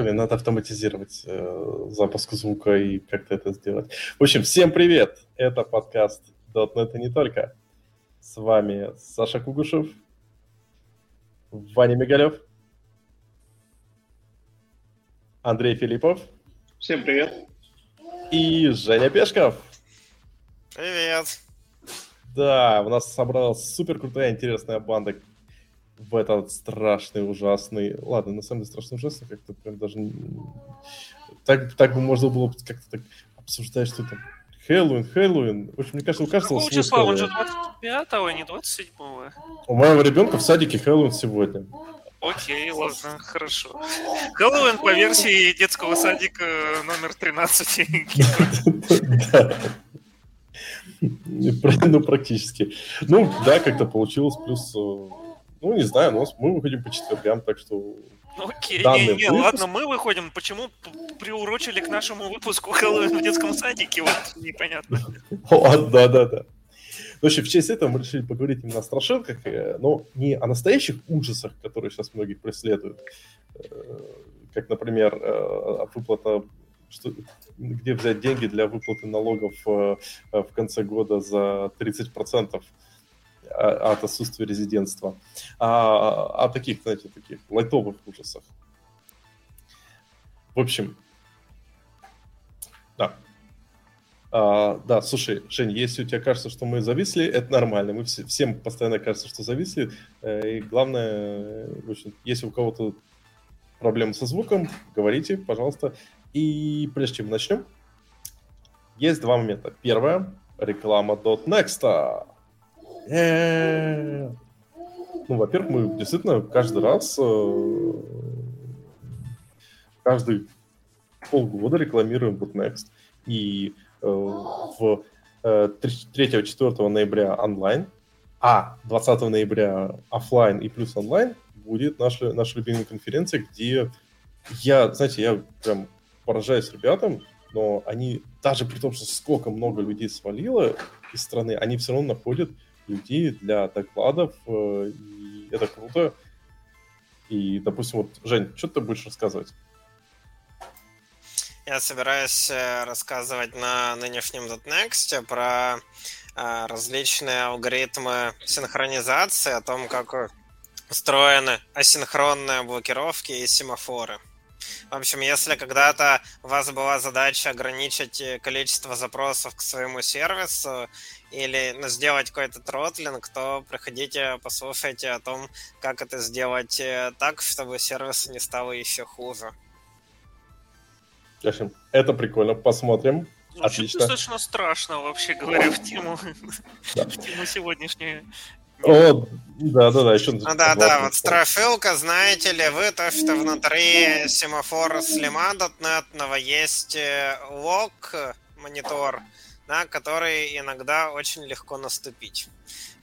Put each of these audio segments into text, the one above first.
Блин, надо автоматизировать э, запуск звука и как-то это сделать. В общем, всем привет! Это подкаст .NET и не только. С вами Саша Кугушев, Ваня Мигалев, Андрей Филиппов. Всем привет. И Женя Пешков. Привет. Да, у нас собралась супер крутая, интересная банда в этот страшный, ужасный... Ладно, на самом деле страшно ужасный, как-то прям даже... Так, так бы можно было как-то так обсуждать, что там Хэллоуин, Хэллоуин. В общем, мне кажется, у каждого Какого числа? Он же 25-го, а не 27-го. У моего ребенка в садике Хэллоуин сегодня. Окей, ладно, хорошо. Хэллоуин по версии детского садика номер 13. Ну, практически. Ну, да, как-то получилось. Плюс, э, ну, не знаю, но мы выходим по четвергам, так что Окей, не, не, ладно, мы выходим. Почему приурочили к нашему выпуску Хэллоуин в детском садике? Вот непонятно. Да, да, да. В общем, в честь этого мы решили поговорить именно о страшилках, э, но не о настоящих ужасах, которые сейчас многих преследуют, э, как, например, выплата что, где взять деньги для выплаты налогов э, в конце года за 30% от отсутствия резидентства, а, о таких, знаете, таких лайтовых ужасах. В общем, да. А, да, слушай, Жень, если у тебя кажется, что мы зависли, это нормально. Мы все, всем постоянно кажется, что зависли. Э, и главное, в общем, если у кого-то проблемы со звуком, говорите, пожалуйста. И прежде чем начнем, есть два момента. Первое — реклама .next. Э, ну, во-первых, мы действительно каждый раз, э, каждый полгода рекламируем .next. И э, в 3-4 ноября онлайн, а 20 ноября офлайн и плюс онлайн будет наша, наша любимая конференция, где я, знаете, я прям поражаюсь ребятам, но они, даже при том, что сколько много людей свалило из страны, они все равно находят людей для докладов, э, и это круто. И, допустим, вот, Жень, что ты будешь рассказывать? Я собираюсь э, рассказывать на нынешнем .next про э, различные алгоритмы синхронизации, о том, как устроены асинхронные блокировки и семафоры. В общем, если когда-то у вас была задача ограничить количество запросов к своему сервису или ну, сделать какой-то тротлинг, то приходите, послушайте о том, как это сделать э, так, чтобы сервису не стало еще хуже. В общем, это прикольно, посмотрим. Звучит Отлично. достаточно страшно, вообще говоря, в тему, в тему сегодняшнюю. О, да, да, да, еще. Ну да, да, вот страшилка, знаете ли, вы то, что внутри семафора Slima.net есть э, лог монитор, на который иногда очень легко наступить.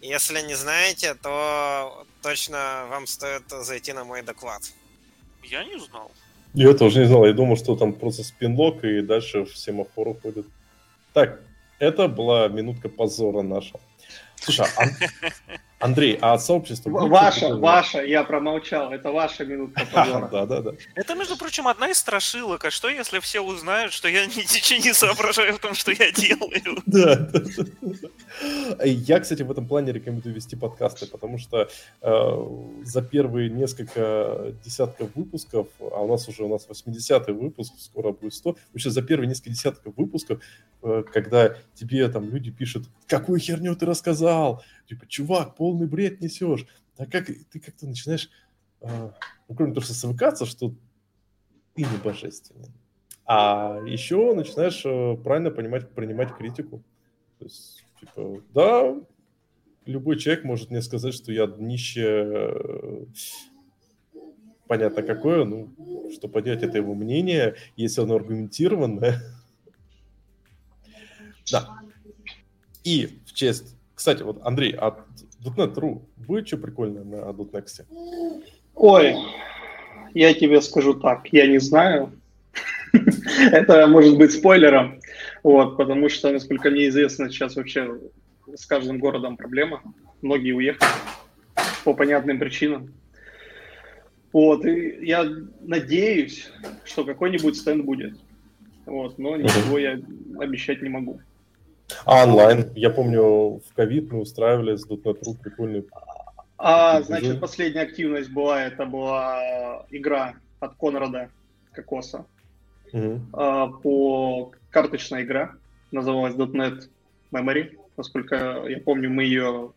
Если не знаете, то точно вам стоит зайти на мой доклад. Я не знал. Я тоже не знал. Я думал, что там просто спинлок и дальше в семафор уходит. Так, это была минутка позора наша. Слушай, а, Андрей, а сообщество... Ваша, ваша, я промолчал, это ваша минутка позора. Да, да, да. Это, между прочим, одна из страшилок. А что, если все узнают, что я ничего не соображаю в том, что я делаю? Да. Я, кстати, в этом плане рекомендую вести подкасты, потому что э, за первые несколько десятков выпусков, а у нас уже у нас 80-й выпуск, скоро будет 100, вообще за первые несколько десятков выпусков, э, когда тебе там люди пишут, какую херню ты рассказал, типа, чувак, полный бред несешь. Так как ты как-то начинаешь, э, ну, кроме того, что свыкаться, что ты не божественный, а еще начинаешь э, правильно понимать, принимать критику. То есть, типа, да, любой человек может мне сказать, что я днище, э, понятно какое, ну, что поделать, это его мнение, если оно аргументированное. Да. И в честь кстати, вот, Андрей, а .NET.ru будет что прикольное на .next? Ой, я тебе скажу так, я не знаю. Это может быть спойлером, вот, потому что, насколько мне известно, сейчас вообще с каждым городом проблема. Многие уехали по понятным причинам. Вот, и я надеюсь, что какой-нибудь стенд будет. Вот, но ничего я обещать не могу. А онлайн? Я помню, в ковид мы устраивали с .NET.ru прикольный... А, значит, последняя активность была, это была игра от Конрада Кокоса. Угу. А, по карточная игра, называлась .NET Memory. Насколько я помню, мы ее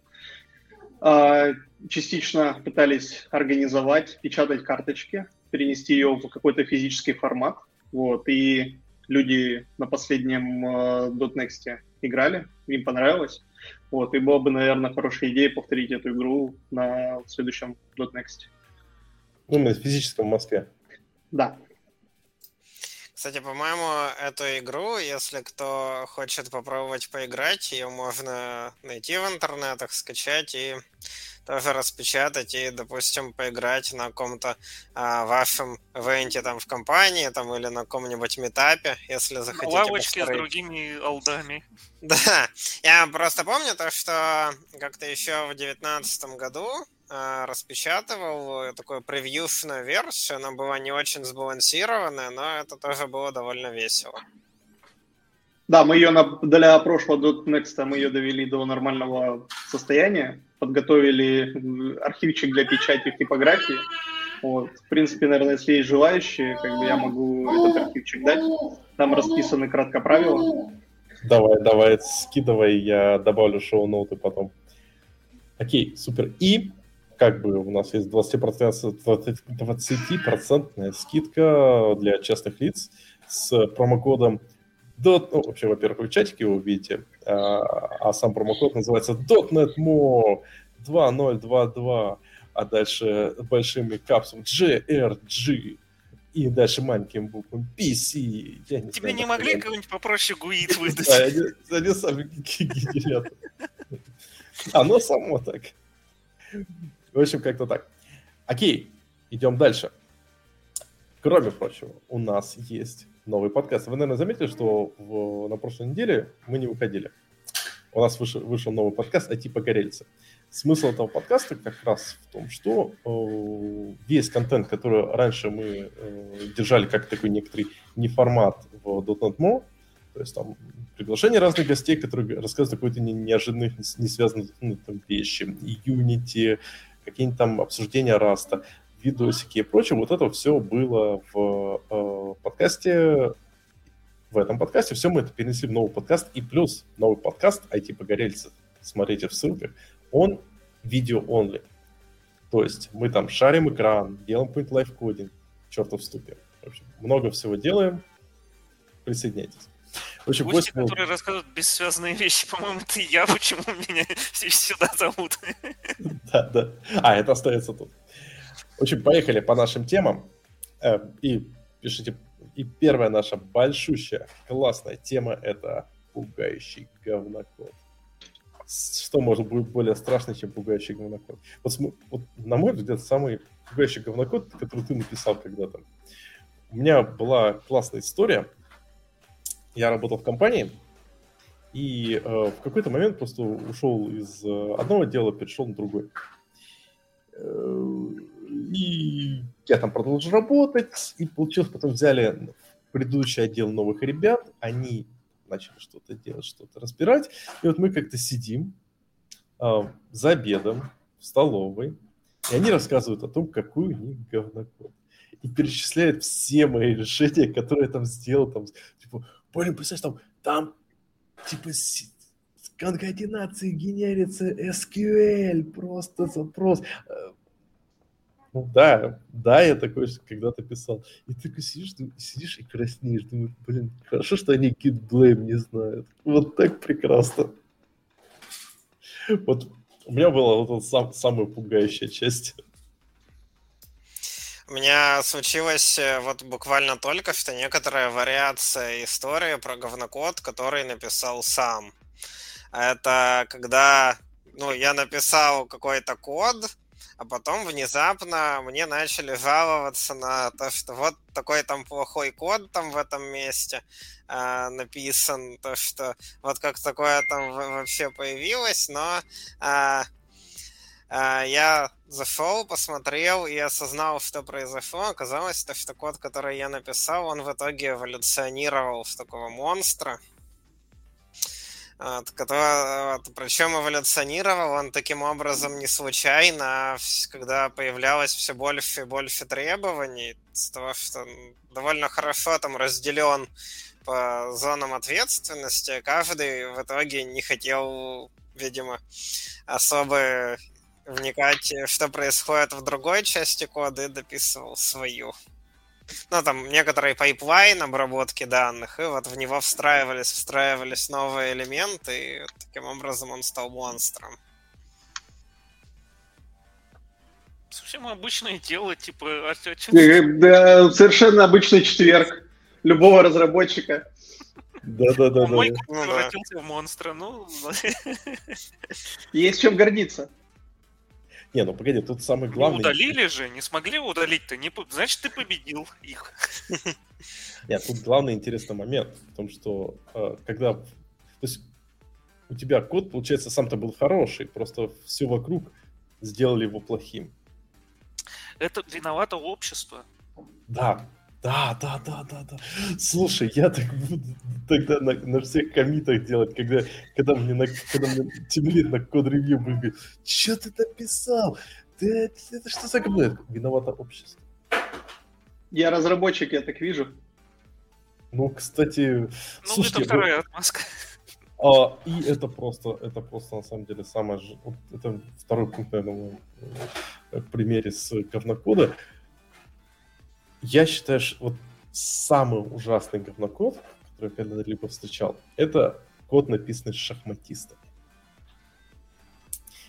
а, частично пытались организовать, печатать карточки, перенести ее в какой-то физический формат. Вот, и люди на последнем .next играли, им понравилось. Вот, и была бы, наверное, хорошая идея повторить эту игру на следующем .next. Ну, на физическом в Москве. Да. Кстати, по-моему, эту игру, если кто хочет попробовать поиграть, ее можно найти в интернетах, скачать и тоже распечатать и, допустим, поиграть на каком-то а, вашем ивенте там в компании там или на каком-нибудь метапе, если захотите. Лавочки построить. с другими алдами. Да, я просто помню то, что как-то еще в девятнадцатом году распечатывал такую превьюшную версию. Она была не очень сбалансированная, но это тоже было довольно весело. Да, мы ее на, для прошлого Next мы ее довели до нормального состояния, подготовили архивчик для печати в типографии. Вот. В принципе, наверное, если есть желающие, как бы я могу этот архивчик дать. Там расписаны кратко правила. Давай, давай, скидывай, я добавлю шоу-ноуты потом. Окей, супер. И как бы у нас есть 20%, 20% скидка для частных лиц с промокодом .NET, ну, вообще, во-первых, вы в чатике его увидите, а, а сам промокод называется .NETMO 2022, а дальше большими капсулами GRG, и дальше маленьким буквами PC. Я не Тебе знаю, не могли какой-нибудь попроще гуид выдать? Да, они, они сами генерят. Оно само так. В общем, как-то так. Окей, идем дальше. Кроме прочего, у нас есть новый подкаст. Вы, наверное, заметили, что в, на прошлой неделе мы не выходили. У нас вышел, вышел новый подкаст «IT погорельцы». Смысл этого подкаста как раз в том, что э, весь контент, который раньше мы э, держали как такой некоторый неформат в .NET Mo, то есть там приглашение разных гостей, которые рассказывают какой-то не, неожиданных, не связанных ну, там, вещи, Unity, какие-нибудь там обсуждения раста, видосики и прочее. Вот это все было в э, подкасте. В этом подкасте все мы это перенесли в новый подкаст. И плюс новый подкаст IT погорельцы. Смотрите в ссылках. Он видео-онли. То есть мы там шарим экран, делаем какой-нибудь лайфкодинг, чертов ступер. В общем, много всего делаем. Присоединяйтесь. Общем, Гости, 8... которые рассказывают бессвязные вещи, по-моему, ты я, почему меня сюда зовут. Да, да. А, это остается тут. В общем, поехали по нашим темам. Э, и пишите. И первая наша большущая, классная тема – это пугающий говнокод. Что может быть более страшно, чем пугающий говнокод? Вот, вот на мой взгляд, самый пугающий говнокод, который ты написал когда-то. У меня была классная история – я работал в компании, и э, в какой-то момент просто ушел из э, одного отдела, перешел на другой. Э, и я там продолжил работать, и получилось, потом взяли предыдущий отдел новых ребят, они начали что-то делать, что-то разбирать, и вот мы как-то сидим э, за обедом в столовой, и они рассказывают о том, какой у них говнокод. И перечисляют все мои решения, которые я там сделал, там, типа, Блин, представляешь, там, там типа конкатенации генерится SQL, просто запрос. Э, ну да, да, я такой когда-то писал. И ты сидишь, ты сидишь и краснеешь, думаешь, блин, хорошо, что они git blame не знают. Вот так прекрасно. Вот у меня была вот сам, самая пугающая часть. У меня случилось э, вот буквально только что некоторая вариация истории про говнокод, который написал сам. Это когда ну, я написал какой-то код, а потом внезапно мне начали жаловаться на то, что вот такой там плохой код там в этом месте э, написан, то, что вот как такое там вообще появилось, но э, я зашел, посмотрел и осознал, что произошло. Оказалось, что код, который я написал, он в итоге эволюционировал в такого монстра. Вот, который, вот, причем эволюционировал он таким образом не случайно, а когда появлялось все больше и больше требований, с того, что довольно хорошо там разделен по зонам ответственности, каждый в итоге не хотел, видимо, особо вникать, что происходит в другой части кода, и дописывал свою. Ну, там некоторый pipeline обработки данных, и вот в него встраивались, встраивались новые элементы, и таким образом он стал монстром. Совсем обычное дело, типа... А, а да, совершенно обычный четверг любого разработчика. Да-да-да. Мой ну превратился в монстра, ну... Есть чем гордиться. Не, ну погоди, тут самый ну, главный... Ну, удалили же, не смогли удалить-то, не... значит, ты победил их. Нет, тут главный интересный момент в том, что э, когда... То есть у тебя код, получается, сам-то был хороший, просто все вокруг сделали его плохим. Это виновато общество. Да, да, да, да, да, да. Слушай, я так буду тогда на, на всех комитах делать, когда, когда мне, на, когда мне тимлит на код-ревью будет что ты написал? Ты, это, это что за говно? Виновато общество. Я разработчик, я так вижу. Ну, кстати... Ну, слушайте, это вторая вы... отмазка. А, и это просто, это просто на самом деле самое... Вот это второй пункт, наверное, в примере с говнокода я считаю, что вот самый ужасный говнокод, который я когда-либо встречал, это код, написанный шахматистом.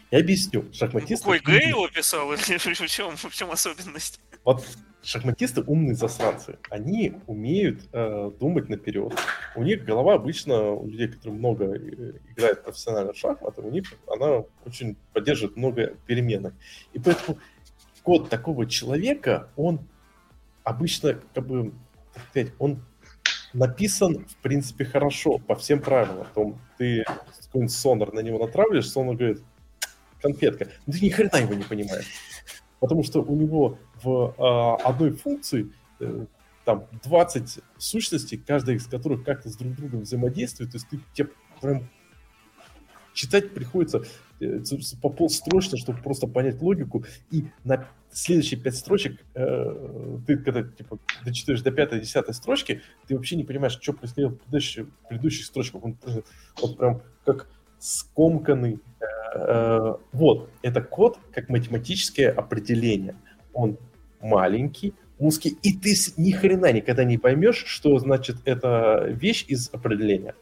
Я объясню. Шахматисты... Какой Г его писал? в, чем, в чем особенность? Вот шахматисты умные засранцы. Они умеют э, думать наперед. У них голова обычно, у людей, которые много э, играют профессионально в шахматы, у них она очень поддерживает много переменных. И поэтому код такого человека, он обычно, как бы, сказать, он написан, в принципе, хорошо, по всем правилам. Том, ты какой-нибудь сонор на него натравливаешь, сонор говорит, конфетка. Но ты ни хрена его не понимаешь. Потому что у него в э, одной функции э, там 20 сущностей, каждая из которых как-то с друг другом взаимодействует. То есть ты тебе прям читать приходится э, по полстрочно, чтобы просто понять логику. И на следующие пять строчек, э, ты когда типа, дочитаешь до пятой, десятой строчки, ты вообще не понимаешь, что происходило в предыдущих, предыдущих строчках. Он вот прям как скомканный. Э, вот, это код как математическое определение. Он маленький, узкий, и ты ни хрена никогда не поймешь, что значит эта вещь из определения.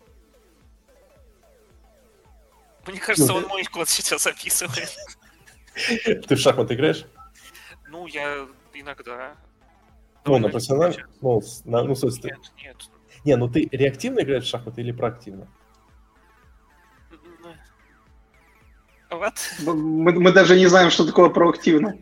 Мне кажется, ну, он мой код сейчас описывает. Ты в шахматы играешь? Ну, я иногда. Ну, на профессиональном? Ну, на, ну, собственно. Нет, нет. Не, ну ты реактивно играешь в шахматы или проактивно? Вот. Мы, мы даже не знаем, что такое проактивно.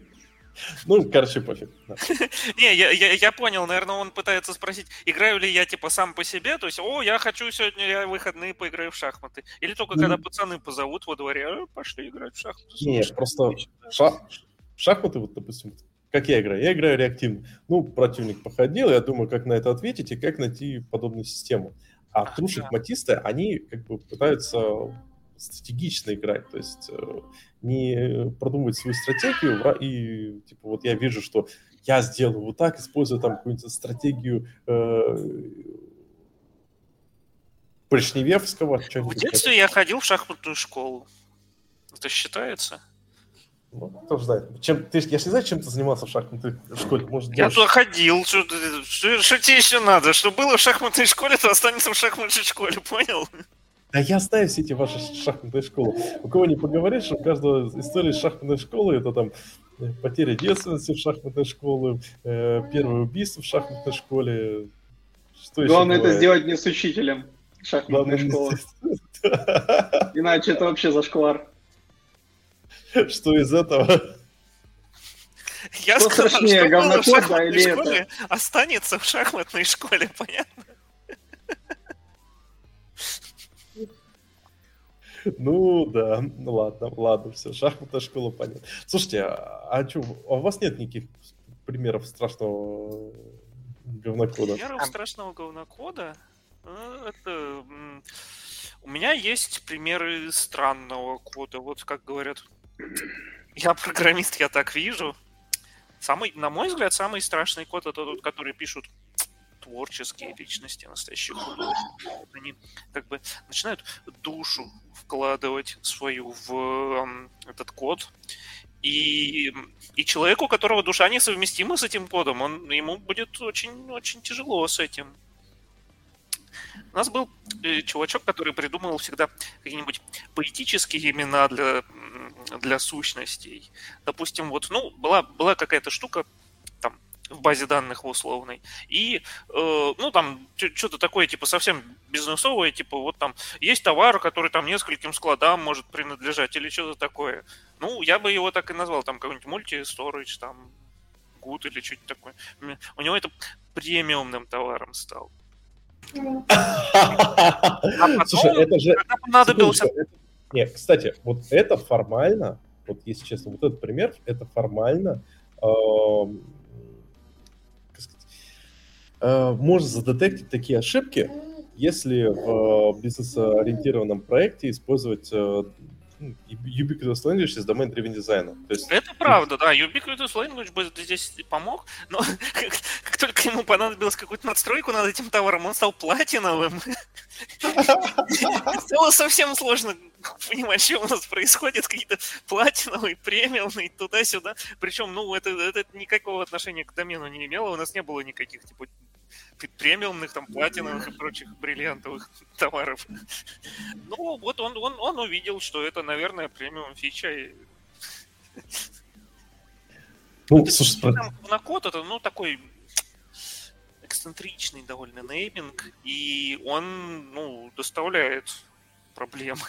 Ну, короче, пофиг. Не, я, понял, наверное, он пытается спросить, играю ли я, типа, сам по себе, то есть, о, я хочу сегодня я выходные поиграю в шахматы. Или только ну, когда пацаны позовут во дворе, «Э, пошли играть в шахматы. Нет, просто ша шахматы, вот, допустим, как я играю? Я играю реактивно. Ну, противник походил, я думаю, как на это ответить и как найти подобную систему. А, true шахматисты, они как бы пытаются стратегично играть, то есть э, не продумывать свою стратегию и типа вот я вижу, что я сделаю вот так, используя там какую-нибудь стратегию э, Брежневевского. В детстве я ходил в шахматную школу. Это считается? Ну, кто знает. Чем, ты, я же не знаю, чем ты занимался в шахматной школе. Может, я туда ходил. Что, что, что тебе еще надо? Что было в шахматной школе, то останется в шахматной школе, понял? Да я знаю все эти ваши шахматные школы. У кого не поговоришь, у каждого история шахматной школы, это там э, потеря девственности в шахматной школе, э, первое убийство в шахматной школе. Что Главное это сделать не с учителем шахматной Главное, школы. Иначе это вообще зашквар. Что из этого? Я Что сказал, страшнее, что было в шахматной да, школе, это? останется в шахматной школе, понятно? Ну да, ну ладно, ладно, все, шахматная школа понятно. Слушайте, а, а что, а у вас нет никаких примеров страшного говнокода? Примеров страшного говнокода? А, это... У меня есть примеры странного кода, вот как говорят. Я программист, я так вижу. Самый, на мой взгляд, самый страшный код это тот, который пишут творческие личности, настоящие художники. Они как бы начинают душу вкладывать свою в этот код. И, и человеку, у которого душа несовместима с этим кодом, он, ему будет очень-очень тяжело с этим. У нас был э, чувачок, который придумывал всегда какие-нибудь поэтические имена для, для сущностей. Допустим, вот, ну, была, была какая-то штука, в базе данных в условной. И, э, ну, там, что-то такое, типа, совсем бизнесовое, типа, вот там, есть товар, который там нескольким складам может принадлежать, или что-то такое. Ну, я бы его так и назвал, там, какой-нибудь мульти-сторидж, там, гуд или что-то такое. У него это премиумным товаром стал. А Слушай, это же... понадобился... Нет, кстати, вот это формально, вот если честно, вот этот пример, это формально э, можно задетектить такие ошибки, если в бизнес-ориентированном проекте использовать э, Ubiquitous Language из domain driven дизайна. То есть... Это правда, да. Ubiquitous Language бы здесь помог, но как, как только ему понадобилось какую-то надстройку над этим товаром, он стал платиновым. Стало совсем сложно понимать, что у нас происходит, какие-то платиновые, премиумные, туда-сюда. Причем, ну, это, это никакого отношения к домену не имело, у нас не было никаких, типа, премиумных, там, платиновых и прочих бриллиантовых товаров. Ну, вот он, он, он увидел, что это, наверное, премиум фича. И... Ну, это, слушай, там, на код это, ну, такой эксцентричный довольно нейминг, и он, ну, доставляет проблемы.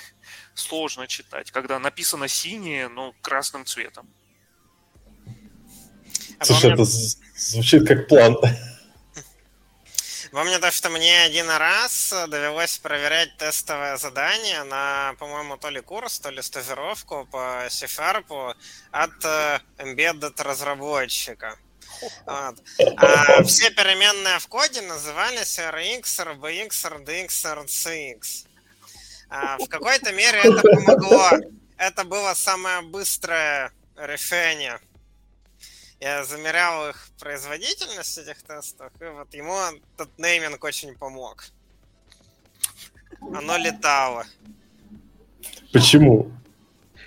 Сложно читать, когда написано синее, но красным цветом. Слушай, это звучит как план. Помню то, что мне один раз довелось проверять тестовое задание на, по-моему, то ли курс, то ли стажировку по C-Sharp от э, embedded разработчика. Вот. А все переменные в коде назывались RX, RBX, RDX, RCX. А в какой-то мере это помогло. Это было самое быстрое решение я замерял их производительность этих тестов, и вот ему этот нейминг очень помог. Оно летало. Почему?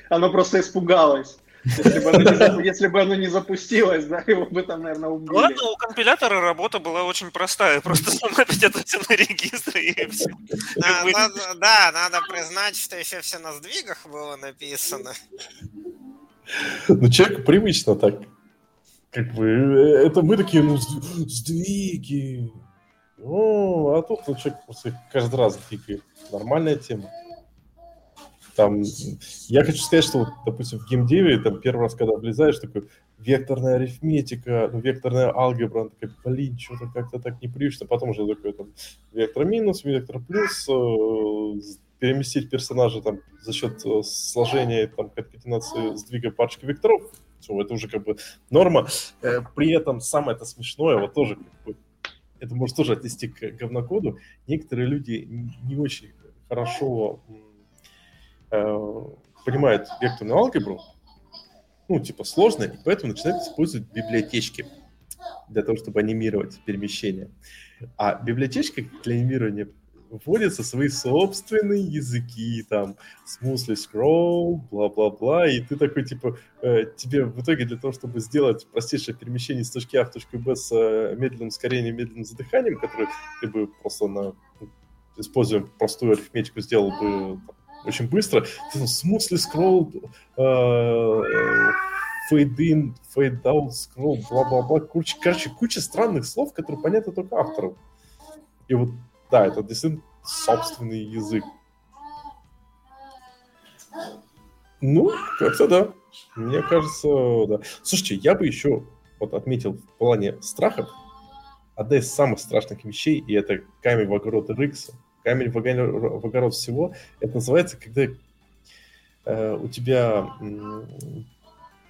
Оно просто испугалось. Если бы, оно не, если бы оно не запустилось, да, его бы там, наверное, убили. Ладно, у компилятора работа была очень простая, просто запомнить это все на регистре и все. Да, надо, да, надо признать, что еще все на сдвигах было написано. Ну, человеку привычно так как бы, э, это мы такие, ну, сдвиги. Ну, а тут ну, человек просто каждый раз двигает. Нормальная тема. Там, я хочу сказать, что, вот, допустим, в геймдеве, там, первый раз, когда влезаешь, такой, векторная арифметика, ну, векторная алгебра, такая, блин, что-то как-то так непривычно. Потом уже такой, там, вектор минус, вектор плюс, э, переместить персонажа, там, за счет э, сложения, там, конкатенации сдвига парочки векторов, все, это уже как бы норма. Э, при этом самое это смешное, вот тоже как бы, это может тоже отнести к говнокоду. Некоторые люди не очень хорошо э, понимают векторную алгебру, ну, типа сложно, и поэтому начинают использовать библиотечки для того, чтобы анимировать перемещение. А библиотечка для анимирования вводятся свои собственные языки, там, smoothly scroll, бла-бла-бла, и ты такой, типа, э, тебе в итоге для того, чтобы сделать простейшее перемещение с точки А в точку Б с э, медленным ускорением, медленным задыханием, которое ты бы просто на, используя простую арифметику, сделал бы там, очень быстро, ты там, smoothly scroll, э, fade in, fade out, scroll, бла-бла-бла, короче, короче, куча странных слов, которые понятны только автору. И вот да, это действительно собственный язык. Ну, как-то да. Мне кажется, да. Слушайте, я бы еще вот отметил в плане страхов, одна из самых страшных вещей, и это камень в огород Рикса, камень в огород всего, это называется, когда э, у тебя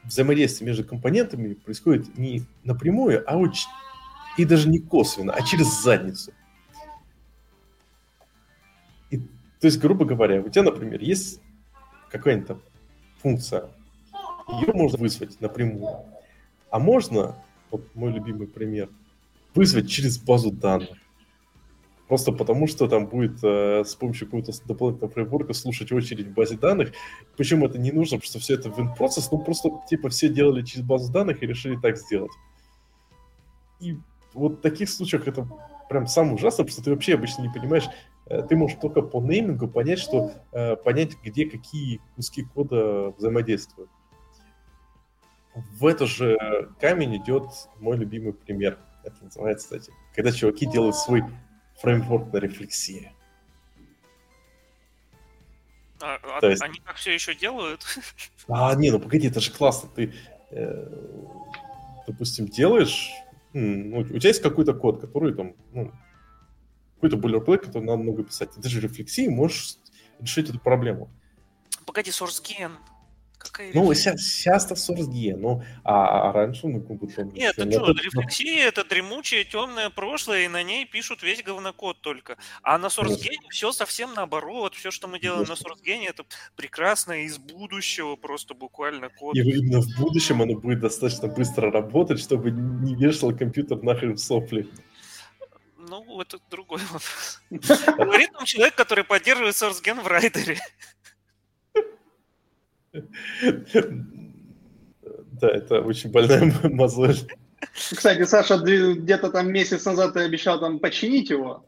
взаимодействие между компонентами происходит не напрямую, а очень, и даже не косвенно, а через задницу. То есть, грубо говоря, у тебя, например, есть какая-нибудь там функция, ее можно вызвать напрямую. А можно, вот мой любимый пример, вызвать через базу данных. Просто потому, что там будет э, с помощью какого-то дополнительного фреймворка слушать очередь в базе данных. Почему это не нужно? Потому что все это в in-process, ну просто типа все делали через базу данных и решили так сделать. И вот в таких случаях это прям самое ужасное, потому что ты вообще обычно не понимаешь, ты можешь только по неймингу понять, что э, понять, где какие куски кода взаимодействуют. В этот же камень идет мой любимый пример. Это называется, кстати, когда чуваки делают свой фреймворк на рефлексии. А, а То есть... Они так все еще делают? А, не, ну погоди, это же классно. Ты, э, допустим, делаешь... Ну, у тебя есть какой-то код, который там, ну, какой-то бойлерплейт, который надо много писать. Ты же рефлексии можешь решить эту проблему. Погоди, SourceGen. Какая ну, сейчас, сейчас-то SourceGen, ну, а, а раньше, ну, как будто... Нет, это что, рефлексия — это дремучее темное прошлое, и на ней пишут весь говнокод только. А на SourceGen Нет. все совсем наоборот. Все, что мы делаем Нет. на SourceGen, это прекрасно из будущего просто буквально код. И именно в будущем оно будет достаточно быстро работать, чтобы не вешал компьютер нахрен в сопли. Ну, это другой вопрос. Говорит нам человек, который поддерживает SourceGen в райдере. Да, это очень больная мозоль. Кстати, Саша, где-то там месяц назад ты обещал там починить его.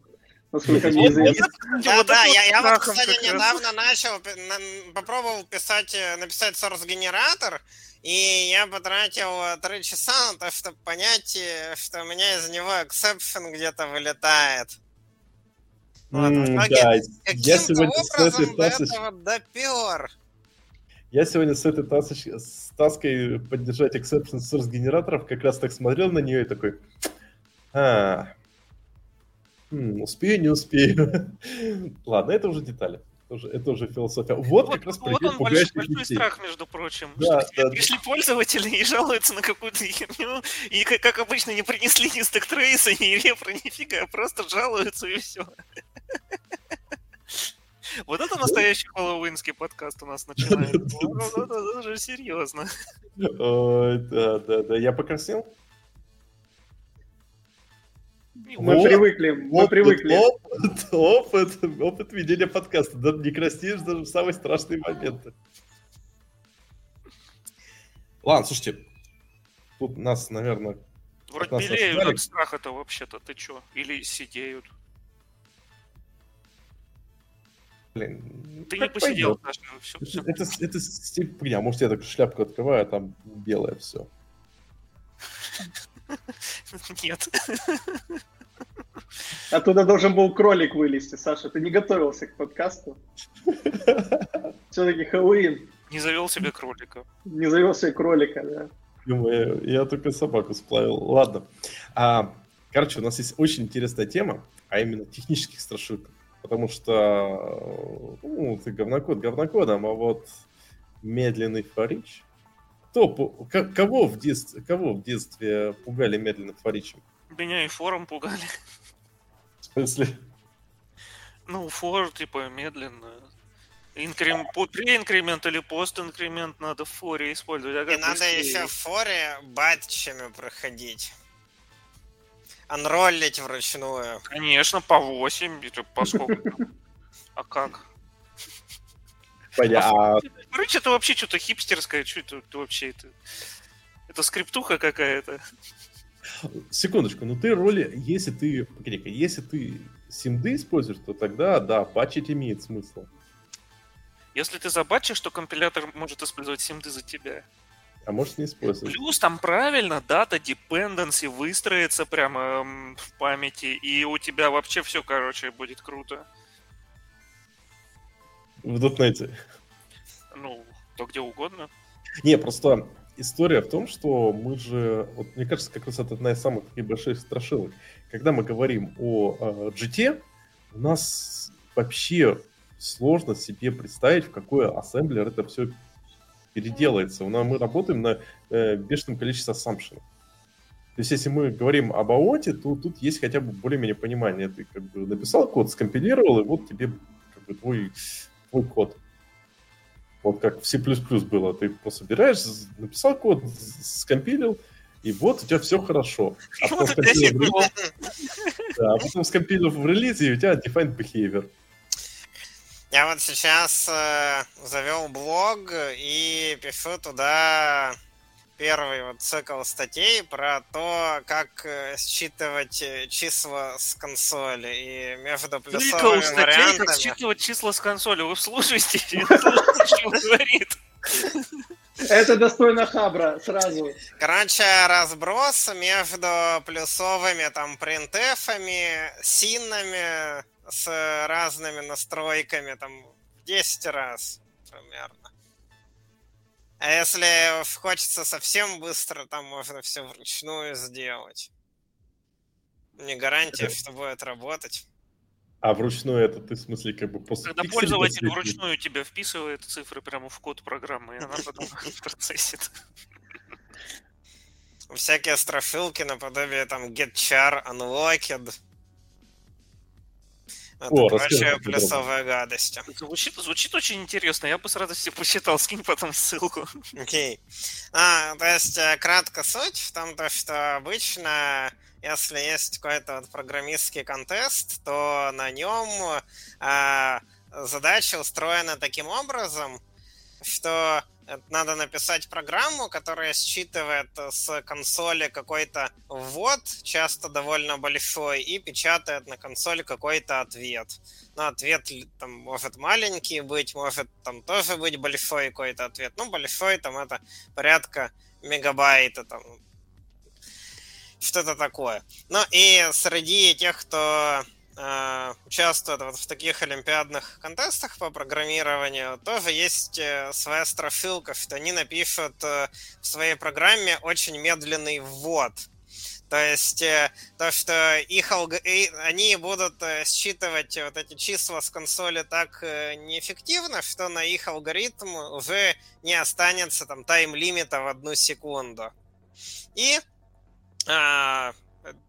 Насколько мне известно. Да, да, я, я вот, кстати, недавно начал, попробовал писать, э, написать source-генератор, и я потратил три часа на то, чтобы понять, э, что у меня из него exception где-то вылетает. Вот, mm, да, я сегодня до этого допер. Я сегодня с этой тасоч... с таской поддержать exception source генераторов как раз так смотрел на нее и такой, а, успею, не успею. Ладно, это уже детали. Это уже, это уже философия. Вот, вот как раз вот он большой, большой страх, между прочим. Да, что да, пришли да. пользователи и жалуются на какую-то херню, и, как, как обычно, не принесли ни стек-трейса, ни репро, нифига, просто жалуются и все. Вот это настоящий хэллоуинский подкаст у нас начинается. Это же серьезно. Да, да, да. Я покрасил? Мы вот, привыкли, мы опыт, привыкли. Опыт, опыт, опыт ведения подкаста. Да, не краснеешь даже в самые страшные моменты. Ладно, слушайте, тут нас, наверное... Вроде белеют от страха-то вообще-то, ты чё? Или сидеют? Блин, Ты не посидел даже. Все, все. Это, это, стиль фигня. Может, я так шляпку открываю, а там белое все. Нет. Оттуда должен был кролик вылезти, Саша. Ты не готовился к подкасту. Все-таки Хэллоуин. Не завел себе кролика. Не завел себе кролика, да. Думаю, я только собаку сплавил. Ладно. А, короче, у нас есть очень интересная тема, а именно технических страшилок потому что, ну, ты говнокод говнокодом, а вот медленный фарич... Кто, кого, в детстве, кого в детстве пугали медленным фаричем? Меня и форум пугали. В смысле? Ну, фор, типа, медленно. Инкрем... Pre-инкремент или пост-инкремент надо в форе использовать. А и надо еще в форе батчами проходить анроллить вручную. Конечно, по 8, по сколько? А как? Понятно. Короче, это вообще что-то хипстерское, что это, это вообще это? Это скриптуха какая-то. Секундочку, ну ты роли, если ты, если ты симды используешь, то тогда, да, батчить имеет смысл. Если ты забатчишь, то компилятор может использовать симды за тебя. А может не использовать. Плюс там правильно дата dependency выстроится прямо в памяти, и у тебя вообще все, короче, будет круто. В дотнете. Ну, то где угодно. Не, просто история в том, что мы же, вот мне кажется, как раз это одна из самых таких больших страшилок. Когда мы говорим о э, GT, у нас вообще сложно себе представить, в какой ассемблер это все переделается. Мы работаем на э, бешеном количестве assumption. То есть, если мы говорим об АОТе, то тут есть хотя бы более-менее понимание. Ты как бы написал код, скомпилировал, и вот тебе как бы твой, твой код. Вот как в C++ было. Ты просто собираешь, написал код, скомпилил, и вот у тебя все хорошо. А потом скомпилил в, да, а потом скомпилил в релизе, и у тебя defined behavior. Я вот сейчас э, завел блог и пишу туда первый вот цикл статей про то, как э, считывать э, числа с консоли и между плюсовыми цикл вариантами... статей, как считывать числа с консоли. Вы слушаете, что говорит. Это достойно хабра сразу. Короче, разброс между плюсовыми там принтефами, синами, с разными настройками, там, в 10 раз примерно. А если хочется совсем быстро, там можно все вручную сделать. Не гарантия, что будет работать. А вручную это ты в смысле как бы после Когда пользователь вручную тебе вписывает цифры прямо в код программы, и она потом процессит. Всякие страшилки наподобие там get char unlocked это О, прочая плюсовая гадость. Звучит, звучит очень интересно. Я бы с радостью посчитал. Скинь потом ссылку. Окей. Okay. А, то есть, э, кратко суть в том, то, что обычно если есть какой-то вот программистский контест, то на нем а, задача устроена таким образом, что надо написать программу, которая считывает с консоли какой-то ввод, часто довольно большой, и печатает на консоли какой-то ответ. Но ответ там может маленький быть, может там тоже быть большой какой-то ответ. Ну, большой там это порядка мегабайта, там что-то такое. Ну и среди тех, кто Э, участвуют вот в таких олимпиадных контестах по программированию, тоже есть э, своя страшилка, что они напишут э, в своей программе очень медленный ввод. То есть то, что их алг... они будут считывать вот эти числа с консоли так неэффективно, что на их алгоритм уже не останется там тайм-лимита в одну секунду. И а,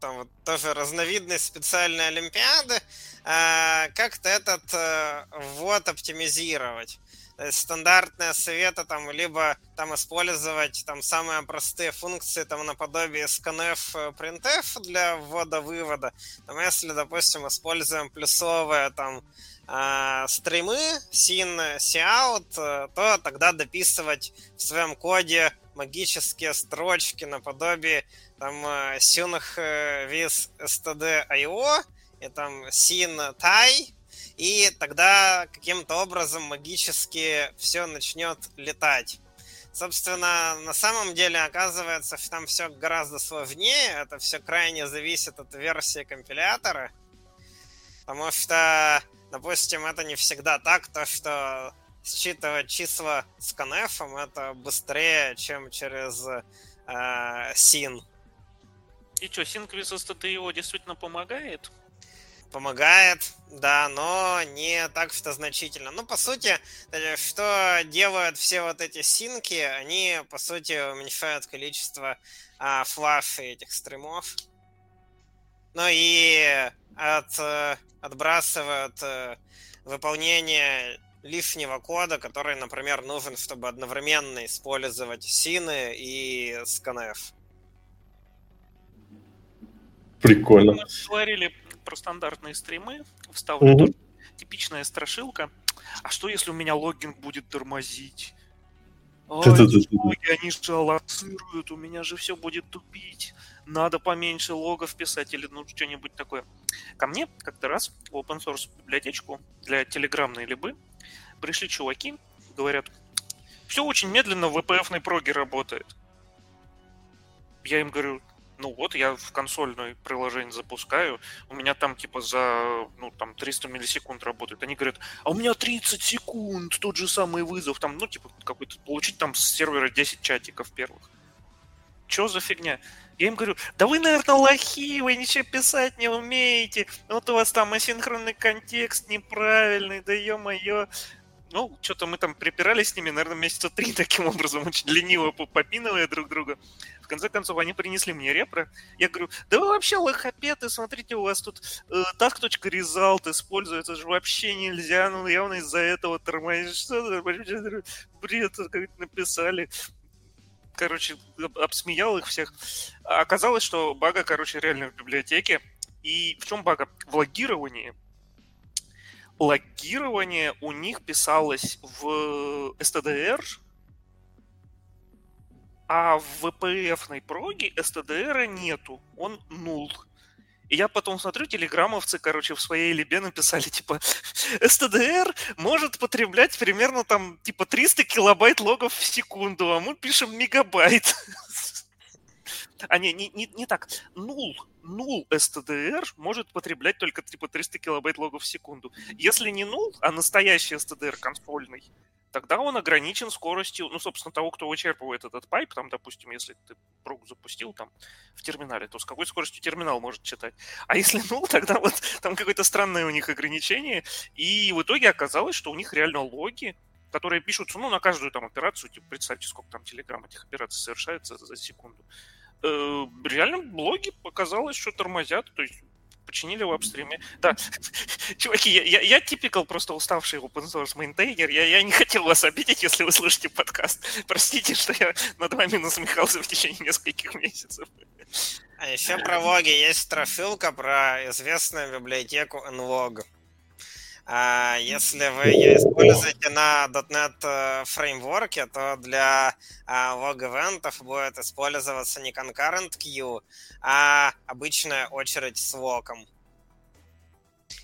там вот тоже разновидность специальной олимпиады, а, как-то этот а, ввод оптимизировать. То есть стандартные советы там либо там использовать там самые простые функции там наподобие scanf э, printf для ввода-вывода. Там если, допустим, используем плюсовые там э, стримы sin, cout, э, то тогда дописывать в своем коде магические строчки наподобие там Sync with std.io и там sin tai, и тогда каким-то образом магически все начнет летать. Собственно, на самом деле оказывается, что там все гораздо сложнее, это все крайне зависит от версии компилятора, потому что, допустим, это не всегда так, то что считывать числа с конефом это быстрее, чем через э, SYN. И что, Sync STDIO действительно помогает? Помогает, да, но не так что значительно. Ну, по сути, э, что делают все вот эти синки, они, по сути, уменьшают количество а, флаша этих стримов. Ну и от, э, отбрасывают э, выполнение лишнего кода, который, например, нужен, чтобы одновременно использовать сины и scanf. Прикольно. Мы говорили про стандартные стримы, вставлю угу. типичная страшилка. А что, если у меня логин будет тормозить? Ой, логи, они же аллоцируют, у меня же все будет тупить. Надо поменьше логов писать или ну что-нибудь такое. Ко мне как-то раз в open source библиотечку для телеграммной либы пришли чуваки, говорят, все очень медленно в VPF-ной проге работает. Я им говорю, ну вот, я в консольное приложение запускаю, у меня там типа за, ну, там 300 миллисекунд работает. Они говорят, а у меня 30 секунд, тот же самый вызов, там, ну, типа, какой-то, получить там с сервера 10 чатиков первых. Чё за фигня? Я им говорю, да вы, наверное, лохи, вы ничего писать не умеете. Вот у вас там асинхронный контекст неправильный, да ё-моё. Ну, что-то мы там припирались с ними, наверное, месяца три таким образом, очень лениво попиновая друг друга. В конце концов, они принесли мне репро. Я говорю, да вы вообще лохопеты, смотрите, у вас тут э, task.result используется, же вообще нельзя, ну явно из-за этого тормозит. Что бред как написали короче, обсмеял их всех. Оказалось, что бага, короче, реально в библиотеке. И в чем бага? В логировании. Логирование у них писалось в STDR, а в VPF-ной проге STDR нету, он нул. И я потом смотрю, телеграммовцы, короче, в своей либе написали, типа, STDR может потреблять примерно там, типа, 300 килобайт логов в секунду, а мы пишем мегабайт. А не, не, не, не так. Нул, нул STDR может потреблять только типа 300 килобайт логов в секунду. Если не нул, а настоящий STDR консольный, тогда он ограничен скоростью, ну, собственно, того, кто вычерпывает этот пайп, там, допустим, если ты прогу запустил там в терминале, то с какой скоростью терминал может читать. А если ну, тогда вот там какое-то странное у них ограничение, и в итоге оказалось, что у них реально логи, которые пишутся, ну, на каждую там операцию, типа, представьте, сколько там телеграмм этих операций совершается за секунду. Э, реально блоги показалось, что тормозят, то есть починили в апстриме. Да, чуваки, я, я, я typical просто уставший open source maintainer. Я, я не хотел вас обидеть, если вы слышите подкаст. Простите, что я над вами насмехался в течение нескольких месяцев. А еще про логи есть страшилка про известную библиотеку NLog. А если вы ее используете на .NET э, фреймворке, то для log event ов будет использоваться не concurrent queue, а обычная очередь с локом.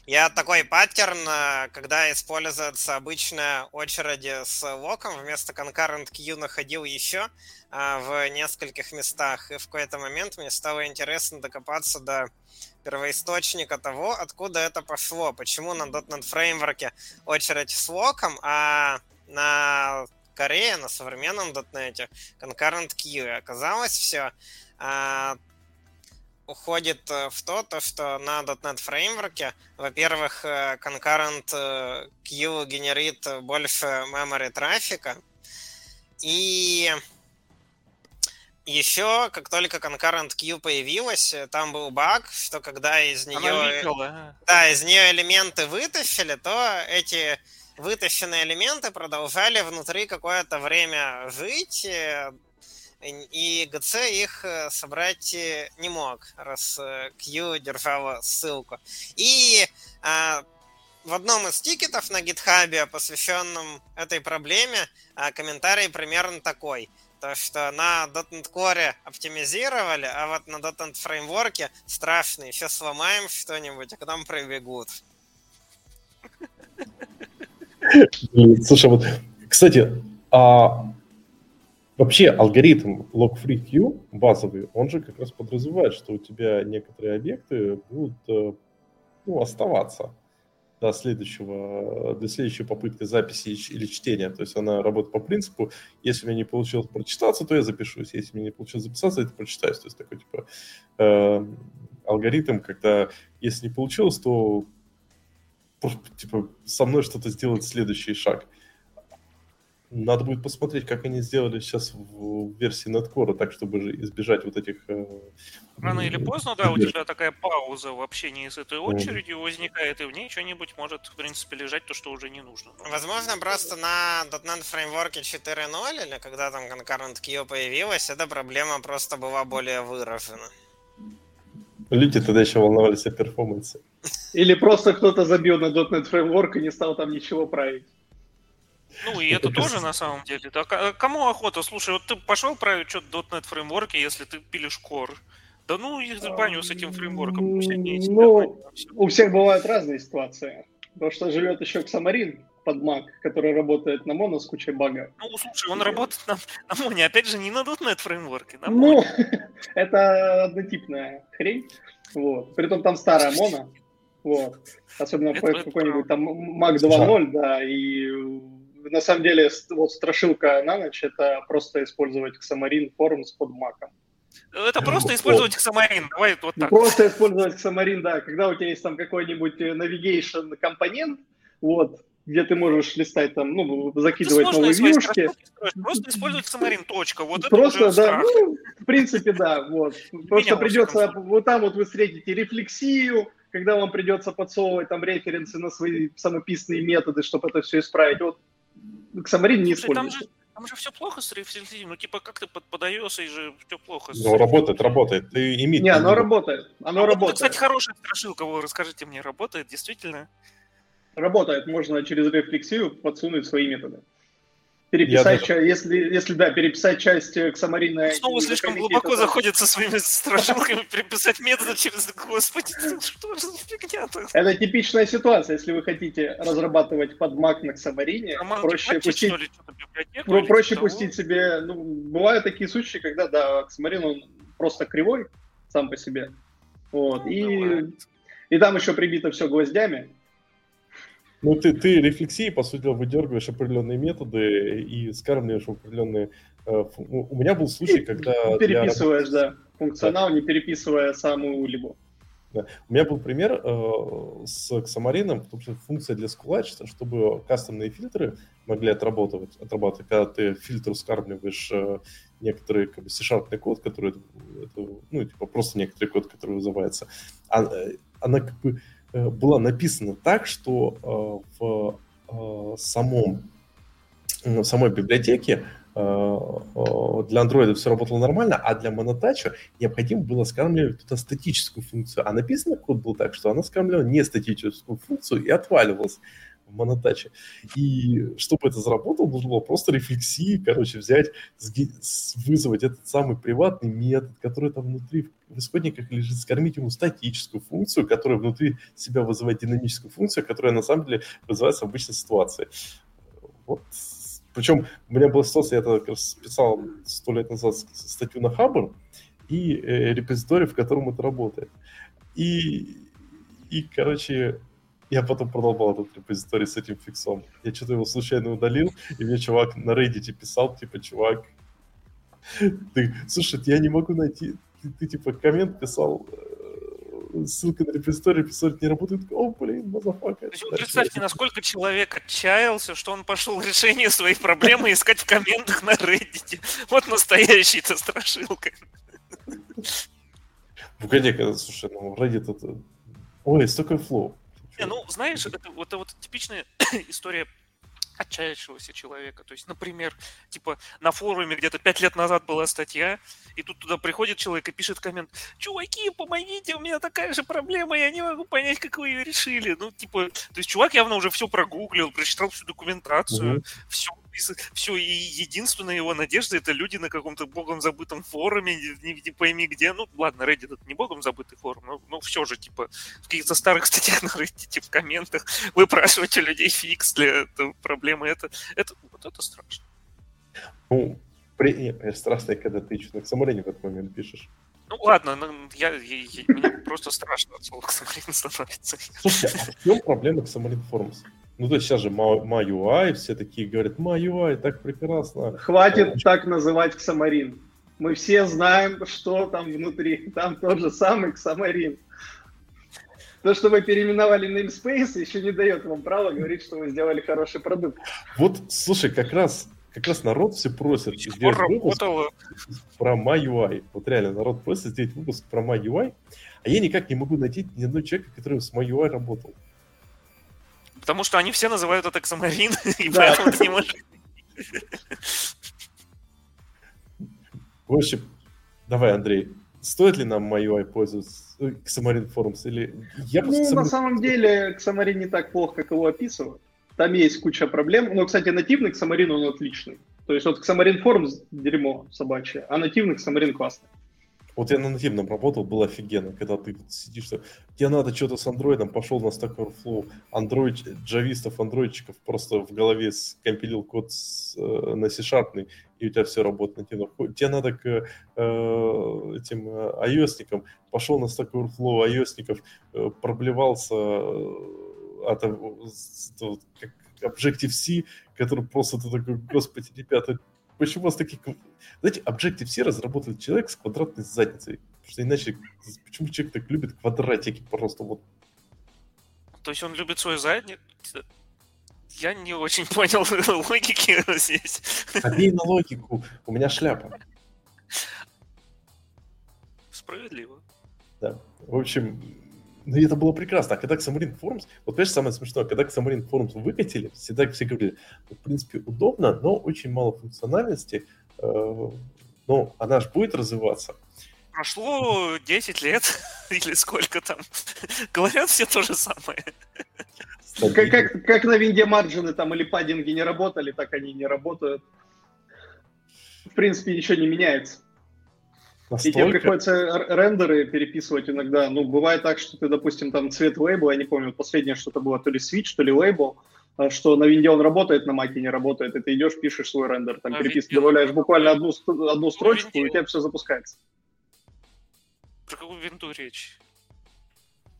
Я такой паттерн, э, когда используется обычная очередь с локом, вместо concurrent queue находил еще э, в нескольких местах. И в какой-то момент мне стало интересно докопаться до первоисточника того, откуда это пошло. Почему на .NET фреймворке очередь с локом, а на Корее, на современном .NET concurrent queue. Оказалось все а, уходит э, в то, то, что на .NET фреймворке, во-первых, э, concurrent э, queue генерит больше memory трафика, и еще, как только Concurrent Queue появилась, там был баг, что когда из нее... Да, из нее элементы вытащили, то эти вытащенные элементы продолжали внутри какое-то время жить, э, и GC их э, собрать не мог, раз Q э, держала ссылку. И а, в одном из тикетов на GitHub, посвященном этой проблеме, а, комментарий примерно такой – то, что на .NET Core оптимизировали, а вот на .NET фреймворке страшный. Сейчас сломаем что-нибудь, а к нам пробегут. Слушай, вот, кстати, а вообще алгоритм log-free queue базовый, он же как раз подразумевает, что у тебя некоторые объекты будут э, ну, оставаться до следующего, до следующей попытки записи или чтения. То есть она работает по принципу, если мне не получилось прочитаться, то я запишусь. Если мне не получилось записаться, это прочитаюсь. То есть такой типа э, алгоритм, когда если не получилось, то типа со мной что-то сделать следующий шаг. Надо будет посмотреть, как они сделали сейчас в версии Netcore, так, чтобы избежать вот этих... Э, Рано или поздно, да, у тебя такая пауза в общении с этой очередью возникает, и в ней что-нибудь может, в принципе, лежать то, что уже не нужно. Возможно, просто на .NET фреймворке 4.0, или когда там Concurrent Queue появилась, эта проблема просто была более выражена. Люди тогда еще волновались о перформансе. Или просто кто-то забил на .NET фреймворк и не стал там ничего править. Ну, и это тоже на самом деле. Да, кому охота? Слушай, вот ты пошел править что-то .NET фреймворке, если ты пилишь Core. Да ну, их баню с этим фреймворком. Ну, у всех бывают разные ситуации. Потому что живет еще Xamarin под Mac, который работает на Mono с кучей багов. Ну, слушай, он работает на, на Mono, опять же, не на .NET фреймворке, на Ну, это однотипная хрень. Вот. Притом там старая Mono. Вот. Особенно какой-нибудь там Mac 2.0, да, и на самом деле вот страшилка на ночь это просто использовать Xamarin Forms под маком. Это просто использовать Xamarin. Давай вот так. Просто использовать Xamarin, да. Когда у тебя есть там какой-нибудь э, navigation компонент, вот, где ты можешь листать там, ну, закидывать новые вьюшки. Просто использовать Xamarin, точка. Вот Просто, это да, ну, в принципе, да, вот. Просто придется, вот там вот вы встретите рефлексию, когда вам придется подсовывать там референсы на свои самописные методы, чтобы это все исправить. Вот Xamarin не используется. Там же все плохо с рефлексией. Ну, типа, как ты подаешься, и же все плохо. Ну, работает, работает. Ты имит. Не, оно работает. Оно а работает. Вот, кстати, хорошая страшилка, вы расскажите мне, работает действительно? Работает. Можно через рефлексию подсунуть свои методы переписать, даже... если, если да, переписать часть к Самарина. Снова слишком глубоко это... заходит со своими страшилками, переписать методы через... Господи, что же за фигня-то? Это типичная ситуация, если вы хотите разрабатывать под Mac на Xamarin, проще пустить... Ну, проще пустить себе... Ну, бывают такие случаи, когда, да, Xamarin, он просто кривой сам по себе. Вот, ну, и... И там еще прибито все гвоздями, ну, ты, ты рефлексии, по сути дела, выдергиваешь определенные методы и скармливаешь определенные... Э, у меня был случай, когда... Переписываешь, для... да, функционал, да. не переписывая саму либо. Да. У меня был пример э, с Xamarin, потому что функция для Scratch, чтобы кастомные фильтры могли отрабатывать, отрабатывать когда ты фильтр скармливаешь э, некоторый как бы, C-sharp код, который, это, ну, типа просто некоторый код, который вызывается, а, э, она как бы Э, была написана так, что э, в э, самом, в самой библиотеке для Android все работало нормально, а для монотача необходимо было скармливать туда статическую функцию. А написано код был так, что она скармливала не статическую функцию и отваливалась монотаче. И чтобы это заработало, нужно было просто рефлексии, короче, взять, вызвать этот самый приватный метод, который там внутри в исходниках лежит, скормить ему статическую функцию, которая внутри себя вызывает динамическую функцию, которая на самом деле вызывается в обычной ситуации. Вот. Причем у меня была ситуация, я как раз писал сто лет назад статью на Хабр и э, репозиторий, в котором это работает. И, и, короче, я потом продолбал этот репозиторий с этим фиксом. Я что-то его случайно удалил, и мне чувак на Reddit писал, типа, чувак, ты, слушай, я не могу найти, ты, ты типа коммент писал, э, ссылка на репозиторий, репозиторий не работает. О, блин, motherfucker. Представьте, насколько человек отчаялся, что он пошел решение своей проблемы искать в комментах на Reddit. Вот настоящий-то страшилка. Погоди, слушай, ну Reddit это... Ой, столько флоу. Не, ну, знаешь, это, это вот типичная история отчаявшегося человека. То есть, например, типа на форуме где-то пять лет назад была статья, и тут туда приходит человек и пишет коммент, чуваки, помогите, у меня такая же проблема, я не могу понять, как вы ее решили. Ну, типа, то есть чувак явно уже все прогуглил, прочитал всю документацию, mm-hmm. все все, и единственная его надежда это люди на каком-то богом забытом форуме, не, не пойми где. Ну, ладно, Reddit это не богом забытый форум, но, но все же, типа, в каких-то старых статьях на Reddit, в комментах выпрашивать у людей фикс для этой проблемы. Это, это, вот это страшно. Ну, при... страшно, когда ты что-то к Самарине в этот момент пишешь. Ну ладно, ну, я, я, я, мне просто страшно от слова Xamarin становится. Слушай, а в чем проблема Xamarin Forms? Ну, то есть сейчас же MyUI, все такие говорят, MyUI, так прекрасно. Хватит так называть Xamarin. Мы все знаем, что там внутри. Там тот же самый Xamarin. То, что вы переименовали namespace, еще не дает вам права говорить, что вы сделали хороший продукт. Вот, слушай, как раз как раз народ все просит сделать выпуск про MyUI. Вот реально, народ просит сделать выпуск про MyUI, а я никак не могу найти ни одного человека, который с MyUI работал. Потому что они все называют это Xamarin, и да. поэтому ты не можешь... В общем, давай, Андрей, стоит ли нам MyUI пользоваться Xamarin Forums? Или... Я ну, Xamarin... на самом деле, Xamarin не так плохо, как его описывают. Там есть куча проблем. Но, кстати, нативный Xamarin, он отличный. То есть вот Xamarin Forms дерьмо собачье, а нативный Xamarin классный. Вот я на нативном работал, было офигенно, когда ты сидишь, что тебе надо что-то с андроидом, пошел на Stack Overflow, андроид, джавистов, андроидчиков, просто в голове скомпилил код с, э, на C-Sharp, и у тебя все работает нативно. Тебе надо к э, этим э, ios пошел на Stack Overflow ios э, проблевался э, от, от, как Objective-C, который просто ты такой, господи, ребята, почему у вас такие... Знаете, Objective-C разработал человек с квадратной задницей. Потому что иначе, почему человек так любит квадратики просто вот? То есть он любит свою задницу? Я не очень понял логики здесь. Обей на логику. У меня шляпа. Справедливо. Да. В общем, ну это было прекрасно. А когда Xamarin Forms, вот понимаешь, самое смешное, когда Xamarin Forms выкатили, всегда все говорили, ну, в принципе, удобно, но очень мало функциональности, э, но она же будет развиваться. Прошло 10 лет, или сколько там. Говорят все то же самое. Как, как, как на винде марджины там или паддинги не работали, так они не работают. В принципе, ничего не меняется. Настолько? И тебе приходится рендеры переписывать иногда. Ну, бывает так, что ты, допустим, там цвет лейбла, я не помню, последнее что-то было, то ли switch, то ли лейбл, а, что на винде он работает, на маке не работает, и ты идешь, пишешь свой рендер, там а переписки, добавляешь буквально одну, одну строчку, и у тебя все запускается. Про какую винду речь?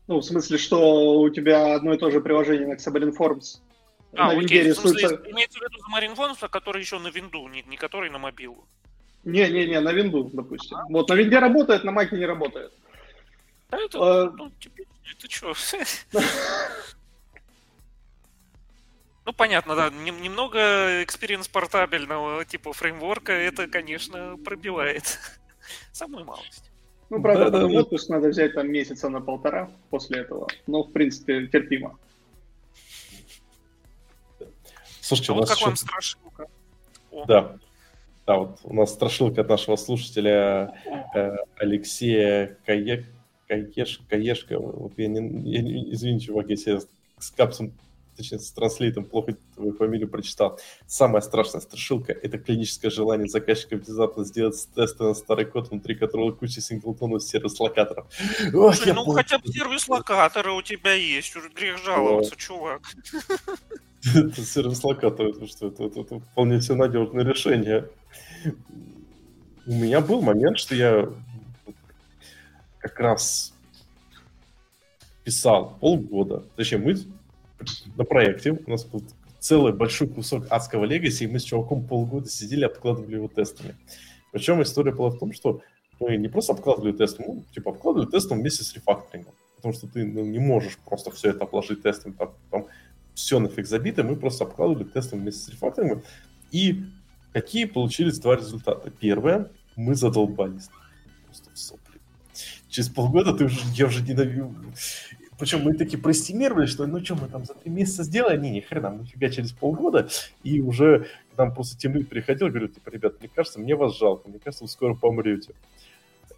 Ну, в смысле, что у тебя одно и то же приложение на Xamarin Forms. А, на окей, винде рисуется... имеется в виду Xamarin Forms, который еще на винду, не, не который на мобилу. Не-не-не, на винду, допустим. А? Вот на винде работает, на маке не работает. А это, а... ну, типа, это что? Ну, понятно, да. Немного experience портабельного типа фреймворка это, конечно, пробивает. Самую малость. Ну, правда, да, да, отпуск надо взять там месяца на полтора после этого. Но, в принципе, терпимо. Слушайте, а у вот нас как еще... вам страшилка? О. Да. Да, вот у нас страшилка от нашего слушателя э, Алексея Каек, Каеш, Каешка. Вот я не, я не, извини, чувак, если я с капсом, точнее, с транслейтом плохо твою фамилию прочитал. Самая страшная страшилка — это клиническое желание заказчика внезапно сделать тесты на старый код, внутри которого куча синглтонов сервис-локаторов. Слушай, ну хотя бы сервис-локаторы у тебя есть, уже грех жаловаться, чувак. Это сервис-локатор, это что? Это, это, это вполне все надежное решение. У меня был момент, что я как раз писал полгода. Точнее, мы на проекте, у нас был целый большой кусок адского легаси, и мы с чуваком полгода сидели, обкладывали его тестами. Причем история была в том, что мы не просто обкладывали тестом, мы типа обкладывали тестом вместе с рефакторингом. Потому что ты ну, не можешь просто все это обложить тестом, там, там все нафиг забито, мы просто обкладывали тестом вместе с рефакторингом. И какие получились два результата? Первое, мы задолбались. Просто в сопли. Через полгода ты уже, я уже ненавижу. Причем мы такие простимировали, что ну что, мы там за три месяца сделали? Не, ни хрена, мы фига через полгода. И уже к нам просто тем приходил, говорю, типа, ребят, мне кажется, мне вас жалко, мне кажется, вы скоро помрете.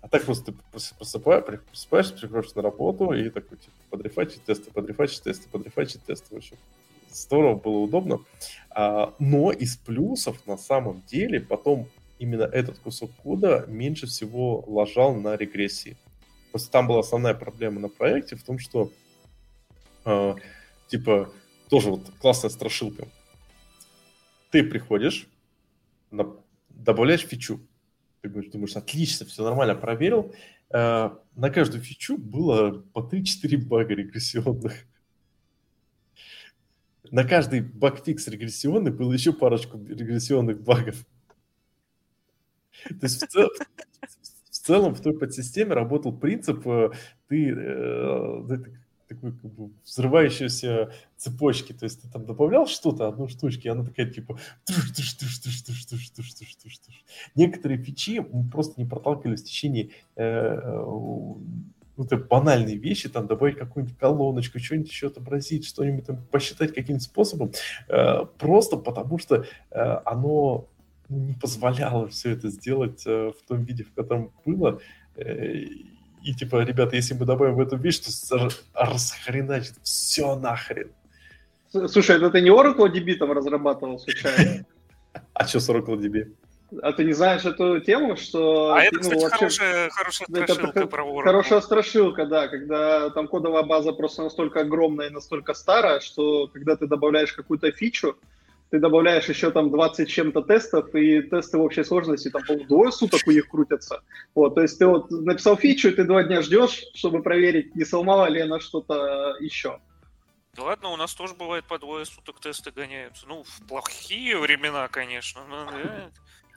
А так просто ты просыпаешь, просыпаешься, приходишь на работу и такой, типа, подрефачить тесты, подрефачить тесты, подрефачить тесты. В общем, здорово было удобно. А, но из плюсов на самом деле потом именно этот кусок кода меньше всего ложал на регрессии. Просто там была основная проблема на проекте в том, что э, типа тоже вот классная страшилка. Ты приходишь, на, добавляешь фичу, ты думаешь, отлично, все нормально, проверил. Э, на каждую фичу было по 3-4 бага регрессионных. На каждый багфикс регрессионный было еще парочку регрессионных багов. То есть в, цел, в целом в той подсистеме работал принцип, э, ты, э, такой как бы взрывающейся цепочки. То есть ты там добавлял что-то, одну штучку, и она такая типа Некоторые фичи просто не проталкивались в течение ну, это банальные вещи, там, добавить какую-нибудь колоночку, что-нибудь еще отобразить, что-нибудь там посчитать каким-нибудь способом, э, просто потому что э, оно не позволяло все это сделать э, в том виде, в котором было. Э, и типа, ребята, если мы добавим в эту вещь, то расхреначит все нахрен. Слушай, это ты не Oracle DB там разрабатывал случайно? А что с Oracle DB? А ты не знаешь эту тему, что... А это, ну, кстати, вообще... хорошая, хорошая страшилка это, про Oracle. Хорошая страшилка, да, когда там кодовая база просто настолько огромная и настолько старая, что когда ты добавляешь какую-то фичу, ты добавляешь еще там 20 чем-то тестов, и тесты в общей сложности там, по двое суток у них крутятся. Вот, то есть ты вот написал фичу, и ты два дня ждешь, чтобы проверить, не сломала ли она что-то еще. Да ладно, у нас тоже бывает по двое суток тесты гоняются. Ну, в плохие времена, конечно. Но,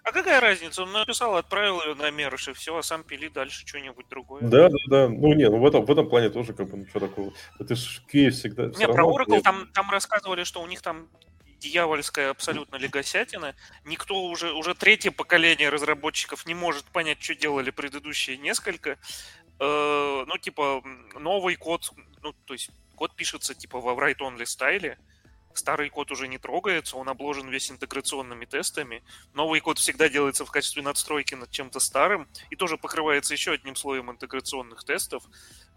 А какая разница? Он написал, отправил ее на Мерш, и все, а сам пили дальше что-нибудь другое. Да, да, да. Ну, не, ну в этом, в этом плане тоже как бы, ну, что такого. Это ж QA всегда... Не, про Oracle там, там рассказывали, что у них там дьявольская абсолютно легосятина. Никто уже, уже третье поколение разработчиков не может понять, что делали предыдущие несколько. Э, ну, типа, новый код, ну, то есть код пишется типа во write-only стайле, Старый код уже не трогается, он обложен весь интеграционными тестами. Новый код всегда делается в качестве надстройки над чем-то старым и тоже покрывается еще одним слоем интеграционных тестов.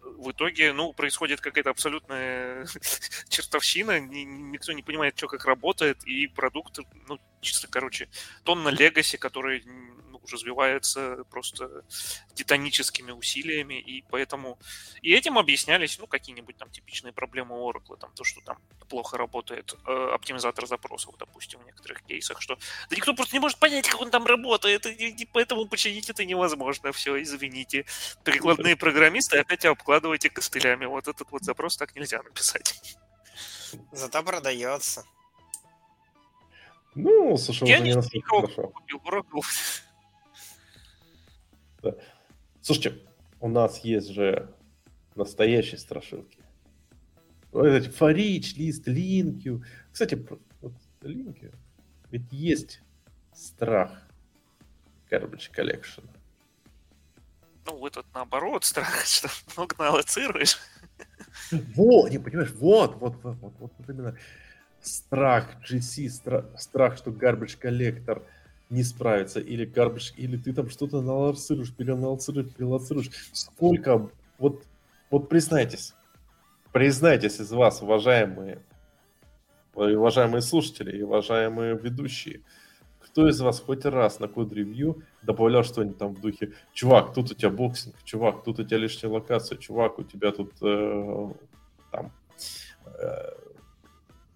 В итоге, ну, происходит какая-то абсолютная чертовщина, никто не понимает, что как работает, и продукт, ну, чисто, короче, тонна легаси, который развивается просто титаническими усилиями, и поэтому... И этим объяснялись, ну, какие-нибудь там типичные проблемы Oracle, там, то, что там плохо работает э, оптимизатор запросов, допустим, в некоторых кейсах, что да никто просто не может понять, как он там работает, и, и поэтому починить это невозможно, все, извините. Прикладные программисты опять обкладывайте костылями, вот этот вот запрос так нельзя написать. Зато продается. Ну, слушай, я не настолько хорошо. Да. Слушайте, у нас есть же настоящие страшилки. Вот эти форич, лист, линкю. Кстати, вот линкю. Ведь есть страх Garbage Collection. Ну, этот наоборот страх, что много наалоцируешь. Вот, не понимаешь, вот, вот, вот, вот, вот, вот именно страх GC, страх, страх, что Garbage Collector – не справится, или garbage, или ты там что-то наларцируешь, переналцируешь, перелацируешь. Сколько, вот, вот признайтесь, признайтесь из вас, уважаемые, уважаемые слушатели и уважаемые ведущие, кто из вас хоть раз на код-ревью добавлял что-нибудь там в духе, чувак, тут у тебя боксинг, чувак, тут у тебя лишняя локация, чувак, у тебя тут э, там, э,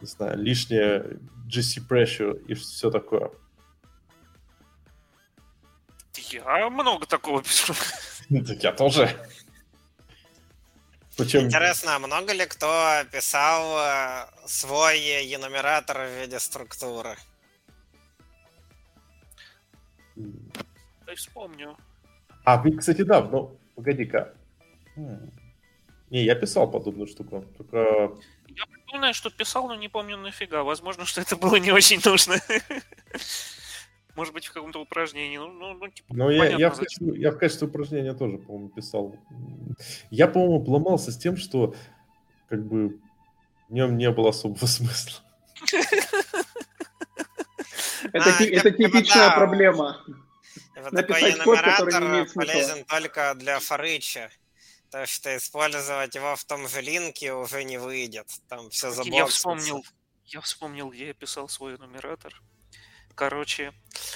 не знаю, лишняя GC pressure и все такое. Я много такого пишу. Так я тоже. Причем... Интересно, а много ли кто писал э, свой енумератор в виде структуры? Дай вспомню. А, кстати, да, ну, погоди-ка. Не, я писал подобную штуку, только... Я припоминаю, что писал, но не помню нафига. Возможно, что это было не очень нужно. может быть, в каком-то упражнении. Ну, ну, ну типа, Но я, я, в качестве, я в качестве упражнения тоже, по-моему, писал. Я, по-моему, обломался с тем, что как бы в нем не было особого смысла. Это, а, это типичная да. проблема. Написать такой код, который не имеет полезен только для форыча. То что использовать его в том же линке уже не выйдет. Там все забыл. Я вспомнил, я вспомнил, где я писал свой нумератор. Короче,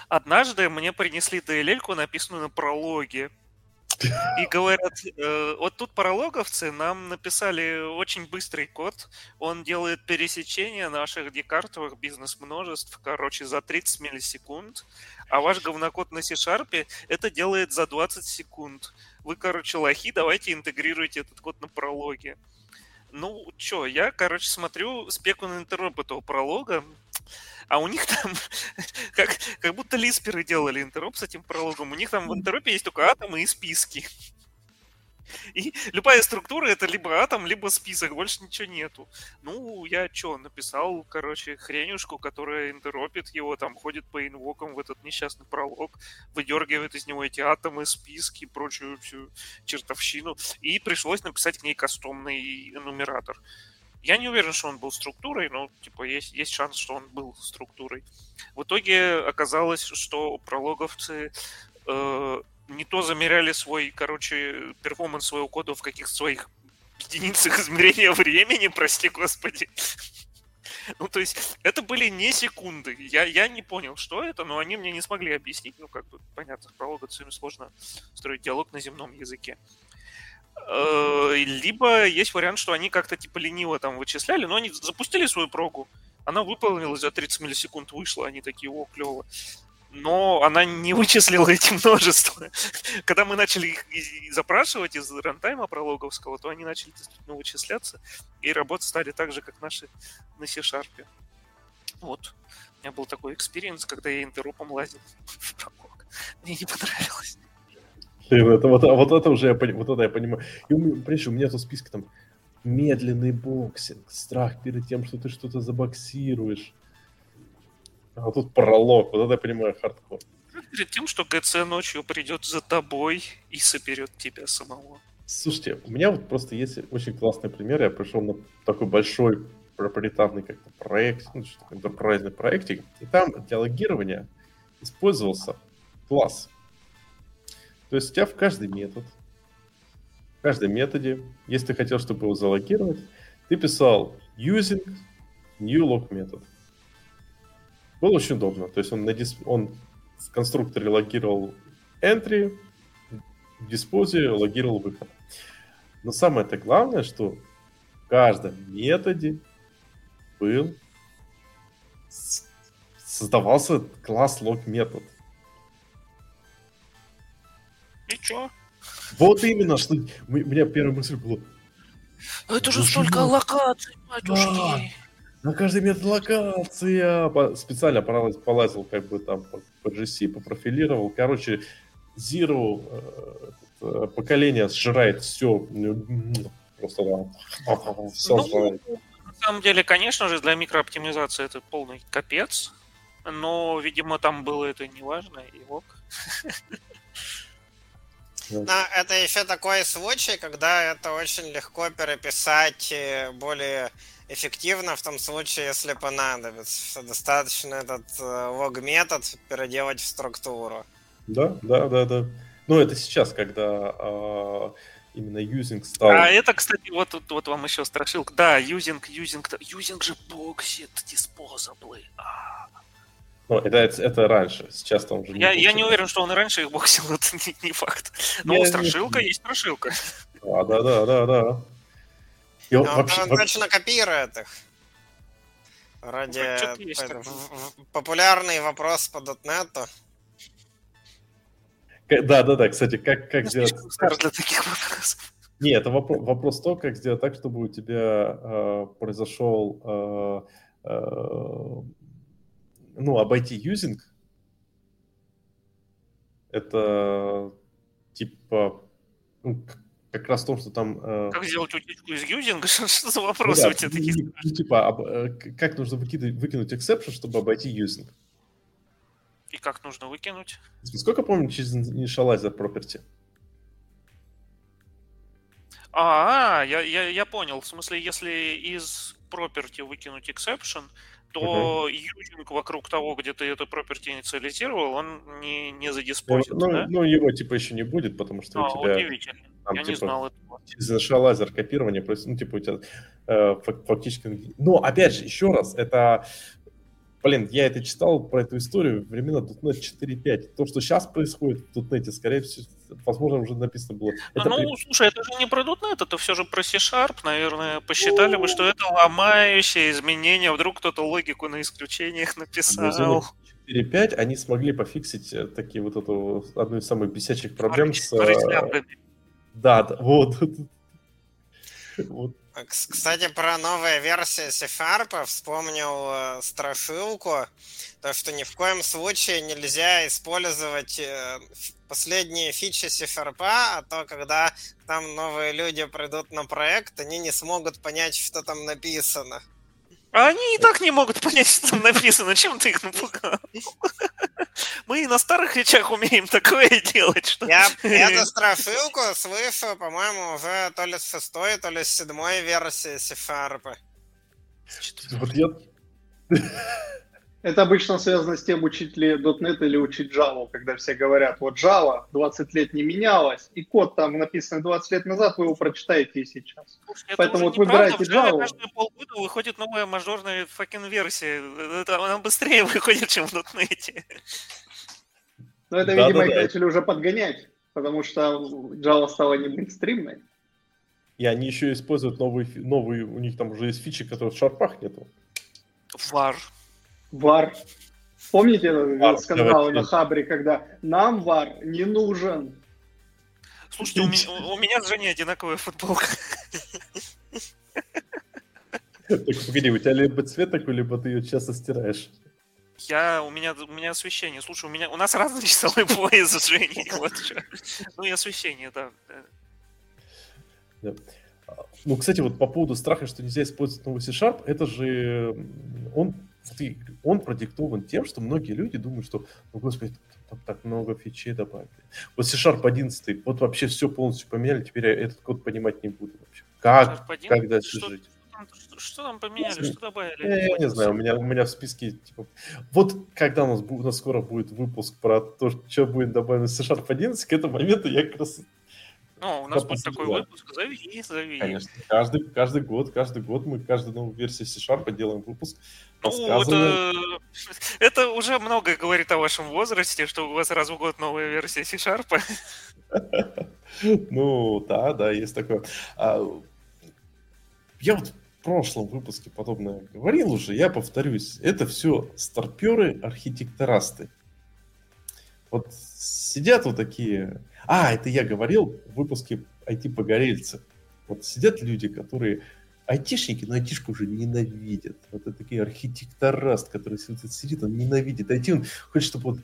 однажды мне принесли DLL-ку, написанную на прологе. И говорят, э, вот тут прологовцы нам написали очень быстрый код. Он делает пересечение наших декартовых бизнес-множеств, короче, за 30 миллисекунд. А ваш говнокод на C-Sharp это делает за 20 секунд. Вы, короче, лохи, давайте интегрируйте этот код на прологе. Ну, чё, я, короче, смотрю спеку на интероп этого пролога, а у них там, как, как будто лисперы делали интероп с этим прологом, у них там в интеропе есть только атомы и списки. И любая структура это либо атом, либо список, больше ничего нету. Ну, я что, написал, короче, хренюшку, которая интеропит его, там ходит по инвокам в этот несчастный пролог, выдергивает из него эти атомы, списки и прочую всю чертовщину. И пришлось написать к ней кастомный нумератор. Я не уверен, что он был структурой, но типа есть, есть шанс, что он был структурой. В итоге оказалось, что прологовцы э, не то замеряли свой, короче, перформанс своего кода в каких-то своих единицах измерения времени, прости господи. Ну, то есть, это были не секунды. Я, я не понял, что это, но они мне не смогли объяснить. Ну, как бы, понятно, с прологациями сложно строить диалог на земном языке. Э, либо есть вариант, что они как-то типа лениво там вычисляли, но они запустили свою прогу, она выполнилась за 30 миллисекунд, вышла, они такие, о, клево но она не вычислила эти множества. Когда мы начали их запрашивать из runtime а прологовского, то они начали действительно вычисляться, и работать стали так же, как наши на C-Sharp. Вот. У меня был такой experience, когда я interop ом лазил в пролог. Мне не понравилось. Это, вот, вот это уже я, вот это я понимаю. И у понимаешь, у меня тут список там медленный boxing, страх перед тем, что ты что-то забоксируешь. А тут пролог, вот это я понимаю, хардкор. Перед тем, что ГЦ ночью придет за тобой и соберет тебя самого. Слушайте, у меня вот просто есть очень классный пример. Я пришел на такой большой проприетарный как-то проект, ну, что такое enterprise проектик, и там диалогирование использовался класс. То есть у тебя в каждый метод, в каждом методе, если ты хотел, чтобы его залогировать, ты писал using new log метод. Было очень удобно. То есть он, на дисп... он в конструкторе логировал entry, в диспозе логировал выход. Но самое это главное, что в каждом методе был создавался класс лог метод. Чё? Вот именно, что у меня первая мысль была. Это же столько локаций, батюшки. Да. На каждый метод локация. Специально полазил, полазил как бы там по, по GC, попрофилировал. Короче, Zero э, э, поколение сжирает все. Просто да, все ну, На самом деле, конечно же, для микрооптимизации это полный капец. Но, видимо, там было это неважно, и ок. Но это еще такой случай, когда это очень легко переписать э, более эффективно в том случае, если понадобится. Достаточно этот э, лог-метод переделать в структуру. Да, да, да, да. Ну, это сейчас, когда а, именно using стал... А это, кстати, вот, вот, вот вам еще страшилка. Да, using, using, using же боксит disposable. А. Ну, это, это, это раньше, сейчас там уже не Я, я не уверен, что он и раньше их боксил, это не, не факт. Но я страшилка не... есть страшилка. А, да, да, да, да. И он, вообще, он вообще... точно копирует их. Ради ну, популярный вопрос по дотнету. Да, да, да. Кстати, как, как сделать... для таких вопросов. Не, это вопрос, вопрос то, как сделать так, чтобы у тебя э, произошел, э, э, ну, обойти юзинг. Это типа, ну, как раз в том, что там... Э... Как сделать утечку из юзинга? Что, за вопросы ну, да, у тебя такие? Ну, типа, об, э, как нужно выкинуть, выкинуть exception, чтобы обойти юзинг? И как нужно выкинуть? Сколько, помню, через initializer property? А, я, я, я понял. В смысле, если из property выкинуть exception, то uh-huh. юзинг вокруг того, где ты эту property инициализировал, он не, не задиспозит, ну, да? Ну, его типа еще не будет, потому что а, у тебя... удивительно. Там, я типа, не знал этого. Initializer копирование, ну, типа у тебя э, фактически... Но, опять же, еще раз, это Блин, я это читал про эту историю времена .NET 4.5. То, что сейчас происходит в .NET, скорее всего, возможно, уже написано было. Это ну, при... слушай, это же не про .NET, это все же про C-Sharp, наверное. Посчитали бы, что это ломающее изменение. Вдруг кто-то логику на исключениях написал. 4.5 они смогли пофиксить э, такие вот эту одну из самых бесячих проблем с... Да, да, вот. вот кстати, про новые версии Сефарпа вспомнил э, страшилку, то, что ни в коем случае нельзя использовать э, последние фичи Сефарпа, а то, когда там новые люди придут на проект, они не смогут понять, что там написано. А они и так не могут понять, что там написано. Чем ты их напугал? Мы и на старых речах умеем такое делать, что... Я эту страшилку слышу, по-моему, уже то ли с шестой, то ли с седьмой версии Сефарпы. Вот я... Это обычно связано с тем, учить ли .NET или учить Java, когда все говорят, вот Java 20 лет не менялась, и код там написан 20 лет назад, вы его прочитаете и сейчас. Слушай, Поэтому вот выбирайте Java. Каждые полгода выходит новая мажорная факин версия. Это, она быстрее выходит, чем в .NET. Ну, это, да, видимо, да, их да. начали уже подгонять, потому что Java стала не мейнстримной. И они еще используют новые, новые, у них там уже есть фичи, которые в шарпах нету. Var. Вар. Помните этот скандал на Хабре, когда нам вар не нужен? Слушайте, у меня, у меня с Женей одинаковая футболка. Так, погоди, у тебя либо цвет такой, либо ты ее часто стираешь. Я, у меня, у меня освещение. Слушай, у меня, у нас разный часовой пояс, Женя. Вот что. Ну и освещение, да. Да. Ну, кстати, вот по поводу страха, что нельзя использовать новый C-Sharp, это же он, он продиктован тем, что многие люди думают, что, ну, господи, там так много фичей добавили. Вот C-Sharp 11, вот вообще все полностью поменяли, теперь я этот код понимать не буду вообще. Как, как дальше что, жить? Что, что там поменяли, что добавили? Я, я не знаю, у меня, у меня в списке, типа, вот когда у нас, у нас скоро будет выпуск про то, что будет добавлено C-Sharp 11, к этому моменту я как раз ну, у нас будет такой выпуск, зови, зови. Конечно, каждый, каждый год, каждый год мы каждую новую версию C-Sharp делаем выпуск. Ну, это, это уже многое говорит о вашем возрасте, что у вас раз в год новая версия C-Sharp. Ну, да, да, есть такое. А, я вот в прошлом выпуске подобное говорил уже, я повторюсь, это все старперы, архитекторасты. Вот сидят вот такие а, это я говорил в выпуске IT-погорельцы. Вот сидят люди, которые айтишники, но айтишку уже ненавидят. Вот это такие архитектораст, который сидит, он ненавидит IT, он хочет, чтобы вот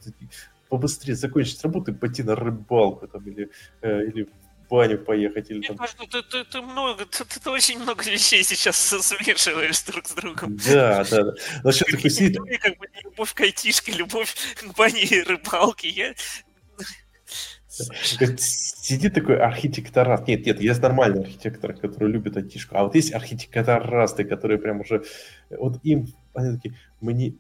побыстрее закончить работу и пойти на рыбалку там, или, э, или в баню поехать. Или, там... кажется, ты, ты, ты, много, ты, ты очень много вещей сейчас смешиваешь друг с другом. Да, да, да. Насчет такой сидит... Как бы любовь к айтишке, любовь к бане и рыбалке. Я Сидит такой архитекторат. Нет, нет, есть нормальные архитекторы, которые любят айтишку. А вот есть архитекторасты, которые прям уже... Вот им, они такие, мне,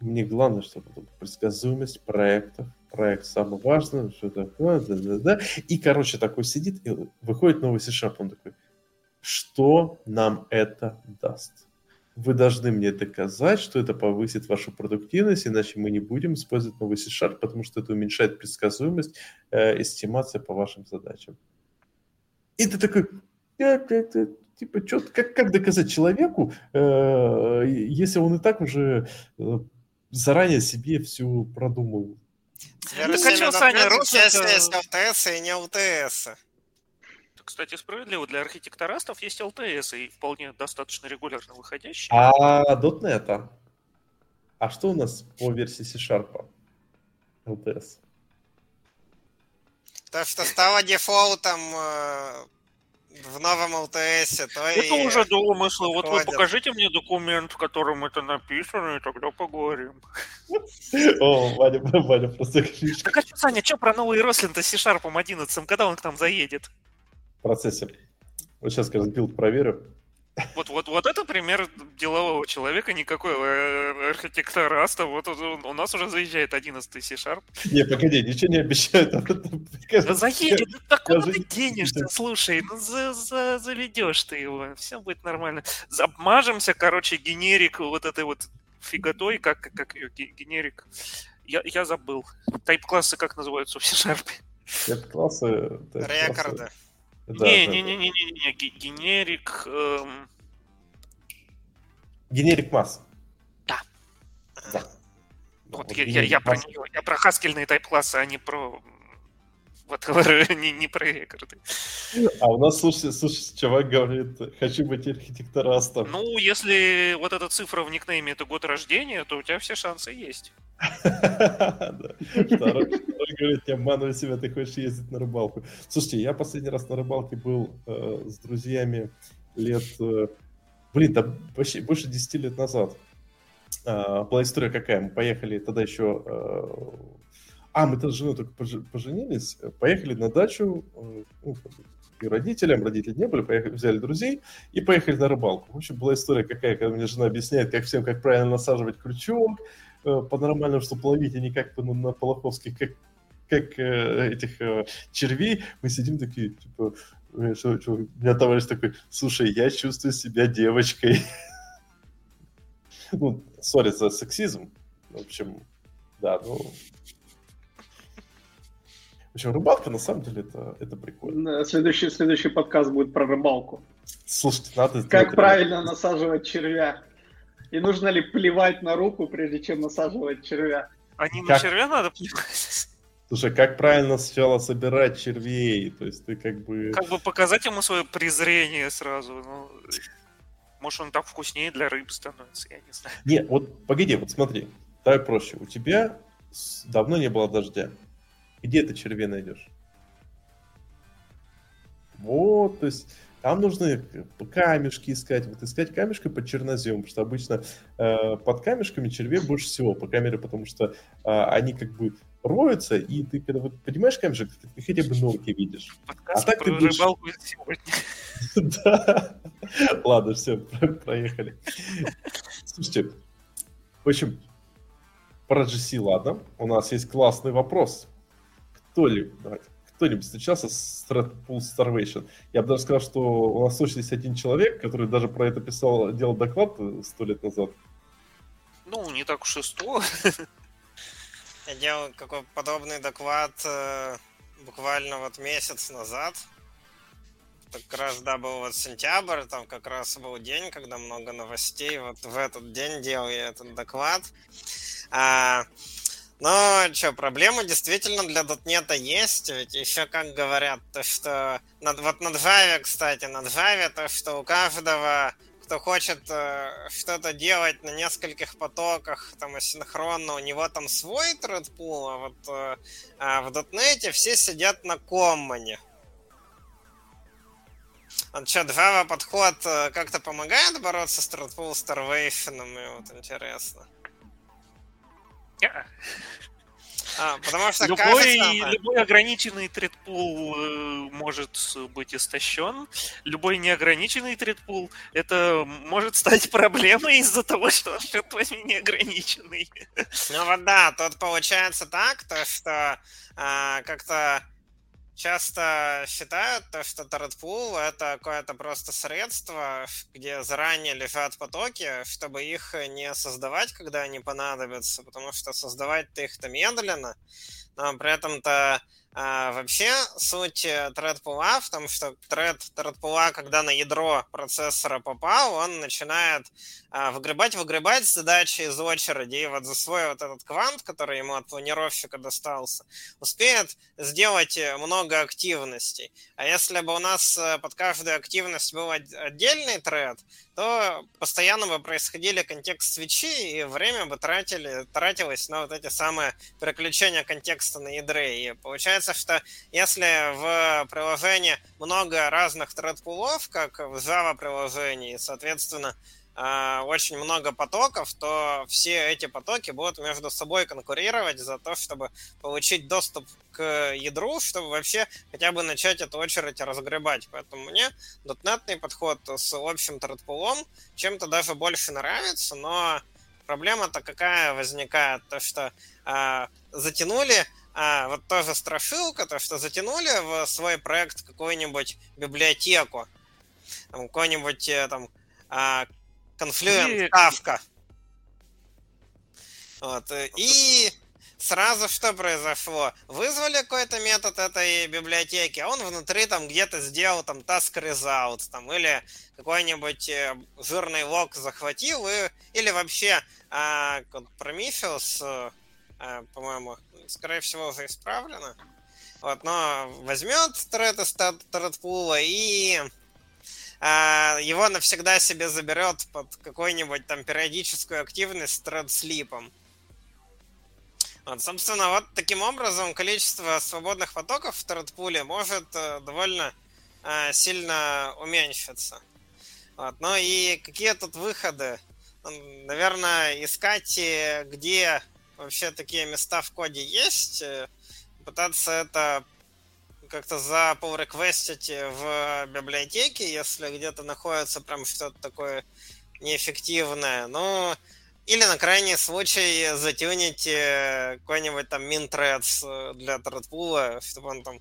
мне главное, чтобы предсказуемость проектов. Проект самое важное, что такое, да, да, да. И, короче, такой сидит, и выходит новый C-Sharp, он такой, что нам это даст? Вы должны мне доказать, что это повысит вашу продуктивность, иначе мы не будем использовать новый C-Sharp, потому что это уменьшает предсказуемость, э, эстимация по вашим задачам. И ты такой, типа, что, как, как доказать человеку, э, если он и так уже э, заранее себе всю продумал? Теперь ну, Саня, Если есть LTS и не LTS кстати, справедливо. Для архитекторастов есть LTS, и вполне достаточно регулярно выходящие. А .NET? А что у нас по версии C-Sharp? LTS. То, что стало дефолтом э, в новом LTS, то Это и уже домыслы. Вот вы покажите мне документ, в котором это написано, и тогда поговорим. О, Ваня, Ваня просто Так а что, Саня, что про новый Рослин-то с C-Sharp 11? Когда он к нам заедет? Процессе. Вот сейчас, скажем, билд проверю. Вот, вот, вот это пример делового человека, никакой э, архитектора Аста. Вот у нас уже заезжает 11 C-Sharp. Не, погоди, ничего не обещают. Да заедет, ну такого ты денешься, слушай, ну за, за, заведешь ты его, все будет нормально. Обмажемся, короче, генерик вот этой вот фиготой, как, как ее, генерик. Я, я забыл. Тайп-классы как называются в C-Sharp? Тайп-классы... Рекорды. Не-не-не-не-не, генерик... Эм... Генерик масс. Да. да. Вот, вот я, я, я, про нее, я про хаскельные тайп-классы, а не про вот не, не про рекорды. А у нас, слушай, слушай, чувак говорит, хочу быть архитекторастом. Ну, если вот эта цифра в никнейме это год рождения, то у тебя все шансы есть. Второй говорит, не обманывай себя, ты хочешь ездить на рыбалку. Слушайте, я последний раз на рыбалке был э, с друзьями лет... Э, блин, да почти больше 10 лет назад. А, была история какая? Мы поехали тогда еще э, а, мы с женой только поженились, поехали на дачу, э, ну, и родителям, родители не были, поехали, взяли друзей и поехали на рыбалку. В общем, была история какая, когда мне жена объясняет, как всем, как правильно насаживать крючок, э, по-нормальному, чтобы ловить, а не как на, на Полоховских, как, как э, этих э, червей. Мы сидим такие, типа, э, что, что, у меня товарищ такой, слушай, я чувствую себя девочкой. Ну, сори за сексизм. В общем, да, ну, в общем, рыбалка, на самом деле, это, это прикольно. Следующий, следующий подкаст будет про рыбалку. Слушайте, надо... Как правильно насаживать червя. И нужно ли плевать на руку, прежде чем насаживать червя? А не как... на червя надо плевать? Слушай, как правильно сначала собирать червей? То есть ты как бы... Как бы показать ему свое презрение сразу. Ну... Может, он так вкуснее для рыбы становится, я не знаю. Не, вот погоди, вот смотри, давай проще. У тебя давно не было дождя. Где ты червей найдешь? Вот, то есть там нужно камешки искать. Вот искать камешки под чернозем, потому что обычно э, под камешками червей больше всего по камере, потому что э, они как бы роются, и ты когда вот поднимаешь камешек, ты хотя бы ногти видишь. Подкаст а так ты будешь... рыбалку сегодня. Да. Ладно, все, проехали. Слушайте, в общем, про GC, ладно. У нас есть классный вопрос. Кто ли, давайте, кто-нибудь встречался с Threadpool Starvation? Я бы даже сказал, что у нас точно есть один человек, который даже про это писал, делал доклад сто лет назад. Ну, не так уж и сто. Я делал какой подобный доклад э, буквально вот месяц назад. как раз, да, был вот сентябрь, там как раз был день, когда много новостей. Вот в этот день делал я этот доклад. А, но что, проблема действительно для дотнета есть, ведь еще как говорят, то что вот на Java, кстати, на Java, то что у каждого, кто хочет э, что-то делать на нескольких потоках, там, асинхронно, у него там свой thread а вот э, а в дотнете все сидят на коммоне. Вот что, Java подход э, как-то помогает бороться с thread Starvation? Мне вот интересно. А, потому что любой, кажется... любой ограниченный тредпул э, может быть истощен. Любой неограниченный тредпул это может стать проблемой из-за того, что он, черт возьми, неограниченный. Ну вот да, тут получается так, то что а, как-то часто считают, то, что Threadpool — это какое-то просто средство, где заранее лежат потоки, чтобы их не создавать, когда они понадобятся, потому что создавать-то их-то медленно, но при этом-то а, вообще суть thread в том, что thread, thread когда на ядро процессора попал, он начинает а, выгребать, выгребать задачи из очереди, и вот за свой вот этот квант, который ему от планировщика достался, успеет сделать много активностей. А если бы у нас э, под каждую активность был отдельный thread, то постоянно бы происходили контекст свечи, и время бы тратили, тратилось на вот эти самые переключения контекста на ядре. И получается, что если в приложении много разных тред-пулов, как в Java приложении, соответственно, очень много потоков, то все эти потоки будут между собой конкурировать за то, чтобы получить доступ к ядру, чтобы вообще хотя бы начать эту очередь разгребать. Поэтому мне дотнетный подход с общим тредпулом чем-то даже больше нравится, но проблема-то какая возникает? То, что а, затянули а, вот тоже страшилка, то, что затянули в свой проект какую-нибудь библиотеку, какой-нибудь э, там Confluent, Kafka. Вот. Э, и сразу что произошло? Вызвали какой-то метод этой библиотеки, а он внутри там где-то сделал там task result, там, или какой-нибудь э, жирный лог захватил, и, или вообще а, Prometheus, а, по-моему, скорее всего, уже исправлено. Вот, но возьмет тред из и его навсегда себе заберет под какую-нибудь там периодическую активность с тредслипом. Вот, собственно, вот таким образом количество свободных потоков в тредпуле может э, довольно э, сильно уменьшиться. Вот. Ну и какие тут выходы? Наверное, искать, где вообще такие места в коде есть, э, пытаться это как-то за реквестить в библиотеке, если где-то находится прям что-то такое неэффективное. Ну, или на крайний случай затюнить э, какой-нибудь там min-threads э, для threadpool, чтобы он там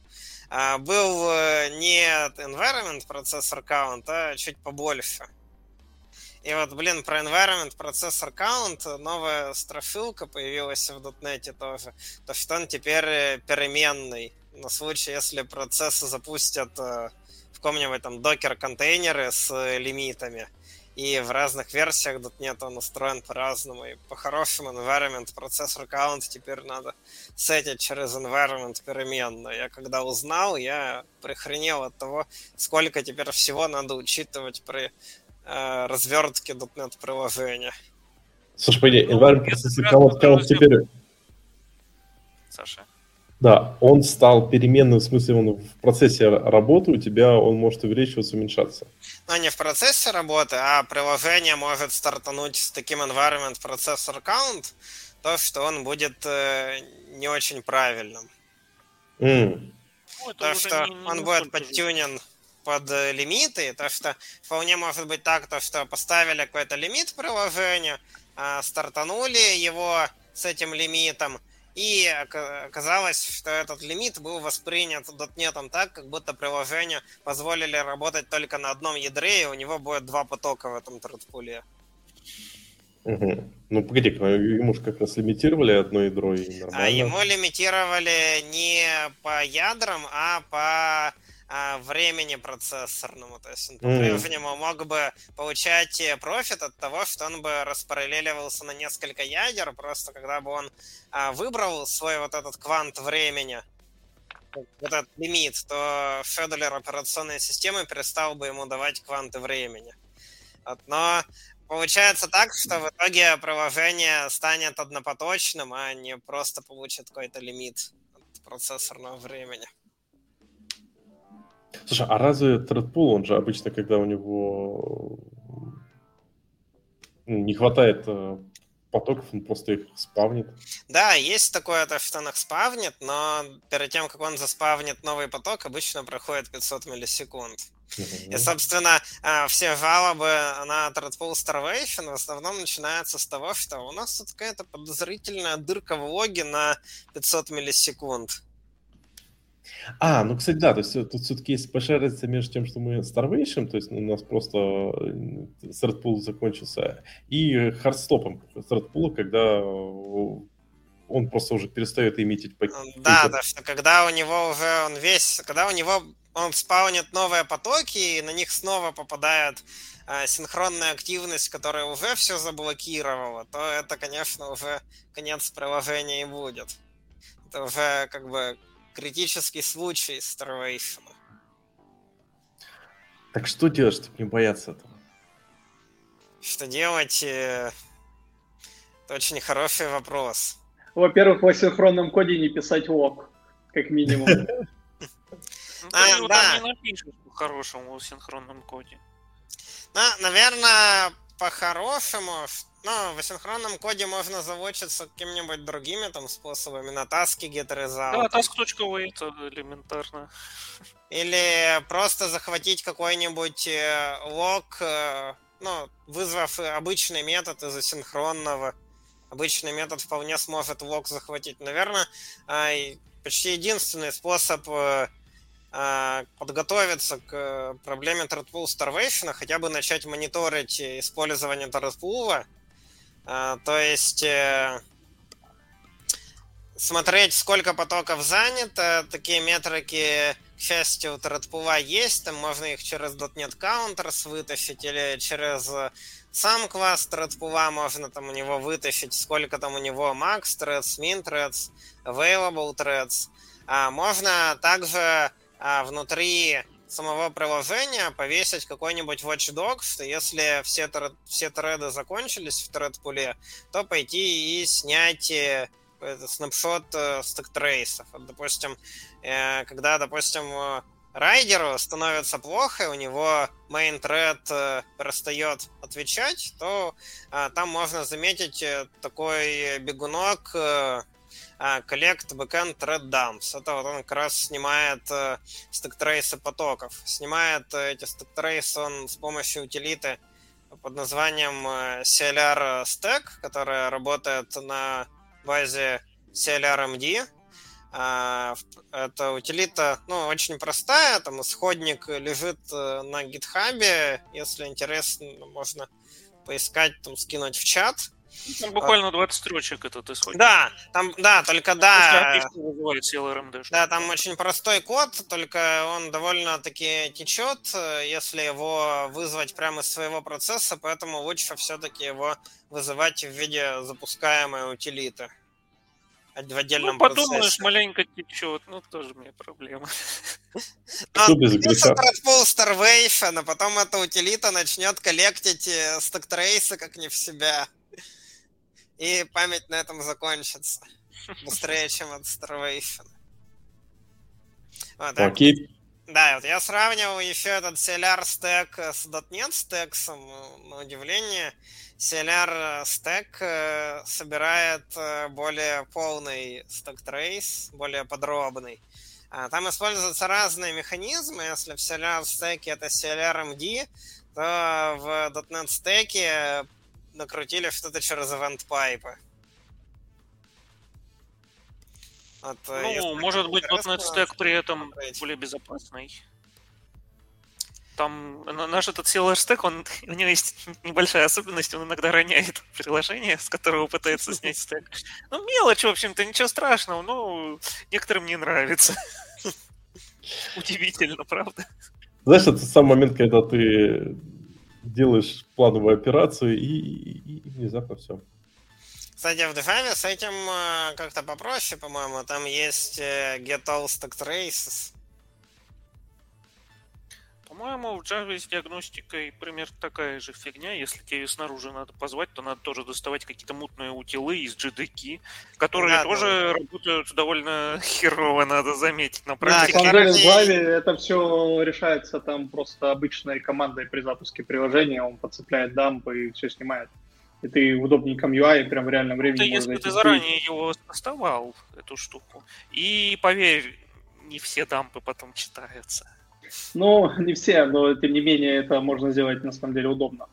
а, был э, не environment процессор count, а чуть побольше. И вот, блин, про environment процессор count новая страшилка появилась в .NET тоже, то что он теперь переменный на случай, если процессы запустят э, в каком-нибудь там докер-контейнеры с лимитами. И в разных версиях .NET он устроен по-разному. И по-хорошему environment процессор count теперь надо сетить через environment переменную. Я когда узнал, я прихренел от того, сколько теперь всего надо учитывать при э, развертки .NET приложения. Слушай, пойди, ну, environment processor count, count теперь... Саша. Да, он стал переменным, в смысле, он в процессе работы у тебя, он может увеличиваться, уменьшаться. Ну, не в процессе работы, а приложение может стартануть с таким environment processor count, то, что он будет э, не очень правильным. Mm. Ну, то, что не, не он будет подтюнен под э, лимиты, то, что вполне может быть так, то, что поставили какой-то лимит приложения, э, стартанули его с этим лимитом, и оказалось, что этот лимит был воспринят дотнетом так, как будто приложение позволили работать только на одном ядре, и у него будет два потока в этом тредпуле. Угу. Ну, погоди, ему же как раз лимитировали одно ядро и а нормально. А ему лимитировали не по ядрам, а по а, времени процессорному. То есть он по-прежнему мог бы получать э, профит от того, что он бы распараллеливался на несколько ядер, просто когда бы он а, выбрал свой вот этот квант времени, вот этот лимит, то Федолер операционной системы перестал бы ему давать кванты времени. Вот, но получается так, что в итоге приложение станет однопоточным, а не просто получит какой-то лимит от процессорного времени. Слушай, а разве Тредпул, он же обычно, когда у него ну, не хватает э, потоков, он просто их спавнит. Да, есть такое, то, что он их спавнит, но перед тем, как он заспавнит новый поток, обычно проходит 500 миллисекунд. И, собственно, э, все жалобы на Threadpool Starvation в основном начинаются с того, что у нас тут какая-то подозрительная дырка в логе на 500 миллисекунд. А, ну, кстати, да, то есть э, тут все-таки есть большая разница между тем, что мы Starvation, то есть у нас просто Threadpool э, закончился, и хардстопом Threadpool, когда он просто уже перестает иметь Да, да, что когда у него уже он весь, когда у него он спаунит новые потоки, и на них снова попадает э, синхронная активность, которая уже все заблокировала, то это, конечно, уже конец приложения и будет. Это уже как бы критический случай Starvation. Так что делать, чтобы не бояться этого? Что делать? Э, это очень хороший вопрос. Во-первых, в асинхронном коде не писать лог, как минимум. Ну, а, да. не напишешь по хорошему в синхронном коде. Ну, наверное, по-хорошему, ну, в асинхронном коде можно заводиться какими-нибудь другими там способами, на таски get result. Да, task.way это элементарно. Или просто захватить какой-нибудь э, лог, э, ну, вызвав обычный метод из асинхронного. Обычный метод вполне сможет лог захватить. Наверное, э, почти единственный способ подготовиться к проблеме Threadpool Starvation, хотя бы начать мониторить использование Threadpool, а, то есть э, смотреть, сколько потоков занято. Такие метрики, к счастью, у Threadpool есть. Там можно их через .NET Counters вытащить или через сам класс Threadpool можно там у него вытащить, сколько там у него max threads, min threads, available threads. А можно также а, внутри самого приложения повесить какой-нибудь watchdog, что если все, тред, все треды закончились в тред-пуле, то пойти и снять э, snapshot э, stack trace ов. Вот, допустим, э, когда, допустим, Rider у становится плохо, и у него main thread перестает отвечать, то там можно заметить такой бегунок collect backend thread dumps. Это вот он как раз снимает э, stack trace ы потоков. Снимает э, эти stack trace ы он с помощью утилиты под названием э, CLR Stack, которая работает на базе CLRMD. А, это утилита, ну, очень простая, там исходник лежит на гитхабе, если интересно, можно поискать, там, скинуть в чат. Там буквально 20 строчек этот исходник. Да, там, да, только да. Да, там очень простой код, только он довольно-таки течет, если его вызвать прямо из своего процесса, поэтому лучше все-таки его вызывать в виде запускаемой утилиты. в отдельном ну, подумаешь, процессе. маленько течет, ну, тоже мне проблема. Без греха? Thread pool starvation, а потом эта утилита начнет коллектить э, stack trace ы как не в себя. И память на этом закончится. Быстрее, чем от starvation. Вот, Окей. Да, вот я сравнивал еще этот CLR стек с .NET стексом. На удивление, CLR стек э, собирает э, более полный стек трейс, более подробный. А, Там используются разные механизмы. Если в CLR стеке это CLR MD, то в .NET стеке накрутили что-то через event pipe. Вот, э, Ну, может быть, .NET Stack при этом посмотреть. более безопасный. Там на- наш этот CLR стек, он, у него есть небольшая особенность, он иногда роняет приложение, с которого пытается снять стек. Ну, мелочь, в общем-то, ничего страшного, но некоторым не нравится. Удивительно, правда? Знаешь, это сам момент, когда ты делаешь плановую операцию, и, и- и внезапно все. Кстати, в Defame с этим э, как-то попроще, по-моему. Там есть э, get all stack traces. По-моему, в Java с диагностикой примерно такая же фигня. Если тебе снаружи надо позвать, то надо тоже доставать какие-то мутные утилы из JDK, которые Да, тоже работают довольно херово, надо заметить, на На практике. самом деле в Java это все решается там просто обычной командой при запуске приложения, он подцепляет дамп и все снимает. И ты в удобненьком UI прям в реальном Это времени можешь если ты заранее его доставал, эту штуку. И поверь, не все дампы потом читаются. Ну, не все, но тем не менее это можно сделать на самом деле удобно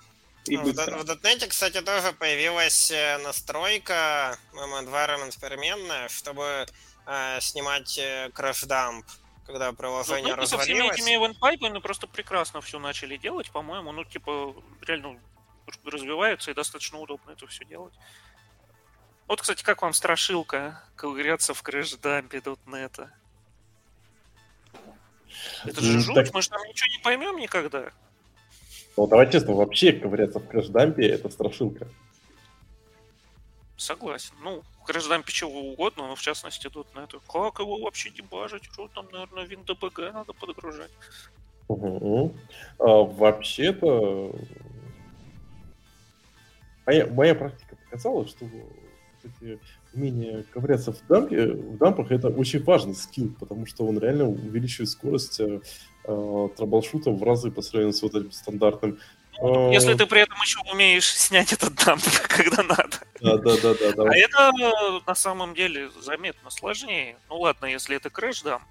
и В, быстро. в .NET, кстати, тоже появилась э, настройка environment переменная, чтобы э, снимать э, dump, когда приложение Ну, со всеми развалилось. этими event просто прекрасно все начали делать, по-моему. Ну, типа, реально развиваются и достаточно удобно это все делать. Вот, кстати, как вам страшилка ковыряться в crash dump е .NET? Это же жуть, так- мы же там ничего не поймем никогда. Ну, давай честно, вообще ковыряться в crash dump е – это страшилка. Согласен. Ну, в crash dump е чего угодно, но в частности .NET. Как его вообще дебажить? Что там, наверное, WinDBG надо подгружать? Мгм. А, вообще-то, моя, моя практика показала, что умение ковыряться в, дампе, в дампах это очень важный скилл, потому что он реально увеличивает скорость э, э, troubleshoot а в разы по сравнению с вот этим стандартным. Э, Если ты при этом еще умеешь снять этот дамп, когда надо. Да, да, да, да, да. А это э, на самом деле заметно сложнее. Ну ладно, если это crash dump,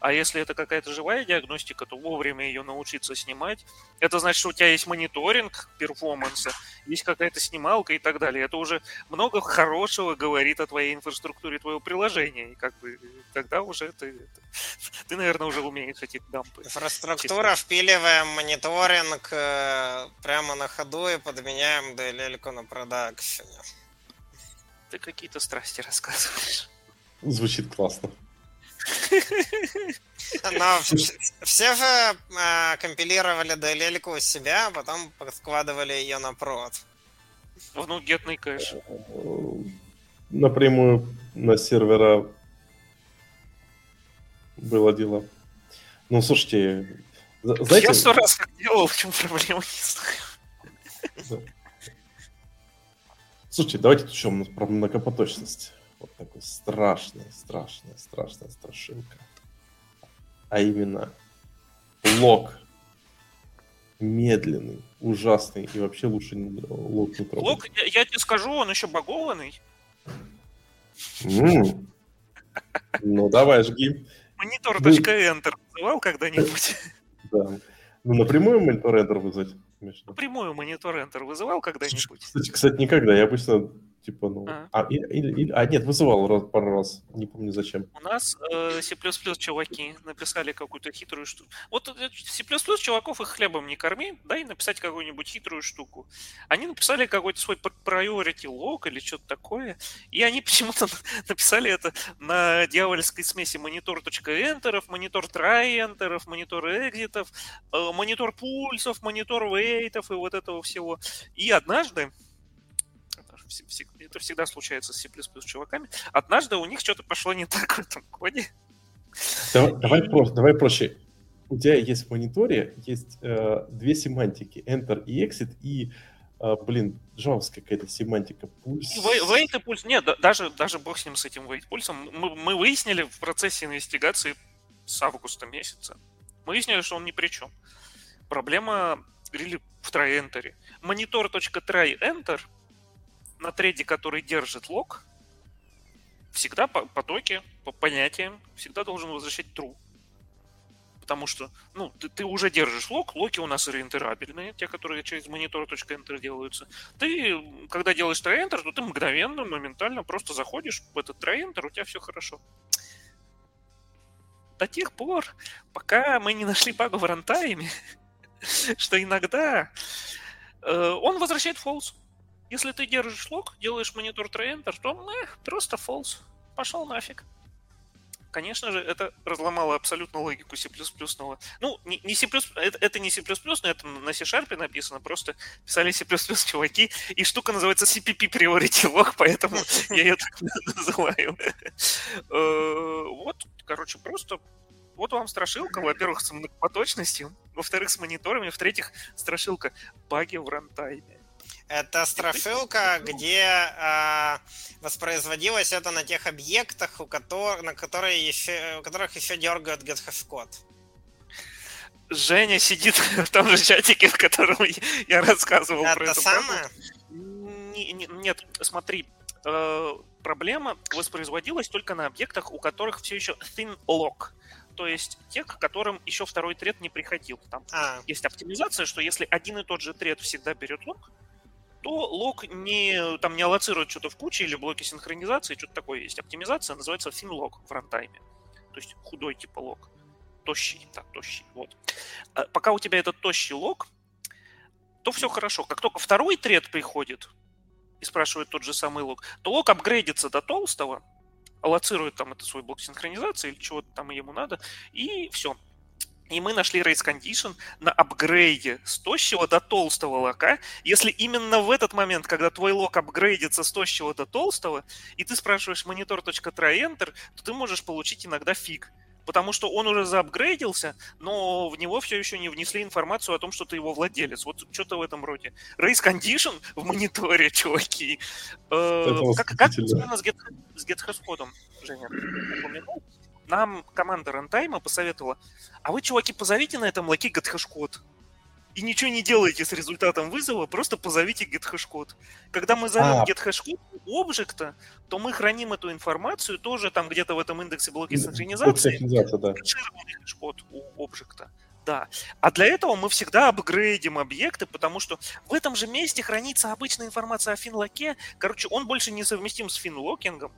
а если это какая-то живая диагностика, то вовремя ее научиться снимать. Это значит, что у тебя есть мониторинг перформанса, есть какая-то снималка и так далее. Это уже много хорошего говорит о твоей инфраструктуре твоего приложения. И как бы тогда уже ты, ты наверное, уже умеешь эти дампы. Инфраструктура, впиливаем мониторинг э, прямо на ходу и подменяем DLL на продакшене. Ты какие-то страсти рассказываешь. Звучит классно. Но вс- все же э, компилировали DLL у себя, а потом складывали ее на прод. В нугетный кэш. Напрямую на сервера было дело. Ну, слушайте, знаете... Я сто раз так делал, в чем проблема, не знаю. Слушайте, давайте еще у нас про многопоточность. Вот такой страшная, страшная, страшная страшилка. А именно лог медленный, ужасный и вообще лучше лог не трогать. Лог, я, я тебе скажу, он еще багованный. М. Ну, давай, жги. Монитор.enter называл когда-нибудь? Да. Ну, напрямую монитор Enter вызвать. Напрямую монитор Enter вызывал когда-нибудь? Кстати, кстати, никогда. Я обычно, типа, ну... А. А, или, или- а, нет, вызывал раз, пару раз. Не помню зачем. У нас э, C++ чуваки написали какую-то хитрую штуку. Вот э, C++ чуваков их хлебом не корми, дай написать какую-нибудь хитрую штуку. Они написали какой-то свой priority log или что-то такое, и они почему-то написали это на дьявольской смеси монитор.энтеров, монитор try-энтеров, монитор экзитов, э, монитор пульсов, монитор вейтов и вот этого всего. И однажды это всегда случается с C++ чуваками. Однажды у них что-то пошло не так в этом коде. Давай, давай, проще, давай проще. У тебя есть в мониторе есть э, две семантики, enter и exit, и а, блин, джавовская какая-то семантика, пульс. Wait и пульс, нет, даже, даже бог с ним, с этим wait пульсом. Мы, мы выяснили в процессе инвестигации с августа месяца, мы выяснили, что он ни при чем. Проблема really в try-enter. Monitor.try-enter на треде, который держит лог, всегда по потоке, по понятиям, всегда должен возвращать true потому что, ну, ты, ты уже держишь лог, локи у нас реинтерабельные, те, которые через монитор.enter делаются. Ты, когда делаешь try-enter, то ты мгновенно, моментально просто заходишь в этот try-enter, у тебя все хорошо. До тех пор, пока мы не нашли багу в рантайме, что иногда э, он возвращает false. Если ты держишь лог, делаешь монитор try-enter, то э, просто false. Пошел нафиг конечно же, это разломало абсолютно логику C++. Ну, не, не C++, это, это не C++, но это на C-Sharp написано, просто писали C++ чуваки, и штука называется CPP Priority Log, поэтому я ее так называю. Э, вот, короче, просто вот вам страшилка, во-первых, с многопоточностью, во-вторых, с мониторами, в-третьих, страшилка баги в рантайме. Это страшилка, где э, воспроизводилось это на тех объектах, у которых, на которые еще, у которых еще дергают код. Женя сидит в том же чатике, в котором я рассказывал это про это. самое? Не, не, нет, смотри, э, проблема воспроизводилась только на объектах, у которых все еще thin lock то есть те, к которым еще второй тред не приходил. Там а. есть оптимизация, что если один и тот же тред всегда берет лог, то лог не, там, не аллоцирует что-то в куче или блоки синхронизации, что-то такое есть. Оптимизация называется finlog в рантайме. То есть худой типа лог. Тощий, так, тощий, вот. А пока у тебя этот тощий лог, то все хорошо. Как только второй тред приходит и спрашивает тот же самый лог, то лог апгрейдится до толстого, аллоцирует там это свой блок синхронизации или чего-то там ему надо, и все. И мы нашли race condition на апгрейде с тощего до толстого лока. Если именно в этот момент, когда твой лок апгрейдится с тощего до толстого, и ты спрашиваешь monitor.try-enter, то ты можешь получить иногда фиг. Потому что он уже заапгрейдился, но в него все еще не внесли информацию о том, что ты его владелец. Вот что-то в этом роде. Race condition в мониторе, чуваки. Э, как, как с get, с кодом, Женя, упомянул? Нам команда рантайма посоветовала, а вы, чуваки, позовите на этом лаки GetHash-код. И ничего не делайте с результатом вызова, просто позовите GetHash-код. Когда мы зовем а. GetHash-код у объекта, то мы храним эту информацию тоже там где-то в этом индексе блоки синхронизации. Да. код у объекта. Да. А для этого мы всегда апгрейдим объекты, потому что в этом же месте хранится обычная информация о финлоке. Короче, он больше не совместим с финлокингом.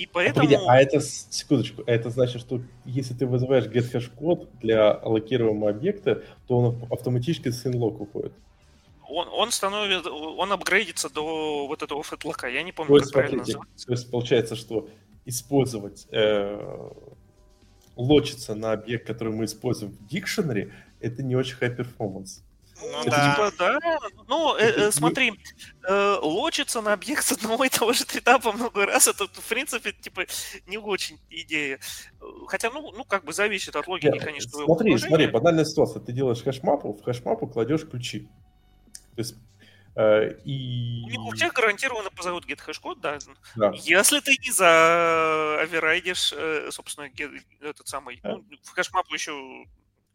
И поэтому... Погоди, а это, секундочку, это значит, что если ты вызываешь getHash код для аллокируемого объекта, то он автоматически с inlock уходит. Он, он становится, он апгрейдится до вот этого фэтлока. Я не помню, то есть, как правильно называется. То есть получается, что использовать, э, лочиться на объект, который мы используем в дикшенере, это не очень high performance. Ну, это да. Типа, да. Ну, э, э, смотри, э, лочиться на объект с одного и того же тритапа много раз, это, в принципе, типа, не очень идея. Хотя, ну, ну как бы зависит от логики, Нет, конечно, Смотри, смотри, банальная ситуация. Ты делаешь хэшмапу, в хэшмапу кладешь ключи. То есть Э, и... У них у всех гарантированно позовут get code, да. да. Если ты не за override ишь, собственно, get, этот самый, э. ну, в hash map у еще,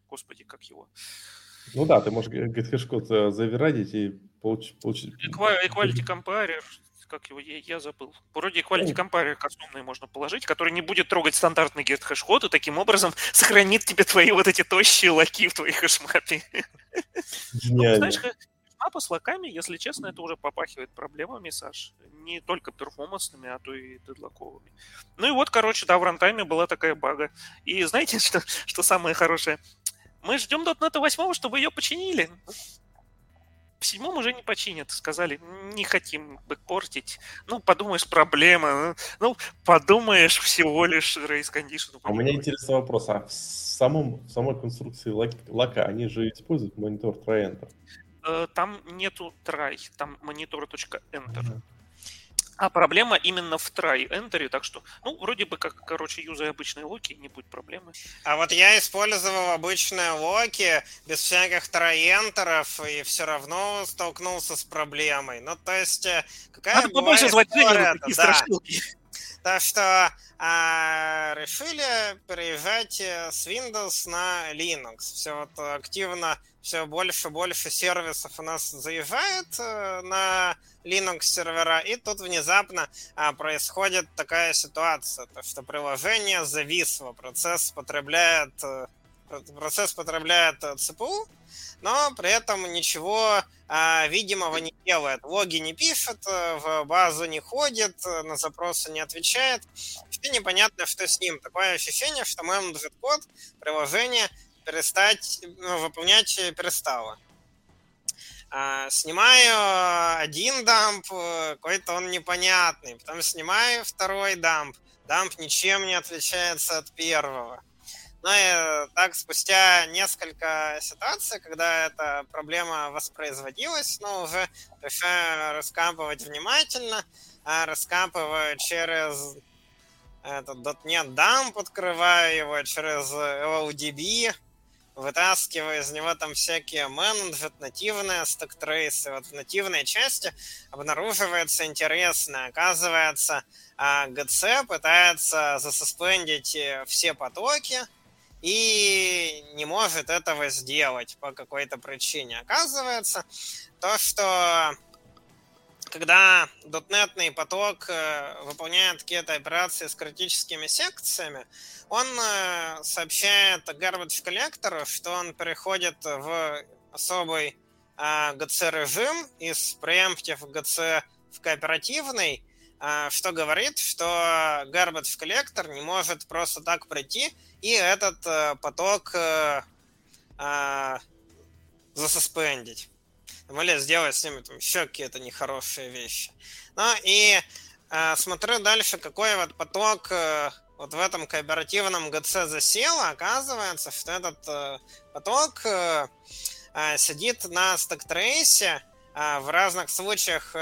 господи, как его, ну да, ты можешь GetHashCode э, за override ить и получить... получить... Equality Comparer, как его, я, я забыл. Вроде Equality Comparer кастомный можно положить, который не будет трогать стандартный GetHashCode и таким образом сохранит тебе твои вот эти тощие лок и в твоей hash map е. Ну, знаешь, хэшмапа с лаками, если честно, это уже попахивает проблемами, Саш. Не только перформансными, а то и дедлоковыми. Ну и вот, короче, да, в рантайме была такая бага. И знаете, что, что самое хорошее? Мы ждем до .NET 8, чтобы ее починили. В седьмом уже не починят. Сказали, не хотим портить. Ну, подумаешь, проблема. Ну, подумаешь, всего лишь race condition. А у меня интересный вопрос. А в, самом, в самой конструкции лака они же используют монитор try-enter? Э, там нету try, там монитор.enter. А проблема именно в try entry, так что, ну, вроде бы как, короче, юзай обычные локи, не будет проблемы. А вот я использовал обычные локи без всяких троентеров и все равно столкнулся с проблемой. Ну, то есть, э, какая Надо побольше звать такие да. страшилки. Так что а, решили переезжать э, с Windows на Linux. Все вот активно, все больше и больше сервисов у нас заезжает э, на Linux сервера, и тут внезапно а, происходит такая ситуация, то, что приложение зависло, процесс потребляет, э, процесс потребляет э, ЦПУ, но при этом ничего а, видимого не делает. Логи не пишет, э, в базу не ходит, э, на запросы не отвечает. Вообще непонятно, что с ним. Такое ощущение, что моему код приложение перестать ну, выполнять перестало. А, снимаю один дамп, э, какой-то он непонятный. Потом снимаю второй дамп. Дамп ничем не отличается от первого. Ну и так спустя несколько ситуаций, когда эта проблема воспроизводилась, ну, уже решаю раскапывать внимательно, а раскапываю через этот dotnet-dump, открываю его через LLDB, вытаскиваю из него там всякие managed, нативные stack trace ы. Вот в нативной части обнаруживается интересное. Оказывается, а, пытается за suspend ить все потоки, и не может этого сделать по какой-то причине. Оказывается, то, что когда дотнетный поток э, выполняет какие-то операции с критическими секциями, он э, сообщает garbage коллектору, что он переходит в особый GC-режим э, из preemptive GC в кооперативный, что говорит, что garbage коллектор не может просто так прийти и этот э, поток э, за suspend ить. Или сделать с ними там, еще какие-то нехорошие вещи. Ну и э, смотрю дальше, какой вот поток э, вот в этом кооперативном GC засел. Оказывается, что этот э, поток э, э, сидит на stack trace е. Э, в разных случаях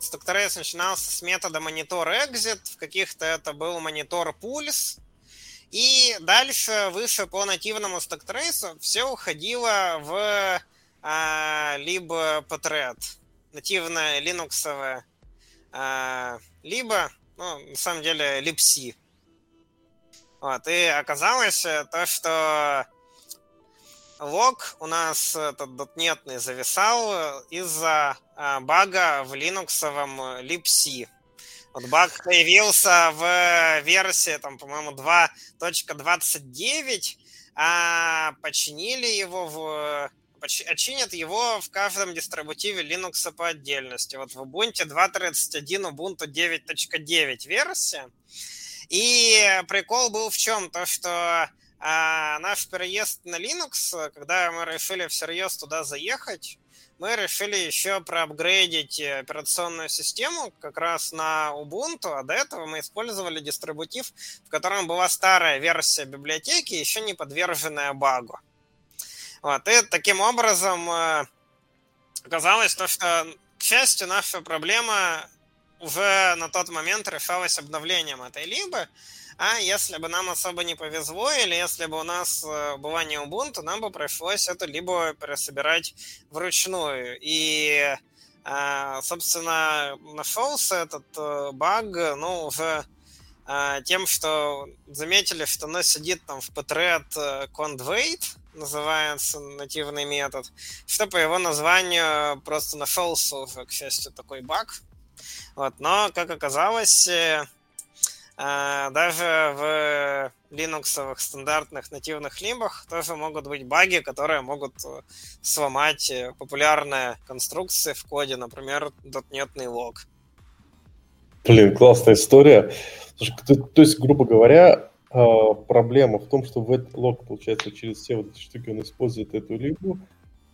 stack trace начинался с метода Monitor.Exit, в каких-то это был Monitor.Pulse, и дальше, выше по нативному stack trace у все уходило в а, либо Potred, нативное линуксовое, а, либо, ну, на самом деле, libc. Вот, и оказалось то, что лог у нас этот дотнетный зависал из-за а, бага в линуксовом libc. Вот баг появился в версии, там, по-моему, 2.29, а починили его в очинят его в каждом дистрибутиве Linux по отдельности. Вот в Ubuntu 2.31, Ubuntu 9.9 версия. И прикол был в чем? То, что а, наш переезд на Linux, когда мы решили всерьез туда заехать, мы решили еще проапгрейдить операционную систему как раз на Ubuntu, а до этого мы использовали дистрибутив, в котором была старая версия библиотеки, еще не подверженная багу. Вот, и таким образом э, оказалось то, что, к счастью, наша проблема уже на тот момент решалась обновлением этой либо, а если бы нам особо не повезло, или если бы у нас э, была не Ubuntu, нам бы пришлось это либо пересобирать вручную. И, э, собственно, нашелся этот баг, ну, уже тем, что заметили, что оно сидит там в pthread conwait, называется нативный метод, что по его названию просто нашелся уже, к счастью, такой баг. Вот, но, как оказалось, а, даже в линуксовых стандартных нативных лимбах тоже могут быть баги, которые могут э, сломать э, популярные конструкции в коде, например, дотнетный лог. Блин, классная история. Слушай, то, то есть, грубо говоря, а, проблема в том, что в этот лог, получается, через все вот эти штуки он использует эту либу,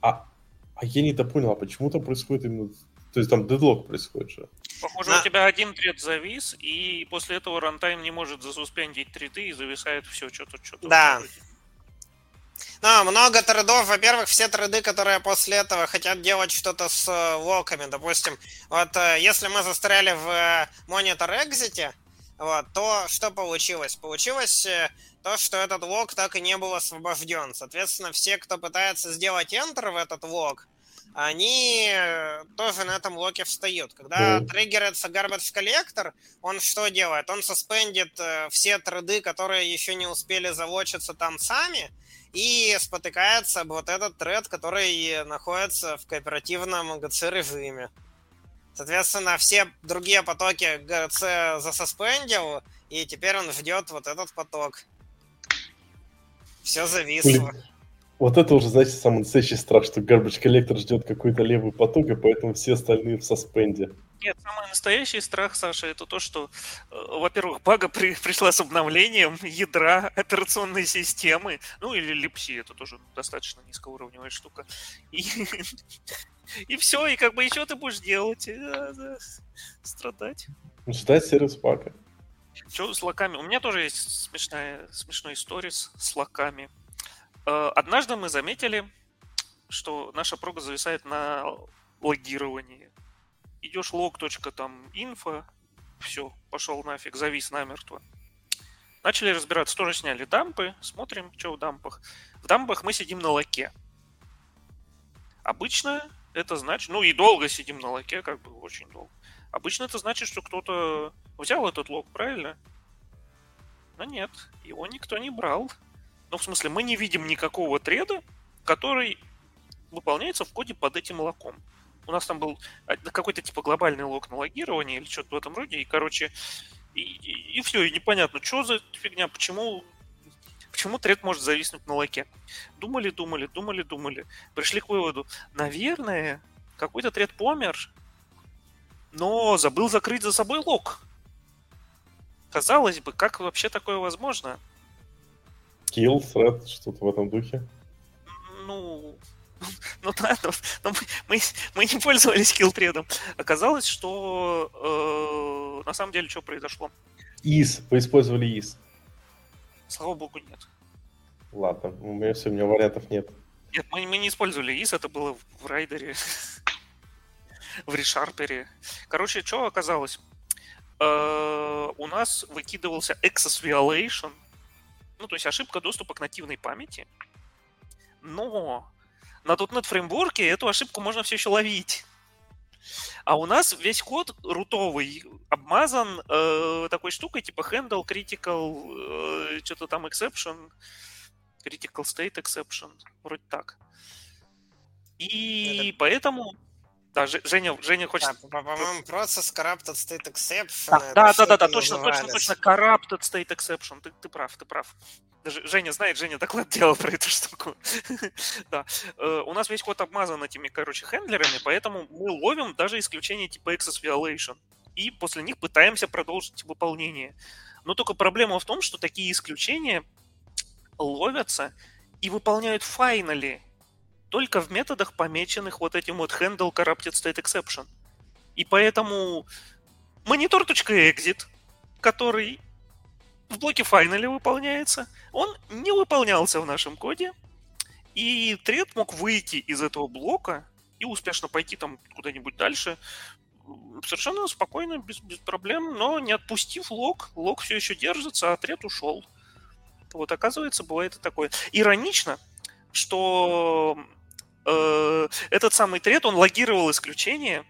а, а я не то понял, а почему там происходит именно то есть там дедлок происходит же. Похоже, На... у тебя один тред завис, и после этого рантайм не может засуспендить треды, и зависает все, что-то, что-то. Да. Ну, много тредов. Во-первых, все треды, которые после этого хотят делать что-то с э, локами. Допустим, вот э, если мы застряли в э, Monitor Exit, вот, то что получилось? Получилось то, что этот лог так и не был освобожден. Соответственно, все, кто пытается сделать Enter в этот лог, они тоже на этом локе встают. Когда mm. триггерится Garbage Collector, он что делает? Он суспендит все треды, которые еще не успели залочиться там сами, и спотыкается об вот этот тред, который находится в кооперативном GC режиме. Соответственно, все другие потоки GC засоспендил, и теперь он ждет вот этот поток. Все зависло. Вот это уже, знаете, самый настоящий страх, что Garbage Collector ждет какой-то левый поток, и поэтому все остальные в соспенде. Нет, самый настоящий страх, Саша, это то, что, э, во-первых, бага при, пришла с обновлением ядра операционной системы, ну или липси, это тоже достаточно низкоуровневая штука. И, и все, и как бы что ты будешь делать? Э, страдать. Ждать сервис пака. Что с локами? У меня тоже есть смешная, смешной историс с локами. Э, однажды мы заметили, что наша прога зависает на логировании идешь лог. там инфо, все, пошел нафиг, завис намертво. Начали разбираться, тоже сняли дампы, смотрим, что в дампах. В дампах мы сидим на локе. Обычно это значит, ну и долго сидим на локе, как бы очень долго. Обычно это значит, что кто-то взял этот лог, правильно? Но нет, его никто не брал. Ну, в смысле, мы не видим никакого треда, который выполняется в коде под этим локом у нас там был какой-то типа глобальный лог на логирование или что-то в этом роде, и, короче, и, и, и все, и непонятно, что за фигня, почему, почему тред может зависнуть на локе. Думали, думали, думали, думали, пришли к выводу, наверное, какой-то тред помер, но забыл закрыть за собой лог. Казалось бы, как вообще такое возможно? Kill, thread, что-то в этом духе? Ну, ну да, но, но мы, мы, не пользовались килтредом. Оказалось, что э, на самом деле что произошло? ИС, вы использовали ИС. Слава богу, нет. Ладно, у меня все, у меня вариантов нет. Нет, мы, мы не использовали ИС, это было в райдере, в решарпере. Короче, что оказалось? Э, у нас выкидывался access violation, ну, то есть ошибка доступа к нативной памяти, но на .NET фреймворке эту ошибку можно все еще ловить. А у нас весь код рутовый обмазан э, такой штукой типа handle, critical, э, что-то там exception, critical state exception, вроде так. И Это... поэтому да, Женя, Женя хочет... Да, по-моему, процесс corrupted state exception. Да, да, да, да, точно, точно, точно, corrupted state exception. Ты, ты прав, ты прав. Даже Женя знает, Женя доклад делал про эту штуку. да. Э, у нас весь код обмазан этими, короче, хендлерами, поэтому мы ловим даже исключение типа access violation. И после них пытаемся продолжить выполнение. Но только проблема в том, что такие исключения ловятся и выполняют файнали только в методах, помеченных вот этим вот handle corrupted state exception. И поэтому monitor.exit, который в блоке finally выполняется, он не выполнялся в нашем коде, и тред мог выйти из этого блока и успешно пойти там куда-нибудь дальше, совершенно спокойно, без, без проблем, но не отпустив лог, лог все еще держится, а тред ушел. Вот, оказывается, бывает и такое. Иронично, что э, этот самый тред, он логировал исключение,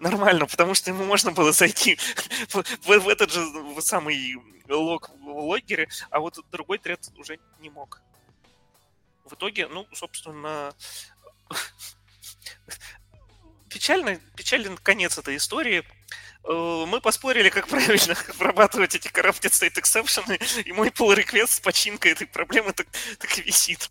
нормально, потому что ему можно было зайти в, в, в этот же самый лог в logger е, а вот другой thread уже не мог. В итоге, ну, собственно, печально, печален конец этой истории. Э, мы поспорили, как правильно обрабатывать эти corrupted state exception, и мой pull request с починкой этой проблемы так, так и висит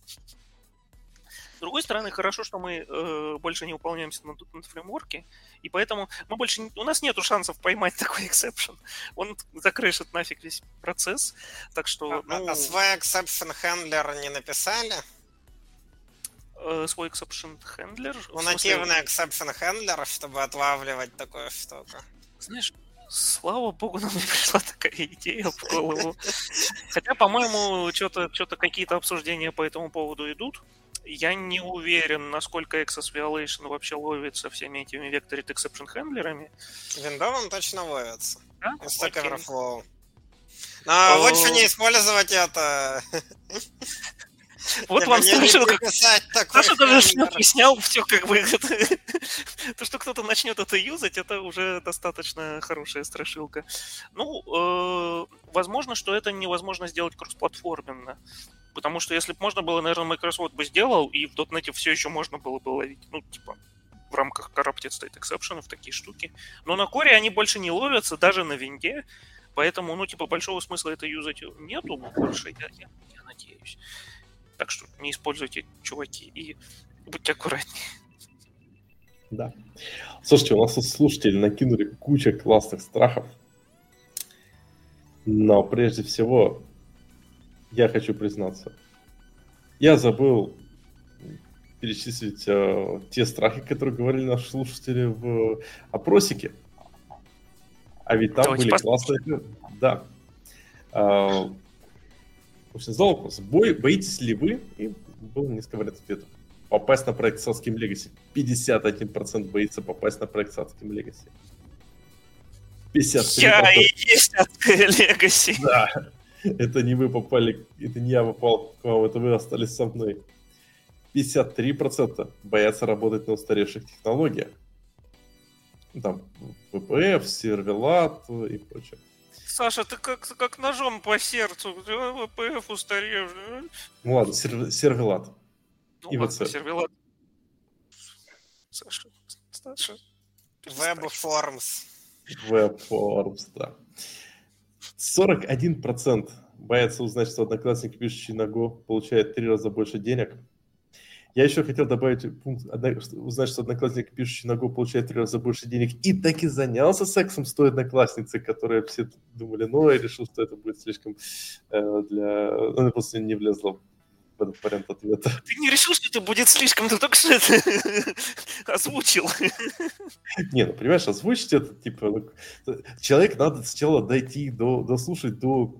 другой стороны, хорошо, что мы э, больше не выполняемся на, на фреймворке, и поэтому мы больше, у нас нету шансов поймать такой exception. Он закрышит нафиг весь процесс, так что... А, ну... а свой exception handler не написали? Э, свой exception handler? Ну, нативный exception handler, чтобы отлавливать такую штуку. Знаешь, Слава богу, нам не пришла такая идея в голову. Хотя, по-моему, что-то что какие-то обсуждения по этому поводу идут. Я не уверен, насколько Access Violation вообще ловится всеми этими Vectored Exception хендлерами. Виндовым точно ловится. Да? Stack. Overflow. Но лучше не использовать это. Вот вам приписать такой Саша даже шлюпки снял, все как бы... То, что кто-то начнет это юзать, это уже достаточно хорошая страшилка. Ну, э, возможно, что это невозможно сделать кроссплатформенно. Потому что если бы можно было, наверное, Microsoft бы сделал, и в .NET все еще можно было бы ловить, ну, типа, в рамках Corrupted State Exception такие штуки. Но на коре они больше не ловятся, даже на винде, поэтому, ну, типа, большого смысла это юзать нету больше, я, я- я надеюсь. Так что не используйте, чуваки, и будьте аккуратнее. Да. Слушайте, у нас тут слушатели накинули куча классных страхов. Но прежде всего, я хочу признаться. Я забыл перечислить э, те страхи, которые говорили наши слушатели в опросике. А ведь там Давайте были послушаем. классные... Да. В общем, вопрос. Бой, боитесь ли вы, и было несколько вариантов ответов, попасть на проект Садским Legacy? 51% боится попасть на проект Садским Legacy. 53%. Я и есть легаси. Да. Это не вы попали, это не я попал к вам, это вы остались со мной. 53% боятся работать на устаревших технологиях. Там VPF, сервелат и прочее. Саша, ты как, как ножом по сердцу. ВПФ устаревший. Ну ладно, серв- сервелат. Ну, И ладно, сервелат. Саша, Саша. Web Forms. Webforms, да. 41% боятся узнать, что одноклассник, пишущий на Go, получает три раза больше денег. Я еще хотел добавить пункт, узнать, что одноклассник, пишущий на Go, получает три раза больше денег. И так и занялся сексом с той одноклассницей, которая все думали, ну, я решил, что это будет слишком э, для... Ну, она просто не влезла в этот вариант ответа. Ты не решил, что это будет слишком, ты только что это озвучил. Не, ну понимаешь, озвучить это, типа, ну, человек надо сначала дойти, до, дослушать до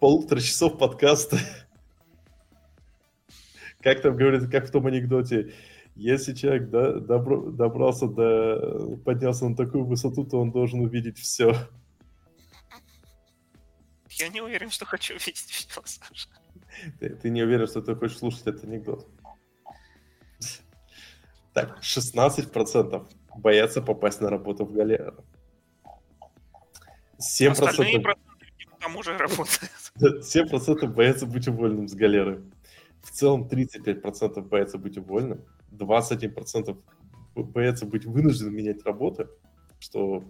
полутора часов подкаста. Как там говорится, как в том анекдоте, если человек да, добро- добрался до, поднялся на такую высоту, то он должен увидеть все. Я не уверен, что хочу видеть все, Саша. Ты, ты не уверен, что ты хочешь слушать этот анекдот. Так, 16% боятся попасть на работу в галеру. 7%, Остальные проценты там уже работают. 7% боятся быть уволенным с галеры. В целом 35% боятся быть уволенным. 21% боятся быть вынужденным менять работы, что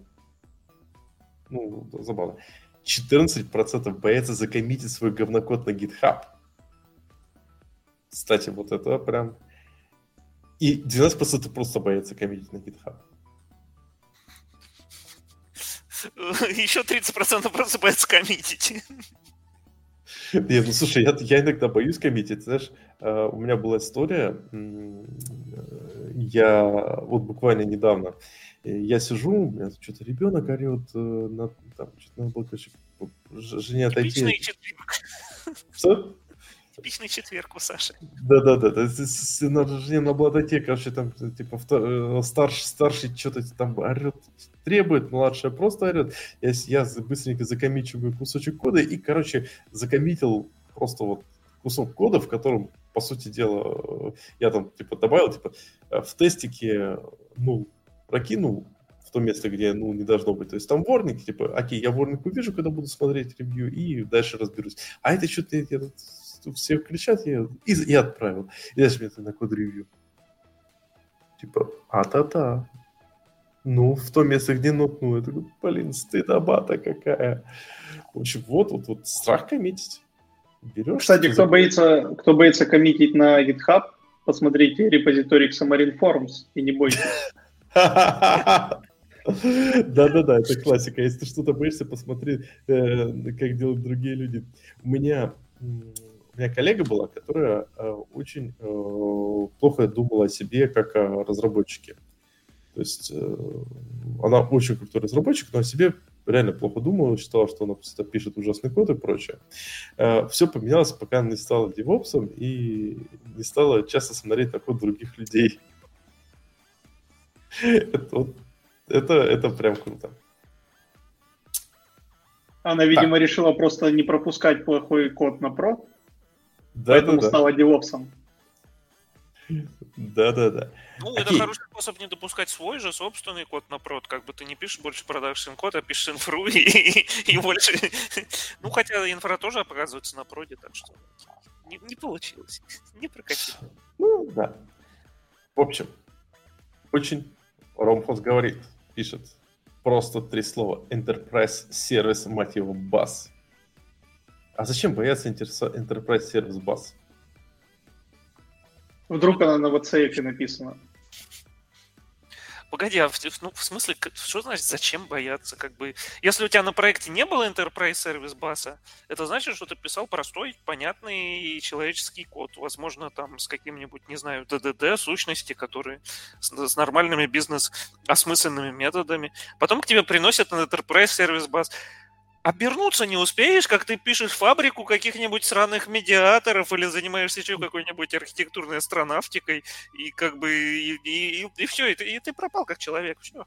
ну, забавно. 14% боятся закоммитить свой говнокод на GitHub. Кстати, вот это прям... И 12% просто боятся коммитить на GitHub. Еще 30% просто боятся коммитить. Нет, ну слушай, я, я иногда боюсь коммитить, знаешь, э, у меня была история, э, я вот буквально недавно, э, я сижу, у меня что-то ребенок орет, на, там, что-то надо было, короче, жене отойти. Типичный четверг. Что? Типичный четверг у Саши. Да-да-да, надо жене надо было отойти, короче, там, типа, старший, старший что-то там орет, требует, младшая просто орет. Я, я быстренько закоммичиваю кусочек кода и, короче, закоммитил просто вот кусок кода, в котором, по сути дела, э, я там, типа, добавил, типа, э, в тестике, ну, прокинул в то место, где, ну, не должно быть. То есть там ворник, типа, окей, я ворник увижу, когда буду смотреть ревью, и дальше разберусь. А это что-то я тут- тут все кричат, я, и, и отправил. И дальше мне это на код ревью. Типа, а-та-та. Ну, в то место, где нотнул. Я такой, блин, стыдоба-то какая. В общем, вот, вот, вот страх коммитить. Берешь. Кстати, кто боится, кто боится коммитить на GitHub, посмотрите репозиторий Xamarin Forms и не бойтесь. Да-да-да, это классика. Если ты что-то боишься, посмотри, э, как делают другие люди. У меня, у меня коллега была, которая э, очень э, плохо думала о себе как о разработчике. То есть э, она очень крутой разработчик, но о себе реально плохо думала, считала, что она просто пишет ужасный код и прочее. Э, Все поменялось, пока она не стала девопсом и не стала часто смотреть на код других людей. Это, это, это прям круто. Она, видимо, так. решила просто не пропускать плохой код на про, да, поэтому да, да. стала девопсом. Да-да-да. Ну, это хороший способ не допускать свой же собственный код на прод. Как бы ты не пишешь больше продакшн код, а пишешь инфру и, и, и больше... Ну, хотя инфра тоже оказывается на проде, так что не, не получилось. Не прокатило. Ну, да. В общем, очень Ромхос говорит, пишет просто три слова. Enterprise Service, мать его, бас. А зачем бояться Enterprise Service бас? Вдруг она на WhatsApp написана. Погоди, а в, ну, в смысле, что значит, зачем бояться? Как бы, если у тебя на проекте не было Enterprise Service баса, это значит, что ты писал простой, понятный человеческий код. Возможно, там с каким-нибудь, не знаю, DDD, сущности, которые с, с нормальными бизнес-осмысленными методами. Потом к тебе приносят Enterprise Service бас обернуться не успеешь, как ты пишешь фабрику каких-нибудь сраных медиаторов или занимаешься еще какой-нибудь архитектурной астронавтикой, и как бы и, и, и, и все, и ты, и ты пропал как человек, все.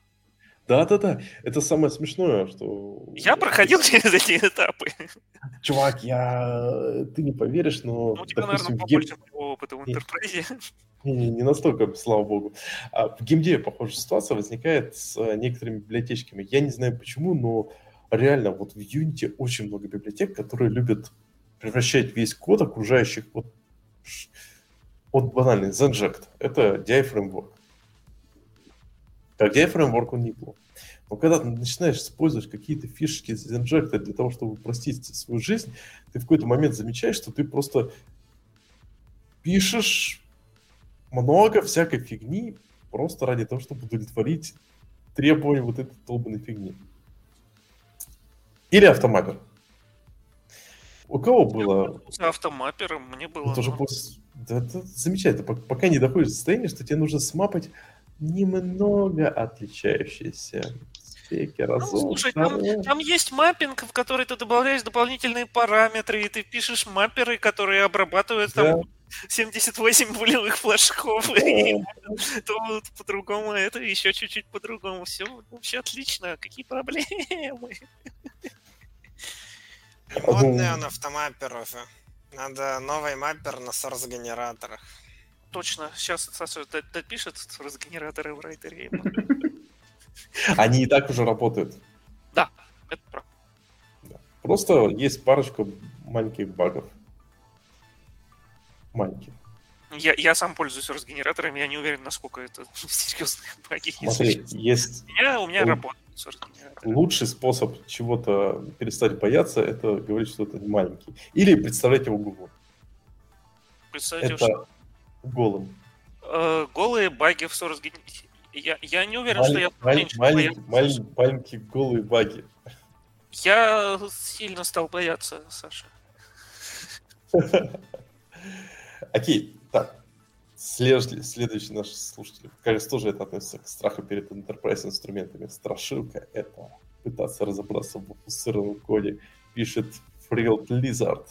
Да-да-да, это самое смешное, что... Я проходил через эти этапы. Чувак, я... Ты не поверишь, но... Ну, типа, наверное, побольше моего опыта в интерпрайзе. Не, не, не настолько, слава богу. А в геймдеве похожая ситуация возникает с некоторыми библиотечками. Я не знаю почему, но реально вот в Unity очень много библиотек, которые любят превращать весь код окружающих вот, вот банальный Zenject. Это DI фреймворк. Как DI фреймворк он неплох. Но когда ты начинаешь использовать какие-то фишки Zenject для того, чтобы упростить свою жизнь, ты в какой-то момент замечаешь, что ты просто пишешь много всякой фигни просто ради того, чтобы удовлетворить требования вот этой долбанной фигни. Или автомаппер. У кого было... Автомаппером мне было... Это уже после... да, это замечательно. Пока не доходишь до состояния, что тебе нужно смапать немного отличающиеся спеки разом. Ну, слушай, там, там есть маппинг, в который ты добавляешь дополнительные параметры, и ты пишешь мапперы, которые обрабатывают да. там 78 булевых флажков, и то по-другому, это еще чуть-чуть по-другому. Все вообще отлично. Какие проблемы? Модный он автомапперов. Надо новый маппер на source-генераторах. Точно. Сейчас Саша допишет source-генераторы в райтере. Они и так уже работают. Да, это правда. Просто есть парочка маленьких багов. Маленьких. Я, я сам пользуюсь разгенераторами, я не уверен, насколько это серьезные баги. Смотри, есть... У меня, у меня работает Лучший способ чего-то перестать бояться, это говорить, что это маленький. Или представлять его Google. Представить это что? голым. Э, голые баги в source я, я не уверен, Маль, что я маль, маленький, маленький, маленькие голые баги. Я сильно стал бояться, Саша. Окей, так. Следующий, наш слушатель, кажется, тоже это относится к страху перед enterprise инструментами. Страшилка — это пытаться разобраться в офусированном коде, пишет Фрилд Lizard.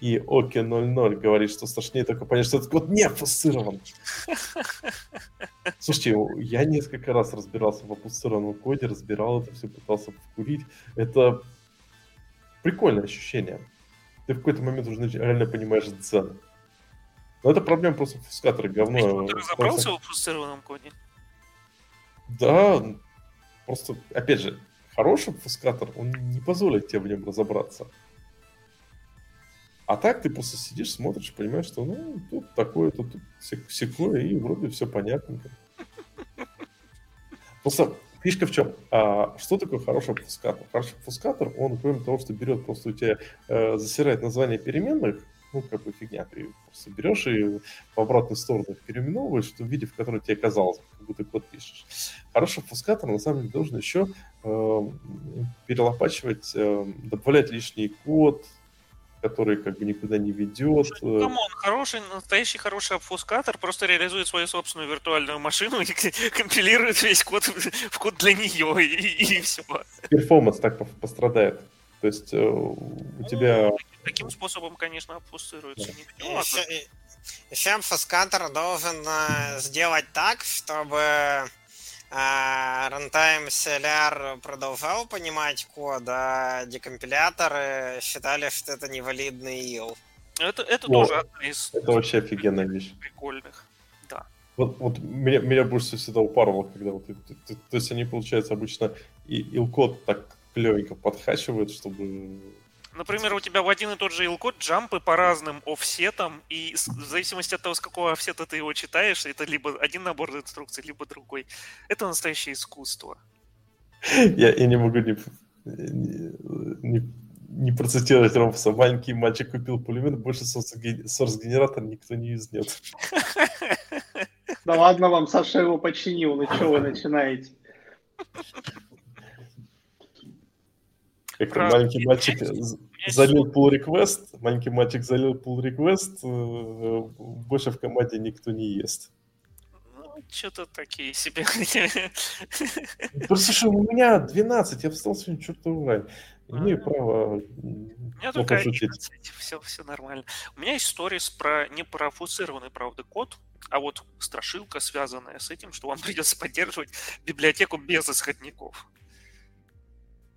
И Оки00 говорит, что страшнее только понять, что этот код не офусирован. Слушайте, я несколько раз разбирался в опустированном коде, разбирал это все, пытался вкурить. Это прикольное ощущение. Ты в какой-то момент уже реально понимаешь дзен. Но это проблема просто фускатора говно. Ты разобрался в фустированном коде? Да, просто, опять же, хороший фускатор, он не позволит тебе в нем разобраться. А так ты просто сидишь, смотришь, понимаешь, что ну, тут такое, тут, тут секое, и вроде все понятненько. Просто фишка в чем? А, что такое хороший фускатор? Хороший фускатор, он, кроме того, что берет просто у тебя, э, засирает название переменных, ну, как бы фигня, ты просто берешь и в обратную сторону переименовываешь в том виде, в котором тебе казалось, как будто код пишешь. Хороший обфускатор, на самом деле, должен еще э, перелопачивать, э, добавлять лишний код, который как бы никуда не ведет. Ну, come on, хороший, настоящий хороший обфускатор просто реализует свою собственную виртуальную машину и компилирует весь код в код для нее, и, и все. Performance так пострадает. То есть э, у тебя... Ну, таким способом, конечно, обфусцируется. Да. Еще обфускатор должен э, сделать так, чтобы Runtime CLR продолжал понимать код, а декомпиляторы считали, что это невалидный ил. Это, это О, тоже одна из... Это вообще офигенная вещь. Прикольных, да. Вот, вот меня, меня больше всегда упарывало, когда вот... То, то, то есть они, получается, обычно и ил-код так клевенько подхачивают, чтобы Например, у тебя в один и тот же ил-код джампы по разным офсетам, и в зависимости от того, с какого офсета ты его читаешь, это либо один набор инструкций, либо другой. Это настоящее искусство. Я, я не могу не, не, не процитировать Ромфуса. Маленький мальчик купил пулемет, больше сорс-генератор никто не изнет. Да ладно вам, Саша его починил, ну что вы начинаете? Как Правда. маленький мальчик залил pull request, маленький мальчик залил pull request, э, больше в команде никто не ест. Ну, что-то такие себе. Просто что у меня 12, я встал сегодня чертову рань. Имею а. право У меня только 11, все, все нормально. У меня есть сторис про непарафуцированный, правда, код, а вот страшилка, связанная с этим, что вам придется поддерживать библиотеку без исходников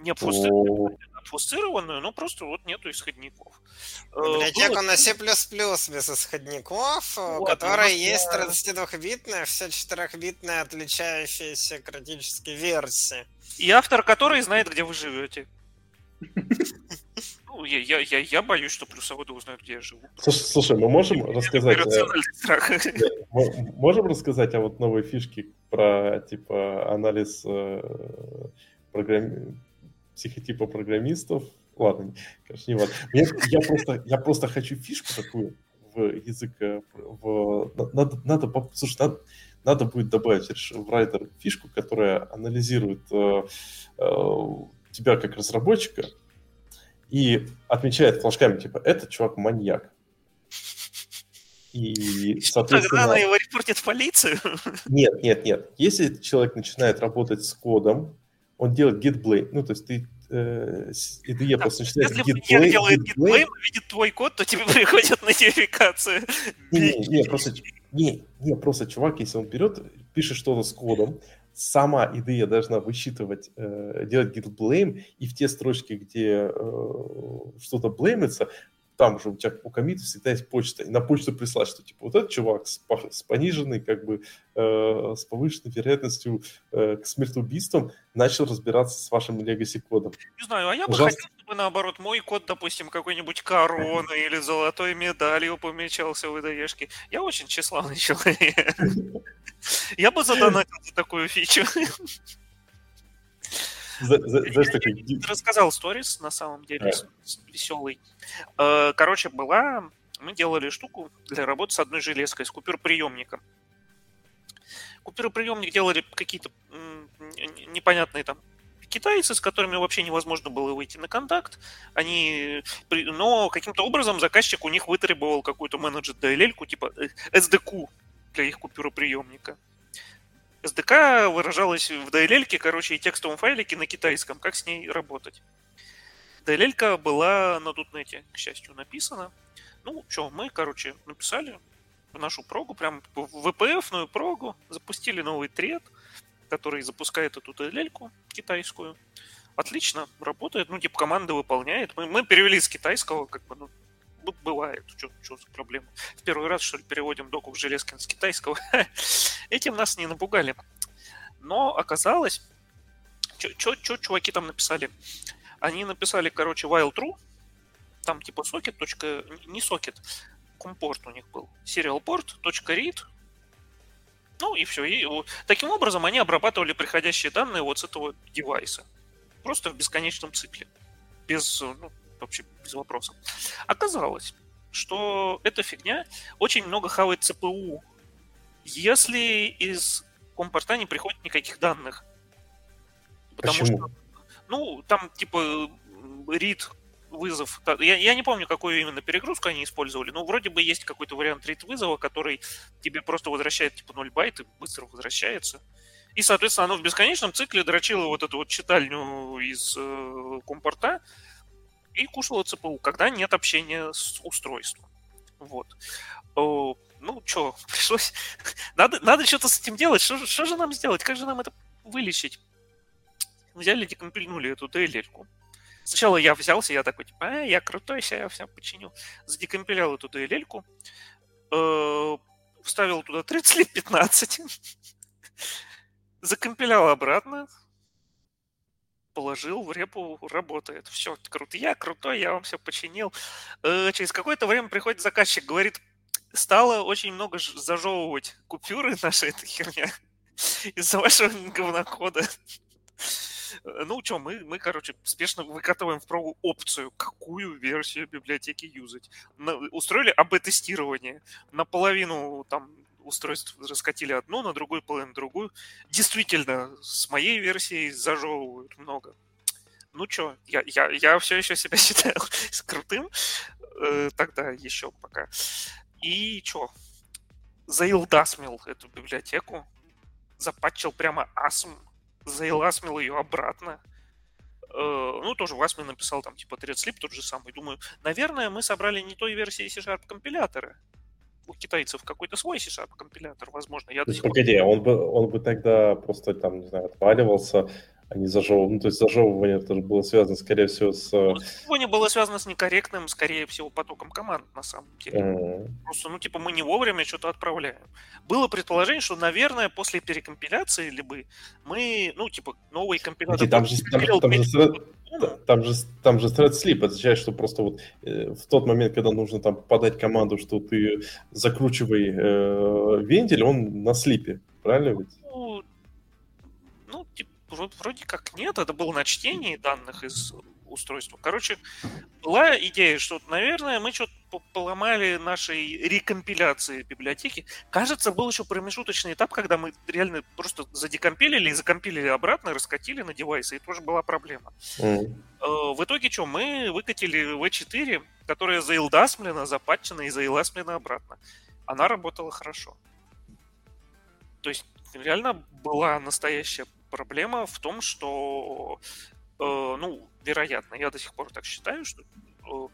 не обфусцированную, но просто вот нету исходников. Библиотека на C++ без исходников, вот, у которой есть 32-битная, вся 4-битная отличающаяся критически версии. И автор которой знает, где вы живете. Ну, я, я, я, я боюсь, что плюсоводы узнают, где я живу. Слушай, слушай мы можем рассказать... Можем рассказать о вот новой фишке про, типа, анализ э, программ психотипа программистов. Ладно, конечно, не важно. Я, я, просто, я просто хочу фишку такую в язык. Э, в, надо, надо, слушай, надо, надо будет добавить в райдер фишку, которая анализирует э, э, тебя как разработчика и отмечает флажками, типа, этот чувак маньяк. И, соответственно... Тогда она его репортит в полицию? Нет, нет, нет. Если человек начинает работать с кодом, он делает git blame, ну, то есть ты э, IDE просто начинает Если git blame, делает git blame, видит твой код, то тебе приходит нотификация. Не, не, не, просто, не, не, просто чувак, если он берет, пишет что-то с кодом, сама IDE должна высчитывать, э, делать git blame, и в те строчки, где э, что-то блеймится, там же у тебя у комита всегда есть почта, и на почту прислать, что типа вот этот чувак с, с пониженной, как бы, э, с повышенной вероятностью э, к смертоубийствам начал разбираться с вашим legacy кодом. Не знаю, а я Ужасно. бы хотел, чтобы наоборот мой код, допустим, какой-нибудь короной или золотой медалью помечался в ИДЕшке. Я очень тщеславный человек. Я бы задонатил за такую фичу. Знаешь, такой... Рассказал сторис, на самом деле, веселый. Э, короче, была... Мы делали штуку для работы с одной железкой, с купюроприемником. Купюроприемник делали какие-то непонятные там китайцы, с которыми вообще невозможно было выйти на контакт. Они, но каким-то образом заказчик у них вытребовал какую-то менеджер DLL, типа SDQ э, для их купюроприемника. SDK выражалась в DLL, короче, и текстовом файлике на китайском, как с ней работать. DLL была на Дутнете, к счастью, написана. Ну, что, мы, короче, написали в нашу прогу, прям в VPF-ную прогу, запустили новый тред, который запускает эту DLL китайскую. Отлично, работает, ну, типа, команда выполняет. Мы, мы перевели с китайского, как бы, ну, бывает, что, за проблема. В первый раз, что ли, переводим доку в Железкин с китайского. Этим нас не напугали. Но оказалось, что чуваки там написали? Они написали, короче, while true, там типа socket. не socket, компорт у них был, serialport.read, ну и все. И таким образом они обрабатывали приходящие данные вот с этого девайса. Просто в бесконечном цикле. Без, ну, вообще без вопросов. Оказалось, что эта фигня очень много хавает ЦПУ, если из компорта не приходит никаких данных. Потому Почему? что, ну, там типа read вызов. Я, я не помню, какую именно перегрузку они использовали, но вроде бы есть какой-то вариант рит вызова, который тебе просто возвращает типа 0 байт и быстро возвращается. И, соответственно, оно в бесконечном цикле дрочило вот эту вот читальню из э, компорта и кушало ЦПУ, когда нет общения с устройством. Вот. Ну, что, пришлось... надо, надо что-то с этим делать. Что, что же нам сделать? Как же нам это вылечить? Взяли, декомпильнули эту DLL-ку. Сначала я взялся, я такой, типа, а, я крутой, сейчас я все починю. Задекомпилял эту DLL-ку, э, вставил туда 30 лет 15, закомпилял обратно, положил в репу, работает. Все, круто. Я крутой, я вам все починил. Э, через какое-то время приходит заказчик, говорит, стало очень много зажевывать купюры наша эта херня из-за вашего говнокода. Ну, что, мы, мы, короче, спешно выкатываем в прогу опцию, какую версию библиотеки юзать. На, устроили АБ-тестирование. Наполовину там устройств раскатили одну, на другую половину другую. Действительно, с моей версией зажевывают много. Ну что, я, я, я все еще себя считаю крутым. Э, тогда еще пока. И что? Заилдасмил эту библиотеку. Запатчил прямо асм заиласмил ее обратно. Э, ну, тоже Васми написал там типа thread sleep тот же самый. Думаю, наверное, мы собрали не той версии C-Sharp компилятора. У китайцев какой-то свой C-Sharp компилятор, возможно. Я то есть, погоди, пор... он бы, он бы тогда просто там, не знаю, отваливался, а не зажевывание. Ну, то есть зажевывание тоже было связано, скорее всего, с... Ну, зажевывание было связано с некорректным, скорее всего, потоком команд, на самом деле. Mm-hmm. Просто, ну, типа, мы не вовремя что-то отправляем. Было предположение, что, наверное, после перекомпиляции, либо мы, ну, типа, новый компилятор... Там же, там, там, же, там, же, там же thread sleep означает, что просто вот э, в тот момент, когда нужно там подать команду, что ты закручивай э, вентиль, он на слипе, правильно ведь? Вроде как нет, это было на чтении данных из устройства. Короче, была идея, что, наверное, мы что-то поломали нашей рекомпиляции библиотеки. Кажется, был еще промежуточный этап, когда мы реально просто задекомпилили и закомпилили обратно, раскатили на девайсы, и тоже была проблема. Mm. В итоге что, мы выкатили V4, которая заилдасмлена, запатчена и заилдасмлена обратно. Она работала хорошо. То есть реально была настоящая проблема в том, что, э, ну, вероятно, я до сих пор так считаю, что э,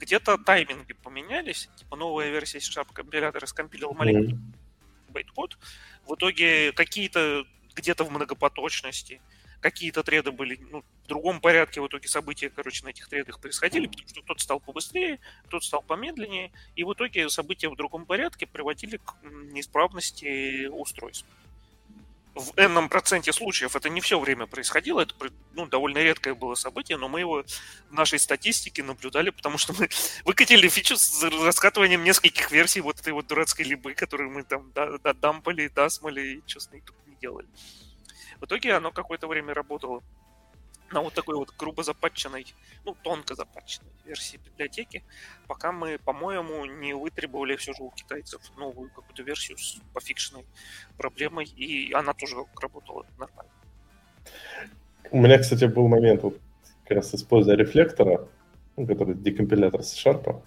где-то тайминги поменялись, типа новая версия C-Sharp компилятора скомпилил маленький mm-hmm. байткод, в итоге какие-то где-то в многопоточности, какие-то треды были ну, в другом порядке, в итоге события, короче, на этих тредах происходили, потому что кто-то стал побыстрее, кто-то стал помедленнее, и в итоге события в другом порядке приводили к неисправности устройств в энном проценте случаев это не все время происходило, это ну, довольно редкое было событие, но мы его в нашей статистике наблюдали, потому что мы выкатили фичу с раскатыванием нескольких версий вот этой вот дурацкой либы, которую мы там дампали, дасмали и с ней тут не делали. В итоге оно какое-то время работало на вот такой вот грубо запатченной, ну, тонко запатченной версии библиотеки, пока мы, по-моему, не вытребовали все же у китайцев новую какую-то версию с пофикшенной проблемой, и она тоже работала нормально. У меня, кстати, был момент, вот, как раз используя рефлектора, ну, который декомпилятор с Sharp,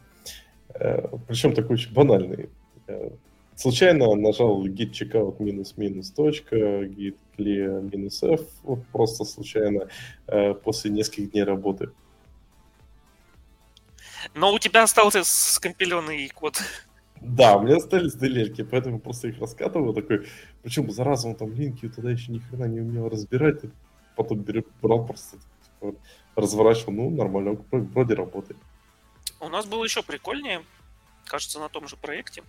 э, причем такой очень банальный. Случайно нажал git checkout минус-минус точка, git clear минус f, вот просто случайно э, после нескольких дней работы. Но у тебя остался скомпиленный код. Да, у меня остались делельки, поэтому просто их раскатываю такой. Причем зараза он там линки туда еще ни хрена не умел разбирать. Потом брал просто типа, разворачивал, ну нормально, вроде работает. У нас было еще прикольнее, кажется, на том же проекте.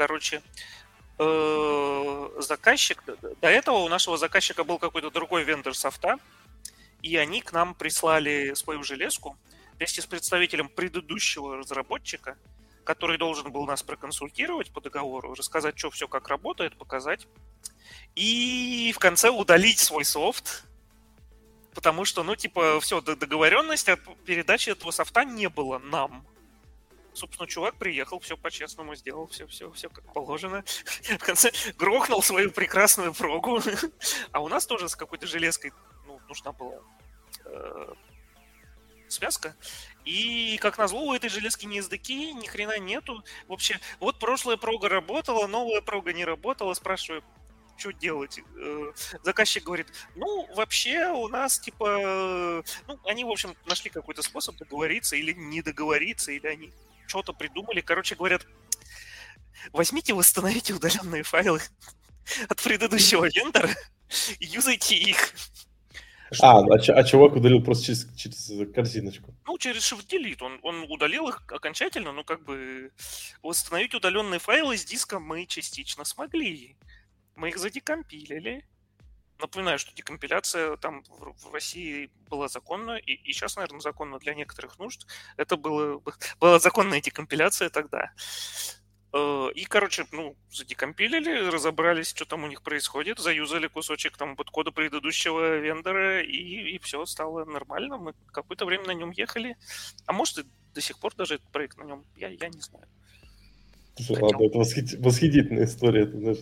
Короче, э, заказчик, до этого у нашего заказчика был какой-то другой вендор софта, и они к нам прислали свою железку вместе с представителем предыдущего разработчика, который должен был нас проконсультировать по договору, рассказать, что все как работает, показать. И в конце удалить свой софт, потому что, ну, типа, все, договоренность о передаче этого софта не было нам собственно, чувак приехал, все по-честному сделал, все, все, все как положено. В конце грохнул свою прекрасную прогу. А у нас тоже с какой-то железкой ну, нужна была э, связка. И, как назло, у этой железки ни SDK, ни хрена нету. Вообще, вот прошлая прога работала, новая прога не работала. Спрашиваю, что делать? Э, заказчик говорит, ну, вообще у нас, типа, ну, они, в общем, нашли какой-то способ договориться или не договориться, или они что-то придумали. Короче, говорят, возьмите, восстановите удаленные файлы от предыдущего вендора и юзайте их. А, а, а чувак удалил просто через, через корзиночку. Ну, через Shift Delete. Он, он удалил их окончательно, но как бы восстановить удаленные файлы с диска мы частично смогли. Мы их задекомпилили. Напоминаю, что декомпиляция там в, России была законна, и, и сейчас, наверное, законна для некоторых нужд. Это было, была законная декомпиляция тогда. Э, и, короче, ну, задекомпилили, разобрались, что там у них происходит, заюзали кусочек там под кода предыдущего вендора, и, и все стало нормально. Мы какое-то время на нем ехали. А может, и до сих пор даже этот проект на нем, я, я не знаю. Слушай, ладно, это восхит... восхитительная история, это, знаешь,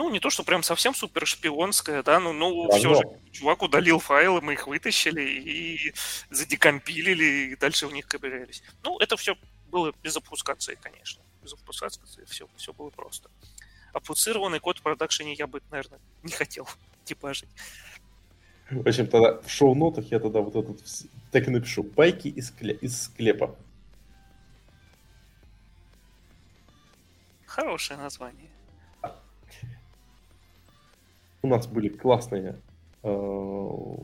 ну, не то, что прям совсем супер шпионская, да, ну, ну да, все но... же, чувак удалил файлы, мы их вытащили и задекомпилили, и дальше в них ковырялись. Ну, это все было без опускации, конечно. Без опускации все, все было просто. Опуцированный код в продакшене я бы, наверное, не хотел типажить. В общем, тогда в шоу-нотах я тогда вот этот так и напишу. Пайки из, кле- из склепа. Хорошее название. У нас были классные, э,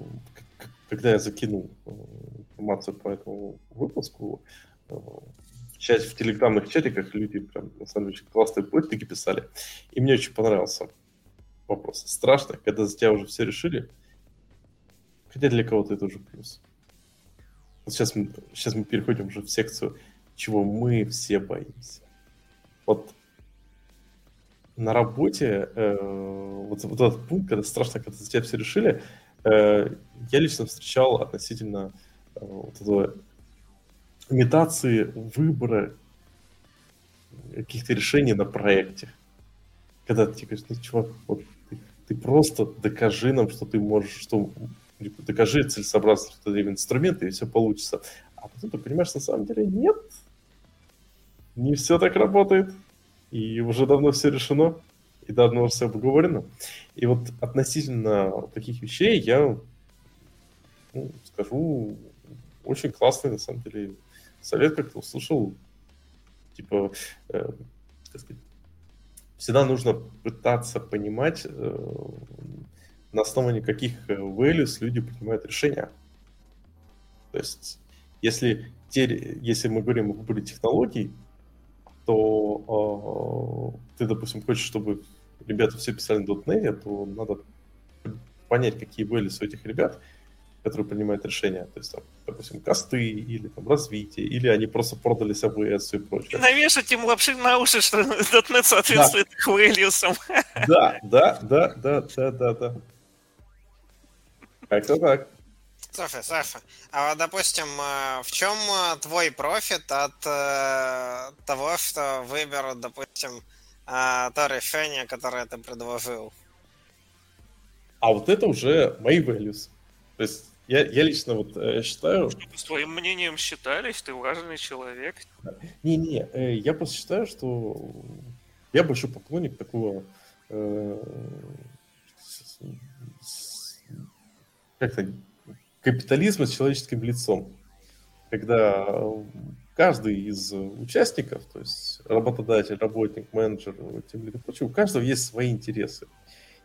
когда я закинул э, информацию по этому выпуску, э, чат, в телеграмных чатиках люди прям, на самом деле, классные поэтики писали. И мне очень понравился вопрос. Страшно, когда за тебя уже все решили, хотя для кого-то это уже плюс. Вот сейчас мы, сейчас мы переходим уже в секцию, чего мы все боимся. Вот на работе э, вот, вот этот пункт, когда страшно, когда за тебя все решили, э, я лично встречал относительно э, вот этого имитации выбора каких-то решений на проекте. Когда ты говоришь, ну, чувак, вот ты, ты просто докажи нам, что ты можешь, что докажи целесообразность этого инструмента, и все получится. А потом ты понимаешь, на самом деле нет, не все так работает, и уже давно все решено, и давно все обговорено. И вот относительно таких вещей я ну, скажу очень классный, на самом деле, совет как-то услышал, типа, э, сказать, всегда нужно пытаться понимать, э, на основании каких values люди принимают решения. То есть, если, те, если мы говорим о выборе технологий, то э, ты, допустим, хочешь, чтобы ребята все писали на .NET, то надо понять, какие values у этих ребят, которые принимают решения. То есть, там, допустим, косты или там развитие, или они просто продались AWS и прочее. Навешать им лапши на уши, что .NET соответствует да. их values. Да, да, да, да, да, да, да. Как-то так. Слушай, Саша, а вот, допустим, э, в чем э, твой профит от э, того, что выберут, допустим, то решение, которое ты предложил? А вот это уже мои values. То есть я, я лично вот э, считаю... С твоим мнением считались, ты важный человек. Не-не, э, я просто считаю, что я большой поклонник такого... Э, как-то капитализма с человеческим лицом. Когда каждый из участников, то есть работодатель, работник, менеджер, тем или прочее, у каждого есть свои интересы.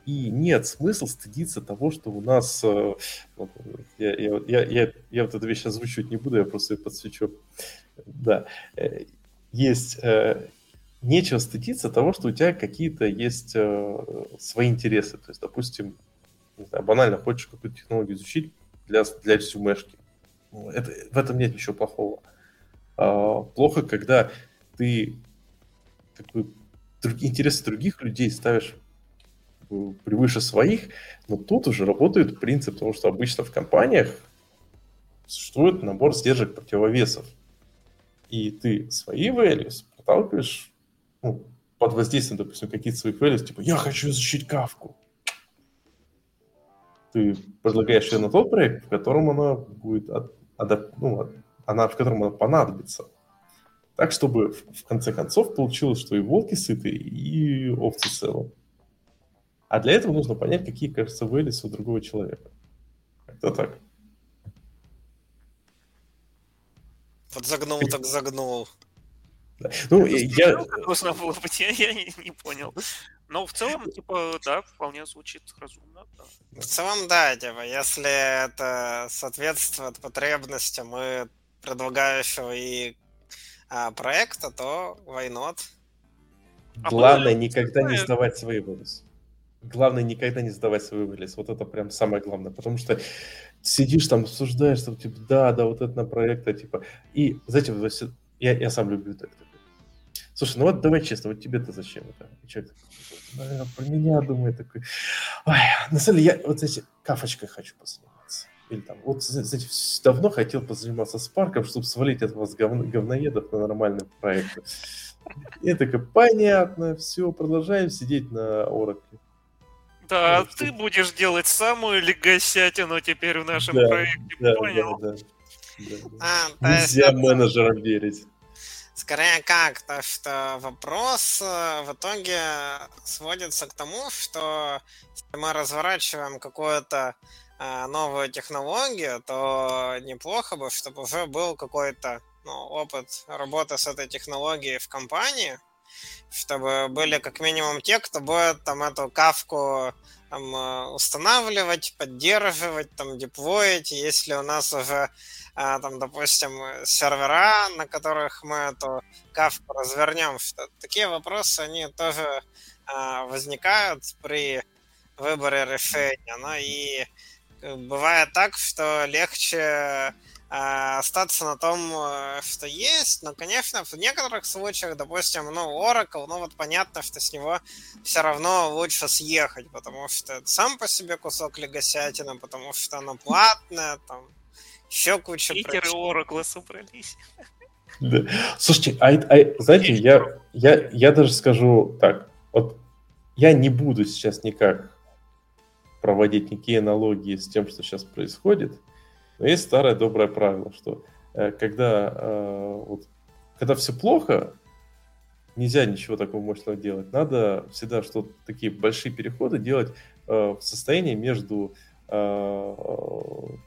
И нет смысла стыдиться того, что у нас... Э, я, я, я, я, я вот эту вещь озвучивать не буду, я просто ее подсвечу. Да. Э, есть... Э, нечего стыдиться того, что у тебя какие-то есть свои интересы. То есть, допустим, знаю, банально хочешь какую-то технологию изучить для, для резюмешки. Ну, это, в этом нет ничего плохого. А, плохо, когда ты как бы, интересы других людей ставишь превыше своих, но тут уже работает принцип, потому что обычно в компаниях существует набор сдержек противовесов. И ты свои values проталкиваешь ну, под воздействием, допустим, каких-то своих values, типа «я хочу изучить кавку». Ты предлагаешь ее на тот проект, в котором она будет от, адап... ну, она, в котором она понадобится. Так, чтобы в конце концов получилось, что и волки сыты, и овцы целы. А для этого нужно понять, какие, кажется, вылез у другого человека. Это так. Вот загнул, так загнул. Ну, я... Как должно было быть, я, я не, не понял. Но в целом, типа, да, вполне звучит разумно. Да. В целом, да, типа, если это соответствует потребностям и предлагающего и а, проекта, то why not? А Главное, никогда не сдавать свои вылазы. Главное, никогда не сдавать свой вылез. Вот это прям самое главное. Потому что сидишь там, обсуждаешь, там, типа, да, да, вот это на проекта, типа. И, знаете, я, я сам люблю так. Слушай, ну вот давай честно, вот тебе-то зачем это? И человек наверное, про меня думает такой, ой, на самом деле я вот знаете, кафочкой хочу позаниматься. Или там, вот, знаете, давно хотел позаниматься с парком, чтобы свалить от вас говно, говноедов на нормальный проект. И такой, понятно, все, продолжаем сидеть на Oracle. Да, ну, ты будешь делать самую легосятину теперь в нашем да, проекте, да, понял? Да, да, да. А, Нельзя менеджерам верить. Скорее как, то что вопрос э, в итоге сводится к тому, что если мы разворачиваем какую-то э, новую технологию, то неплохо бы, чтобы уже был какой-то ну, опыт работы с этой технологией в компании, чтобы были как минимум те, кто будет там эту кавку там, э, устанавливать, поддерживать, там, деплоить. Если у нас уже а, там, допустим, сервера, на которых мы эту кавку развернем. Что такие вопросы, они тоже а, возникают при выборе решения. Ну и э, бывает так, что легче остаться на том, э, что есть, но, конечно, в некоторых случаях, допустим, ну, Oracle, ну, вот понятно, что с него все равно лучше съехать, потому что это сам по себе кусок легосятина, потому что оно платное, там, еще куча Питер и Оракла собрались. Да. Слушайте, а, а знаете, я, я, я даже скажу так, вот я не буду сейчас никак проводить никакие аналогии с тем, что сейчас происходит, но есть старое доброе правило, что э, когда, э, вот, когда все плохо, нельзя ничего такого мощного делать. Надо всегда что такие большие переходы делать э, в состоянии между Э,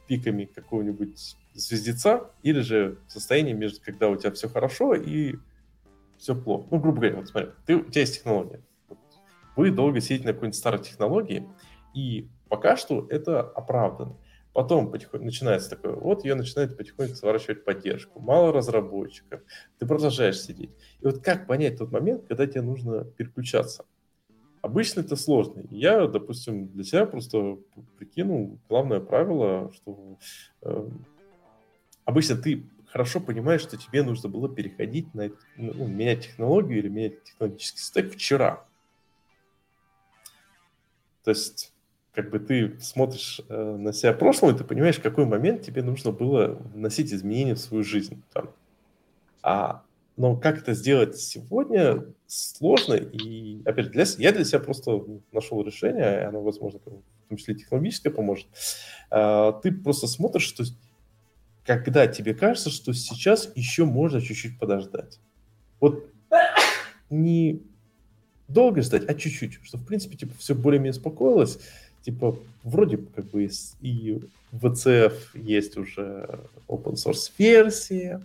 пиками какого-нибудь звездеца, или же состояние между, когда у тебя все хорошо и все плохо. Ну, грубо говоря, вот смотри, ты, у тебя есть технология. Вы долго сидите на какой-нибудь старой технологии, и пока что это оправдано. Потом потихоньку начинается такое, вот ее начинает потихоньку сворачивать поддержку. Мало разработчиков, ты продолжаешь сидеть. И вот как понять тот момент, когда тебе нужно переключаться? Обычно это сложно. Я, допустим, для себя просто прикинул главное правило, что э, обычно ты хорошо понимаешь, что тебе нужно было переходить на ну, менять технологию или менять технологический стек вчера. То есть, как бы ты смотришь э, на себя прошлого, и ты понимаешь, в какой момент тебе нужно было вносить изменения в свою жизнь. Там. А но как это сделать сегодня сложно. И, опять для, я для себя просто нашел решение, и оно, возможно, в том числе технологическое поможет. А, ты просто смотришь, что когда тебе кажется, что сейчас еще можно чуть-чуть подождать. Вот не долго ждать, а чуть-чуть, что, в принципе, типа, все более-менее успокоилось, типа, вроде как бы и в VCF есть уже open source версия,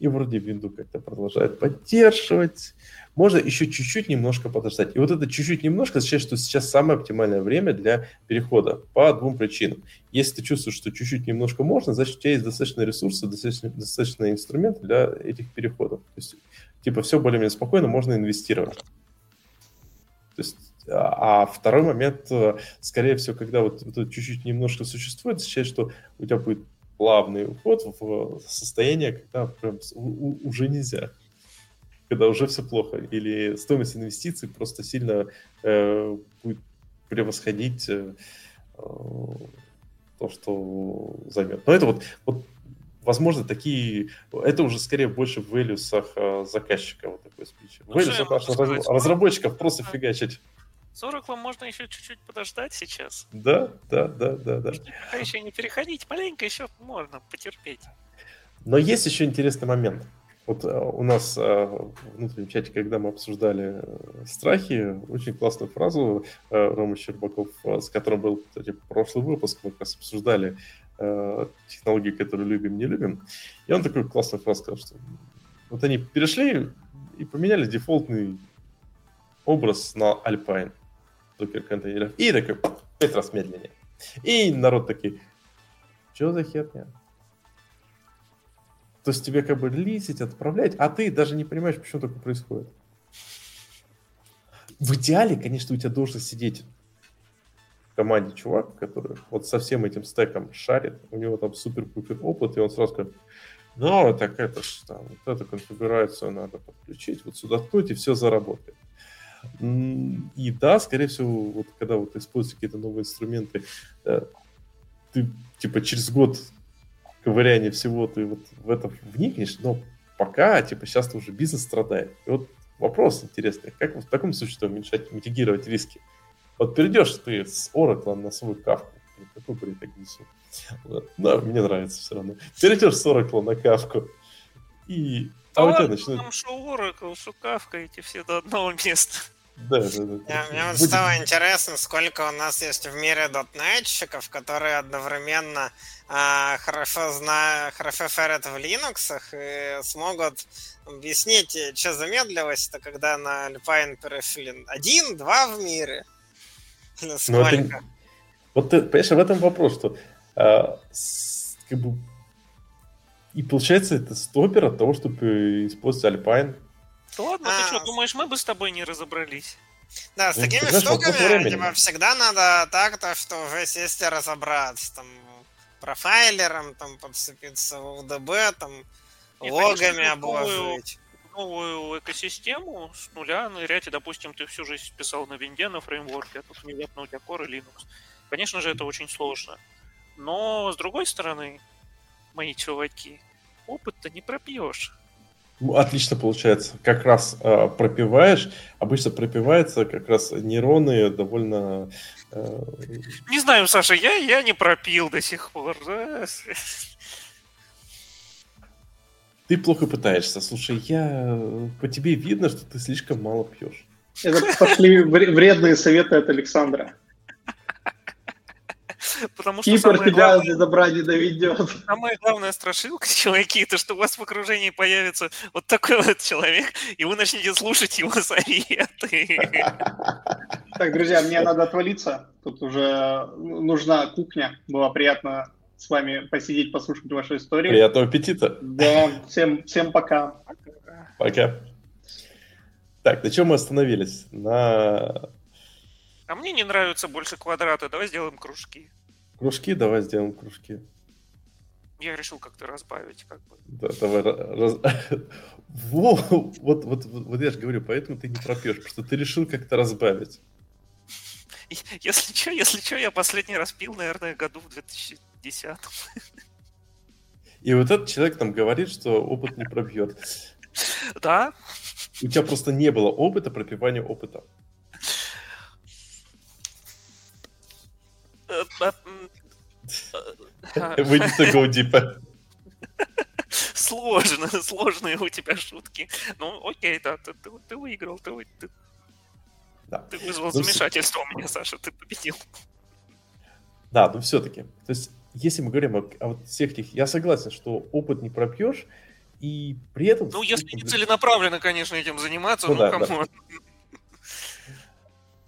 и вроде Windows как-то продолжает поддерживать. Можно еще чуть-чуть немножко подождать. И вот это чуть-чуть немножко означает, что сейчас самое оптимальное время для перехода по двум причинам. Если ты чувствуешь, что чуть-чуть немножко можно, значит, у тебя есть достаточно ресурсов, достаточно, достаточно инструментов для этих переходов. То есть, типа, все более-менее спокойно, можно инвестировать. То есть а, второй момент, э, скорее всего, когда вот, вот чуть-чуть немножко существует, означает, что у тебя будет плавный уход в состояние, когда прям уже нельзя, когда уже все плохо, или стоимость инвестиций просто сильно э, будет превосходить э, то, что займет. Но это вот, вот возможно, такие... Это уже скорее больше в вэлюсах э, заказчика вот такой спич. В вэлюсах разработчиков просто фигачить С Oracle можно еще чуть-чуть подождать сейчас. Да, да, да, да, да. Пока еще не переходить, маленько еще можно потерпеть. Но есть еще интересный момент. Вот э, у нас э, в внутреннем чате, когда мы обсуждали э, страхи, очень классную фразу Рома Щербаков, с которым был, кстати, прошлый выпуск, мы как раз обсуждали технологии, которые любим, не любим. И он такой классную фразу сказал, что вот они перешли и поменяли дефолтный образ на Alpine докер-контейнеров. И такой, пять раз медленнее. И народ такой, что за херня? То есть тебе как бы лисить, отправлять, а ты даже не понимаешь, почему такое происходит. В идеале, конечно, у тебя должен сидеть в команде чувак, который вот со всем этим стеком шарит, у него там супер-пупер опыт, и он сразу скажет, ну, так это ж там, вот эту конфигурацию надо подключить, вот сюда ткнуть, и все заработает. И да, скорее всего, вот когда вот используются какие-то новые инструменты, э, ты типа через год ковыряния всего ты вот в это вникнешь, но пока, типа, сейчас уже бизнес страдает. И вот вопрос интересный, как в таком случае уменьшать, митигировать риски? Вот перейдешь ты с Oracle на свою кавку, какой бред я несу. Да, мне нравится все равно. Перейдешь с Oracle на кавку, и а, а у тебя начнет... Там что Oracle, что кавка, эти все до одного места. Да, да, да. Мне, вот стало интересно, сколько у нас есть в мире дотнетчиков, которые одновременно а, хорошо знают, хорошо шарят в Linux и смогут объяснить, что замедлилось-то, когда на Alpine перешли. Один, два в мире? Или ну, сколько? Это, вот ты, понимаешь, в этом вопрос, что а, с, как бы и получается это стопер от того, чтобы использовать Alpine да ладно, а... ты что, думаешь, мы бы с тобой не разобрались? Да, с ну, такими знаешь, штуками типа, всегда надо так-то, что уже сесть и разобраться. Там, профайлером там подцепиться, в УДБ, там, и, логами обложить. Новую экосистему с нуля нырять, и, допустим, ты всю жизнь писал на винде, на фреймворке, а тут внезапно у тебя Core и Linux. Конечно же, это очень сложно. Но, с другой стороны, мои чуваки, опыт-то не пропьешь. Ну, отлично получается. Как раз э, пропиваешь. Обычно пропивается как раз нейроны довольно... Э... Не знаю, Саша, я, я не пропил до сих пор. Да? Ты плохо пытаешься. Слушай, я по тебе видно, что ты слишком мало пьешь. Это пошли вредные советы от Александра. Потому что Кипр тебя главное, добра не доведет. Самая главная страшилка, чуваки, это что у вас в окружении появится вот такой вот человек, и вы начнете слушать его советы. Так, друзья, мне надо отвалиться. Тут уже нужна кухня. Было приятно с вами посидеть, послушать вашу историю. Приятного аппетита. Да, всем, всем пока. Пока. Так, на чем мы остановились? На... А мне не нравятся больше квадраты. Давай сделаем кружки. Кружки, давай сделаем кружки. Я решил как-то разбавить, как бы. Да, давай. Раз... Во, вот, вот, вот, вот я же говорю, поэтому ты не пропьешь, потому что ты решил как-то разбавить. Если что, если что, я последний раз пил, наверное, году в 2010. И вот этот человек там говорит, что опыт не пробьет. Да. У тебя просто не было опыта пропивания опыта. Вы не to go deeper. Сложно, сложные у тебя шутки. Ну, окей, да, ты, ты, ты выиграл, ты, ты, да. ты вызвал ну, замешательство у меня, Саша, ты победил. Да, но все-таки. То есть, если мы говорим о, о вот всех этих... Я согласен, что опыт не пропьешь, и при этом... Ну, если не целенаправленно, конечно, этим заниматься, ну, ну да, кому... Да.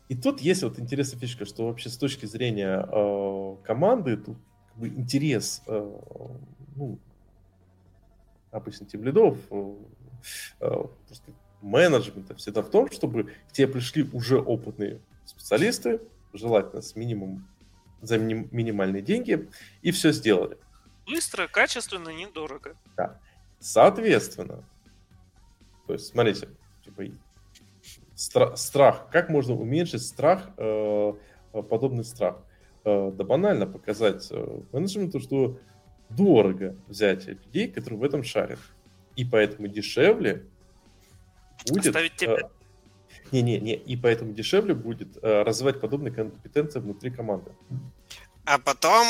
И тут есть вот интересная фишка, что вообще с точки зрения э, команды, тут бы интерес э, ну, обычно тем лидов, э, э, менеджмента всегда в том, чтобы к тебе пришли уже опытные специалисты, желательно с минимум за миним, минимальные деньги, и все сделали. Быстро, качественно, недорого. Да. Соответственно, то есть, смотрите, типа, Стра- страх. Как можно уменьшить страх, э, подобный страх? Э, да банально показать э, менеджменту, что дорого взять людей, которые в этом шарят. И поэтому дешевле будет... Оставить тебя. Э, Не-не-не, и поэтому дешевле будет развивать подобные компетенции внутри команды. А потом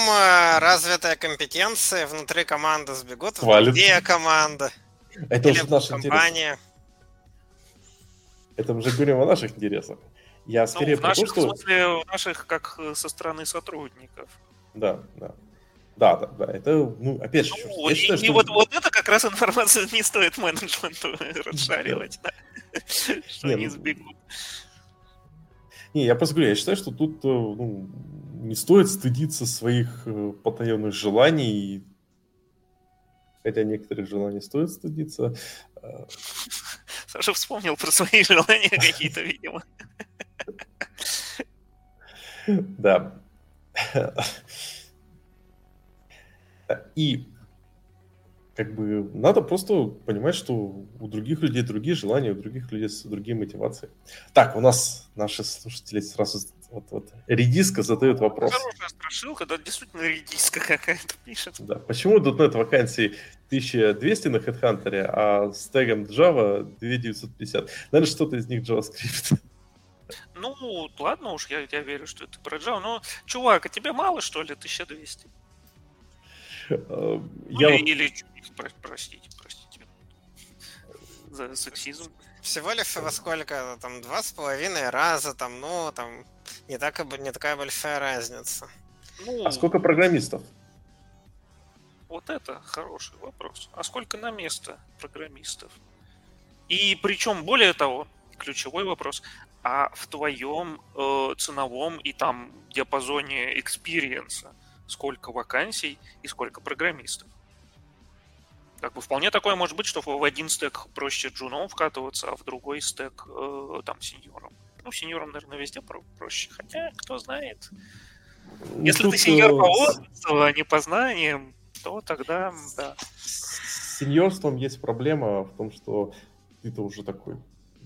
развитые компетенции внутри команды сбегут Хвалит. в другие команды. Это Или уже наш компания. Интерес. Это мы уже говорим о наших интересах. Я ну, скорее ну, в наших, что... в смысле, в наших, как со стороны сотрудников. Да, да. Да, да, да. Это, ну, опять же, ну, я и, считаю, и что... вот, вот это как раз информация не стоит менеджменту расшаривать, да. Что они ну, сбегут. Не, я просто говорю, я считаю, что тут э, ну, не стоит стыдиться своих э, потаенных желаний, хотя некоторых желаний стоит стыдиться. Саша вспомнил про свои желания какие-то, видимо. Да. И как бы надо просто понимать, что у других людей другие желания, у других людей другие мотивации. Так, у нас наши слушатели сразу вот, вот редиска задают вопрос. Хорошая страшилка, да, действительно редиска какая-то пишет. Да, почему .NET вакансии 1200 на HeadHunter, а с тегом Java 2950? Наверное, что-то из них JavaScript. Ну, ладно уж, я, я верю, что это про Java. Но, чувак, а тебе мало, что ли, 1200? Uh, я... Или, или, простите, простите за сексизм. Всего лишь во сколько, там, два с половиной раза, там, ну, там, не, так, не такая большая разница. Ну, а сколько программистов? Вот это хороший вопрос. А сколько на место программистов? И причем, более того, ключевой вопрос, а в твоем э, ценовом и там диапазоне experience а сколько вакансий и сколько программистов? Как бы вполне такое может быть, что в один стек проще джуном вкатываться, а в другой стек э, там сеньором. Ну, сеньором, наверное, везде про- проще. Хотя, кто знает. Ну, Если Тут, ты сеньор по опыту, а не по знаниям, то тогда, да. С сеньорством есть проблема в том, что ты-то уже такой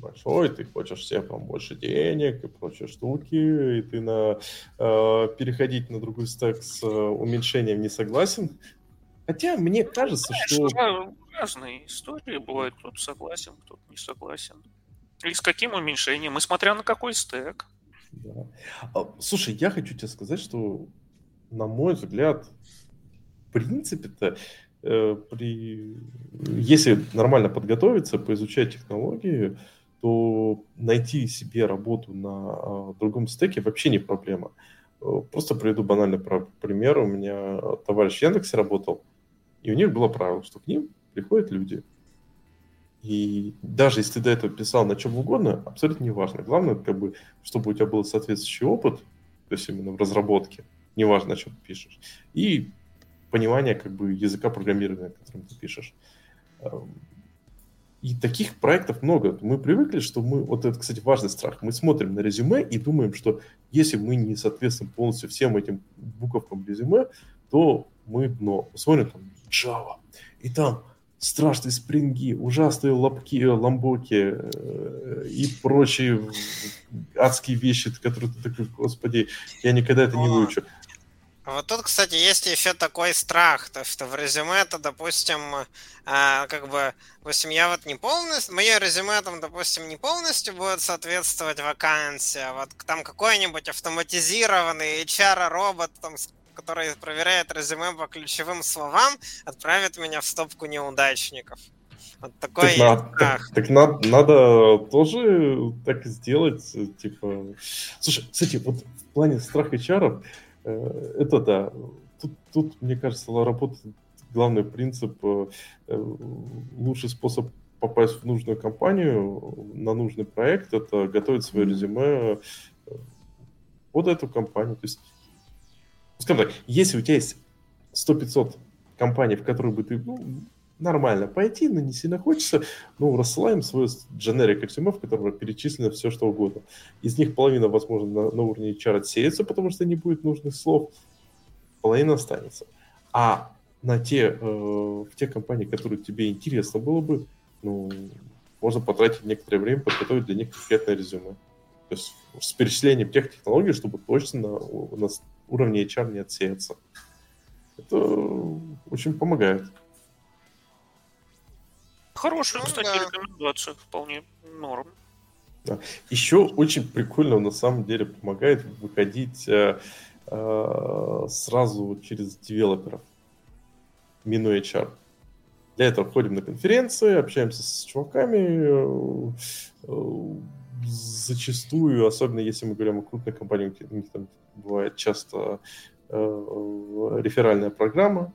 большой, ты хочешь себе там больше денег и прочие штуки, и ты на э, переходить на другой стек с э, уменьшением не согласен. Хотя мне кажется, ну, что... Разные истории бывают, кто-то согласен, кто-то не согласен. И с каким уменьшением, и смотря на какой стек. Да. А, слушай, я хочу тебе сказать, что, на мой взгляд, в принципе-то, э, при... если нормально подготовиться, поизучать технологии, то найти себе работу на а, другом стеке вообще не проблема. Э, просто приведу банальный пример. У меня товарищ в Яндексе работал, и у них было правило, что к ним приходят люди. И даже если ты до этого писал на чем угодно, абсолютно не важно. Главное, как бы, чтобы у тебя был соответствующий опыт, то есть именно в разработке, неважно, о чем ты пишешь, и понимание как бы языка программирования, которым ты пишешь. И таких проектов много. Мы привыкли, что мы, вот это, кстати, важный страх, мы смотрим на резюме и думаем, что если мы не соответствуем полностью всем этим буковкам резюме, то мы дно. Смотрим там Java, и там страшные спринги, ужасные лапки, э, ламбоки э, и прочие адские вещи, которые ты такой, господи, я никогда это не выучу. Вот тут, кстати, есть еще такой страх, то что в резюме это, допустим, э, как бы, допустим, я вот не полностью, мое резюме там, допустим, не полностью будет соответствовать вакансии, а вот там какой-нибудь автоматизированный HR-робот, там, который проверяет резюме по ключевым словам, отправит меня в стопку неудачников. Вот такой так, надо, так, так надо, надо тоже так сделать, типа... Слушай, кстати, вот в плане страха HR это да. Тут, тут, мне кажется, работает главный принцип, э, лучший способ попасть в нужную компанию, на нужный проект, это готовить свое резюме э, под эту компанию. То есть, скажем так, если у тебя есть 100-500 компаний, в которые бы ты ну, нормально пойти, но не сильно хочется, ну, рассылаем свой generic резюме, в котором перечислено все, что угодно. Из них половина, возможно, на, на уровне HR отсеется, потому что не будет нужных слов, половина останется. А на те, э, в те компании, которые тебе интересно было бы, ну, можно потратить некоторое время, подготовить для них конкретное резюме. То есть с перечислением тех технологий, чтобы точно на, на уровне HR не отсеяться. Это очень помогает. Хорошая, ну, кстати, да. рекомендация, вполне норм. Еще очень прикольно на самом деле помогает выходить э, э, сразу через девелоперов, минуя HR. Для этого ходим на конференции, общаемся с чуваками, э, зачастую, особенно если мы говорим о крупных компаниях, у них там бывает часто реферальная программа.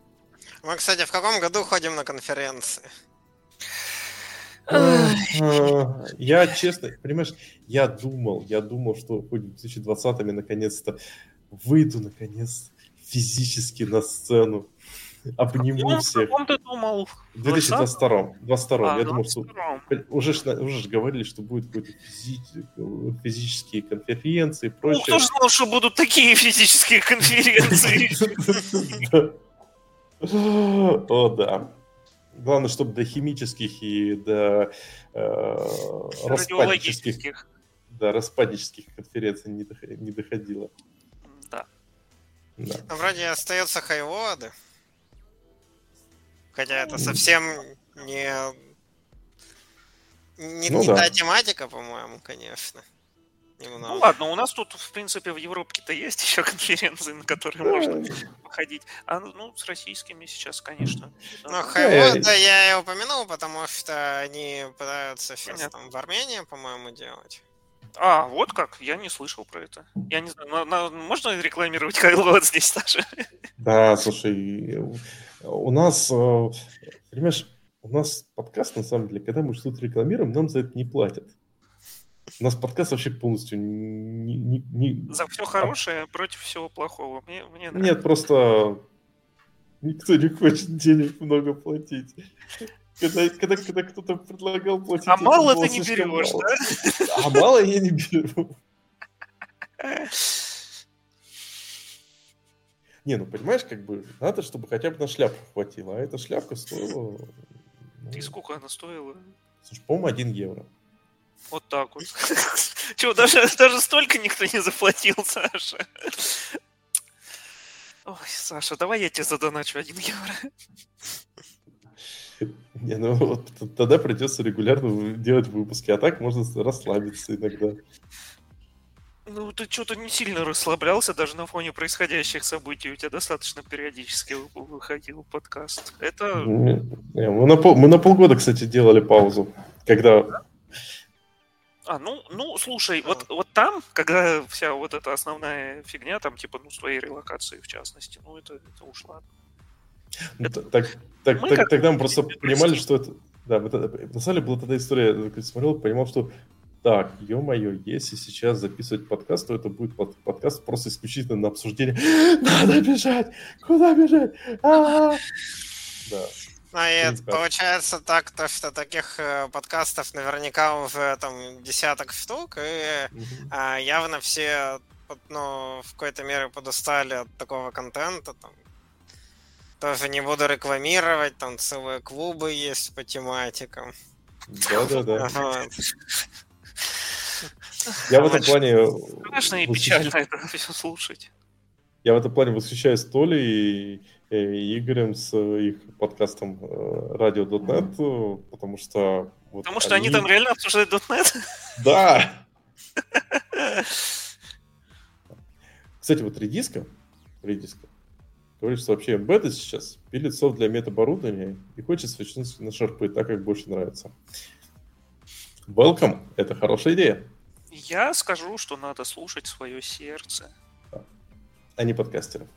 Мы, кстати, в каком году ходим на конференции? Я честно, понимаешь, я думал, я думал, что в 2020-ми наконец-то выйду, наконец, физически на сцену, обниму всех. В ты думал? В 2022 22 а, я думал, что уже, уже же говорили, что будет какие-то физи... физические конференции и прочее. Ну, кто же знал, что будут такие физические конференции? О, да. Главное, чтобы до химических и до э, распаднических, да, распаднических конференций не, до, не доходило. Да. да. Но вроде остается хайводы. Хотя это совсем не, не, ну, не да. та тематика, по-моему, конечно. Немного. Ну ладно, у нас тут, в принципе, в Европе-то есть еще конференции, на которые можно походить. А ну, с российскими сейчас, конечно. Ну, Хайвода я и упомянул, потому что они пытаются сейчас там в Армении, по-моему, делать. А, вот как? Я не слышал про это. Я не знаю, на, на, можно рекламировать Хайлот здесь даже? Да, слушай, у нас, э, понимаешь, у нас подкаст, на самом деле, когда мы что-то рекламируем, нам за это не платят. У нас подкаст вообще полностью не... не, не... За все хорошее а... против всего плохого. Мне, мне нравится. Нет, просто никто не хочет денег много платить. Когда, когда, когда кто-то предлагал платить... А мало ты не берешь, мало. да? А мало я не беру. Не, ну понимаешь, как бы надо, чтобы хотя бы на шляпку хватило. А эта шляпка стоила... И сколько она стоила? Слушай, по-моему, 1 евро. Вот так вот. Чего, даже, даже столько никто не заплатил, Саша. Ой, Саша, давай я тебе задоначу один евро. Не, ну вот тогда придется регулярно делать выпуски, а так можно расслабиться иногда. Ну, ты что-то не сильно расслаблялся даже на фоне происходящих событий. У тебя достаточно периодически выходил подкаст. Это... Не, мы, на пол, мы на полгода, кстати, делали паузу. Когда а, ну, ну, слушай, вот, вот там, когда вся вот эта основная фигня, там, типа, ну, с твоей релокацией, в частности, ну, это, это уж ладно. Ну, это... Так, так, мы так, тогда мы просто понимали, что это... Да, это, на самом деле была тогда история, я смотрел, понимал, что так, ё-моё, если сейчас записывать подкаст, то это будет под, подкаст просто исключительно на обсуждение. Надо бежать! Куда бежать? А-а-а! Да. Ну и получается так, то, что таких э, подкастов наверняка уже там десяток штук, и а, явно все ну, в какой-то мере подустали от такого контента. Там. Тоже не буду рекламировать, там целые клубы есть по тематикам. Да-да-да. Я в этом плане... Страшно и печально это все слушать. Я в этом плане восхищаюсь Толей и Игорем с их подкастом Radio.net, потому что... Вот потому что они... они там реально обсуждают .NET? Да! Кстати, вот редиска, редиска, говорит, что вообще Embedded сейчас пилит софт для метаборудования и хочет свечнуть на шарпы так, как больше нравится. Welcome, это хорошая идея. Я скажу, что надо слушать свое сердце. А не подкастеров.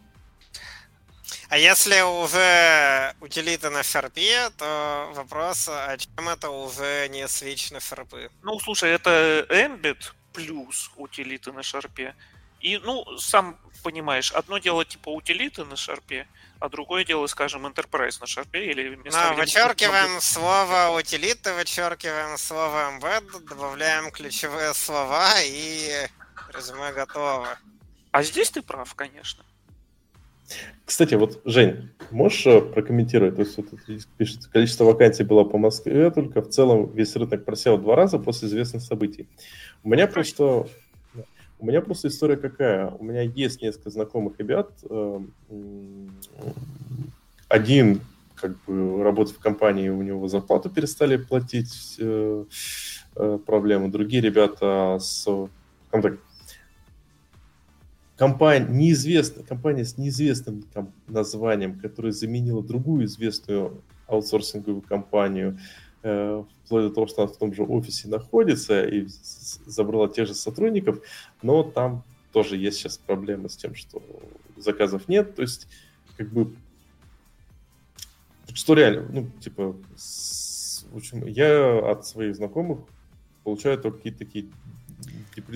А если уже утилиты на шарпе, то вопрос, а чем это уже не свич на шарпы? Ну, слушай, это Embed плюс утилиты на шарпе. И, ну, сам понимаешь, одно дело типа утилиты на шарпе, а другое дело, скажем, Enterprise на шарпе или. Ну, вычеркиваем слово утилиты, вычеркиваем слово embed, добавляем ключевые слова и резюме готово. А здесь ты прав, конечно. Кстати, вот, Жень, можешь э, прокомментировать? То есть, вот пишет, количество вакансий было по Москве, только в целом весь рынок просел два раза после известных событий. У меня просто... У меня просто история какая. У меня есть несколько знакомых ребят. Эм, один как бы работать в компании, у него зарплату перестали платить, э, э, проблемы. Другие ребята с, так, компания, неизвестная, компания с неизвестным названием, которая заменила другую известную аутсорсинговую компанию, э, вплоть до того, что она в том же офисе находится и забрала тех же сотрудников, но там тоже есть сейчас проблемы с тем, что заказов нет, то есть как бы что реально, ну, типа, с, в общем, я от своих знакомых получаю только какие-то такие.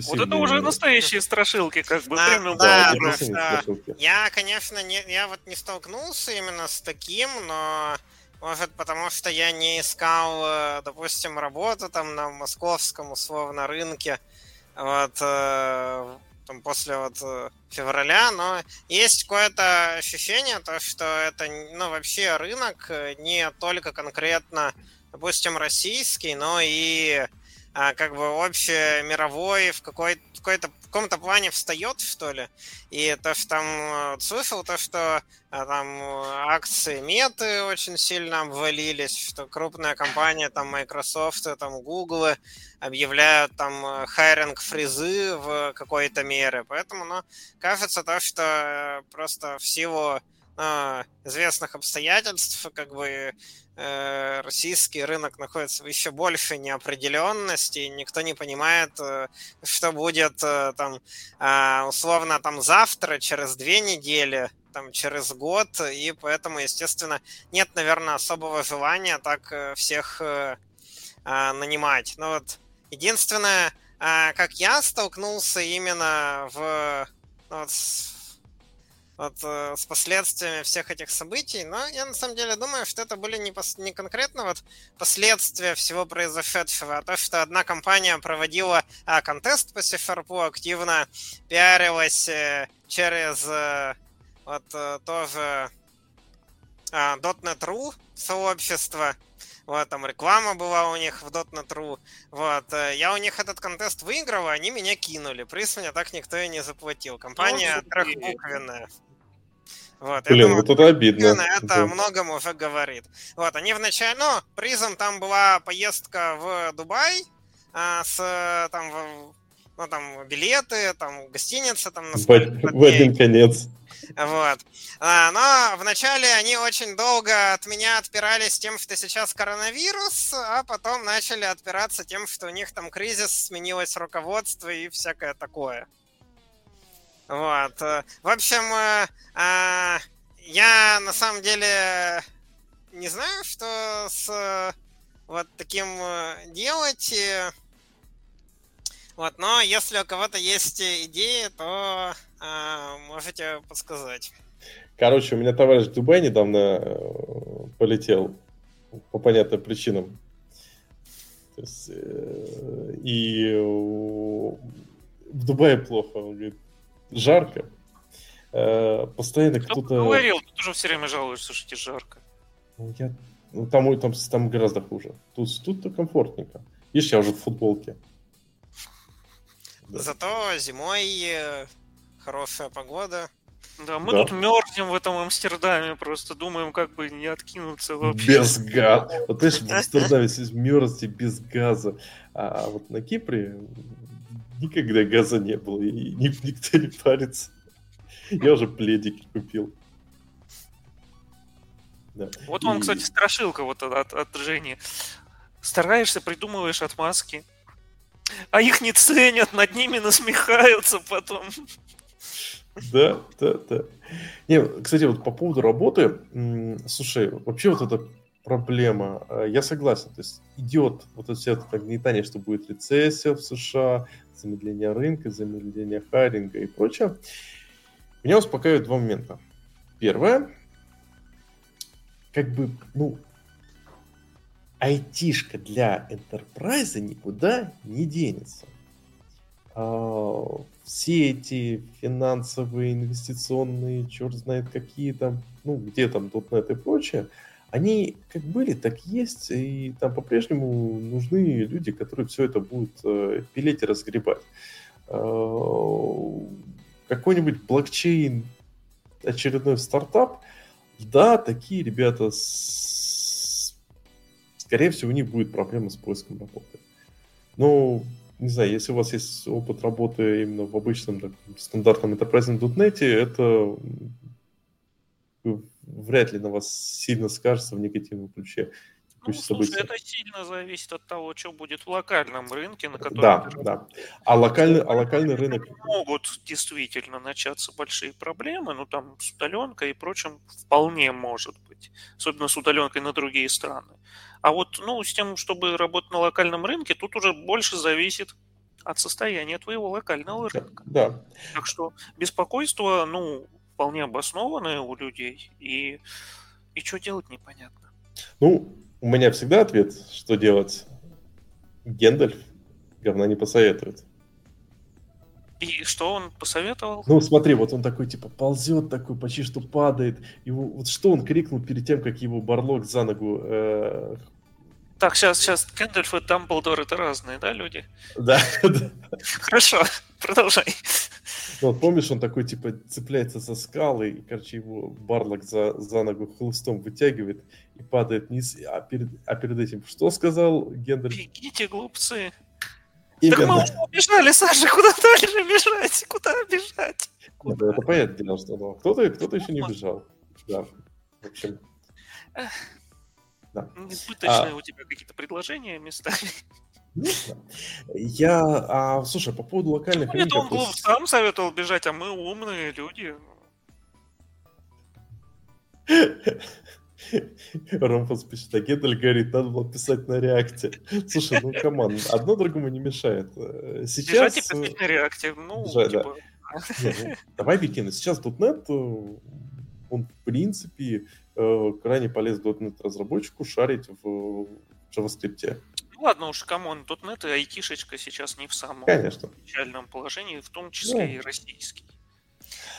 Вот это уже настоящие страшилки, как бы. Да, да, да. Я, конечно, не, я вот не столкнулся именно с таким, но может, потому что я не искал, э, допустим, работу там на московском условно рынке, вот, э, там, после вот э, февраля, но есть какое-то ощущение, то, что это, ну, вообще рынок не только конкретно, допустим, российский, но и а, как бы общемировой в какой-то какой-то в каком-то плане встает, что ли. И то, что там э, слышал, то, что а, там акции меты очень сильно обвалились, что крупная компания, там Microsoft, там Google объявляют там хайринг фризы в какой-то мере. Поэтому, ну, кажется то, что э, просто в силу ну, известных обстоятельств, как бы Э, российский рынок находится в еще большей неопределенности, никто не понимает, э, что будет э, там а, условно там завтра, через две недели, там через год, и поэтому, естественно, нет, наверное, особого желания так всех а, нанимать. Но вот единственное, а, как я столкнулся именно в ну, вот, вот, э, с последствиями всех этих событий. Но я на самом деле думаю, что это были не, пос, не конкретно вот последствия всего произошедшего, а то, что одна компания проводила а, контест по Сифарпу, активно пиарилась э, через э, вот тоже а, .NET.ru сообщество, вот, там реклама была у них в .NET.ru. Вот, я у них этот контест выиграл, а они меня кинули. Приз мне так никто и не заплатил. Компания ну, трехбуквенная. Вот, Блин, думаю, вот это обидно. Это да. многому уже говорит. Вот, они вначале, ну, призом там была поездка в Дубай а, с там, ну, там, билеты, там, гостиница, там, на в, в один конец. Вот. А, но вначале они очень долго от меня отпирались тем, что сейчас коронавирус, а потом начали отпираться тем, что у них там кризис, сменилось руководство и всякое такое. Вот. В общем, э, а, я на самом деле не знаю, что с вот таким э, делать. Вот, но если у кого-то есть идеи, то можете подсказать. Короче, у меня товарищ в Дубай недавно э, полетел по понятным причинам. То есть, э, и в Дубае плохо. Он говорит, жарко. Э, постоянно кто-то... Кто говорил, ты тоже все время жалуешься, что тебе жарко. Ну, я... Ну, там, там, там гораздо хуже. Тут, тут-то комфортненько. Видишь, я уже в футболке. Да. Зато зимой э, хорошая погода. Да, мы да. тут мерзнем в этом Амстердаме, просто думаем, как бы не откинуться вообще. Без газа. Вот знаешь, в Амстердаме мерзните без газа. А вот на Кипре никогда газа не было, и никто не парится. Я уже пледики купил. Да. Вот вам, и... кстати, страшилка вот от, от Жени. Стараешься, придумываешь отмазки, а их не ценят, над ними насмехаются потом. Да, да, да. Не, кстати, вот по поводу работы, слушай, вообще вот эта проблема, э, я согласен, то есть идет вот это все это нагнетание, что будет рецессия в США, замедление рынка, замедление хайринга и прочее. Меня успокаивают два момента. Первое, как бы, ну, айтишка для enterprise никуда не денется. А, все эти финансовые, инвестиционные, черт знает какие там, ну, где там .NET и прочее, они как были, так есть, и там по-прежнему нужны люди, которые все это будут э, пилить и разгребать. Э, какой-нибудь блокчейн, очередной стартап, да, такие ребята, с... скорее всего, у них будет проблема с поиском работы. Но, не знаю, если у вас есть опыт работы именно в обычном таком, стандартном enterprise .NET, это вряд ли на вас сильно скажется в негативном ключе. Ну, слушай, это сильно зависит от того, что будет в локальном рынке, на котором... Да, да. А локальный, а локальный рынок... Могут действительно начаться большие проблемы, ну, там, с удаленкой и прочим вполне может быть. Особенно с удаленкой на другие страны. А вот, ну, с тем, чтобы работать на локальном рынке, тут уже больше зависит от состояния твоего локального рынка. Да. Так что беспокойство, ну, вполне обоснованное у людей, и, и что делать непонятно. Ну, у меня всегда ответ, что делать. Гендальф говна не посоветует. И что он посоветовал? Ну, смотри, вот он такой, типа, ползет такой, почти что падает. Его, вот что он крикнул перед тем, как его Барлок за ногу... Э... Так, сейчас, сейчас, Гэндальф и Дамблдор это разные, да, люди? Да. Хорошо, продолжай. Ну, вот помнишь, он такой, типа, цепляется за скалы, и, короче, его Барлок за, за ногу хлыстом вытягивает и падает вниз. А перед, а перед этим что сказал Гендальф? Бегите, глупцы. Именно. Так мы убежали, Саша, куда дальше бежать? Куда бежать? Куда? Это понятное дело, что ну, кто-то, кто-то еще не бежал. Да, в общем. Да. Избыточные а... у тебя какие-то предложения местами. Я, а, слушай, по поводу локальных Нет, он есть... сам советовал бежать, а мы умные люди. Ромфос пишет, а Гендель говорит, надо было писать на React е. Слушай, ну come on, одно другому не мешает. Э, сейчас... Бежать и писать на React е, ну, Бежать, типа... да. Не, ну, давай, Викина, сейчас .NET, э, он, в принципе, э, крайне полезен .NET разработчику шарить в JavaScript ладно уж, come on, .NET и айтишечка сейчас не в самом Конечно. печальном положении, в том числе ну. и российский.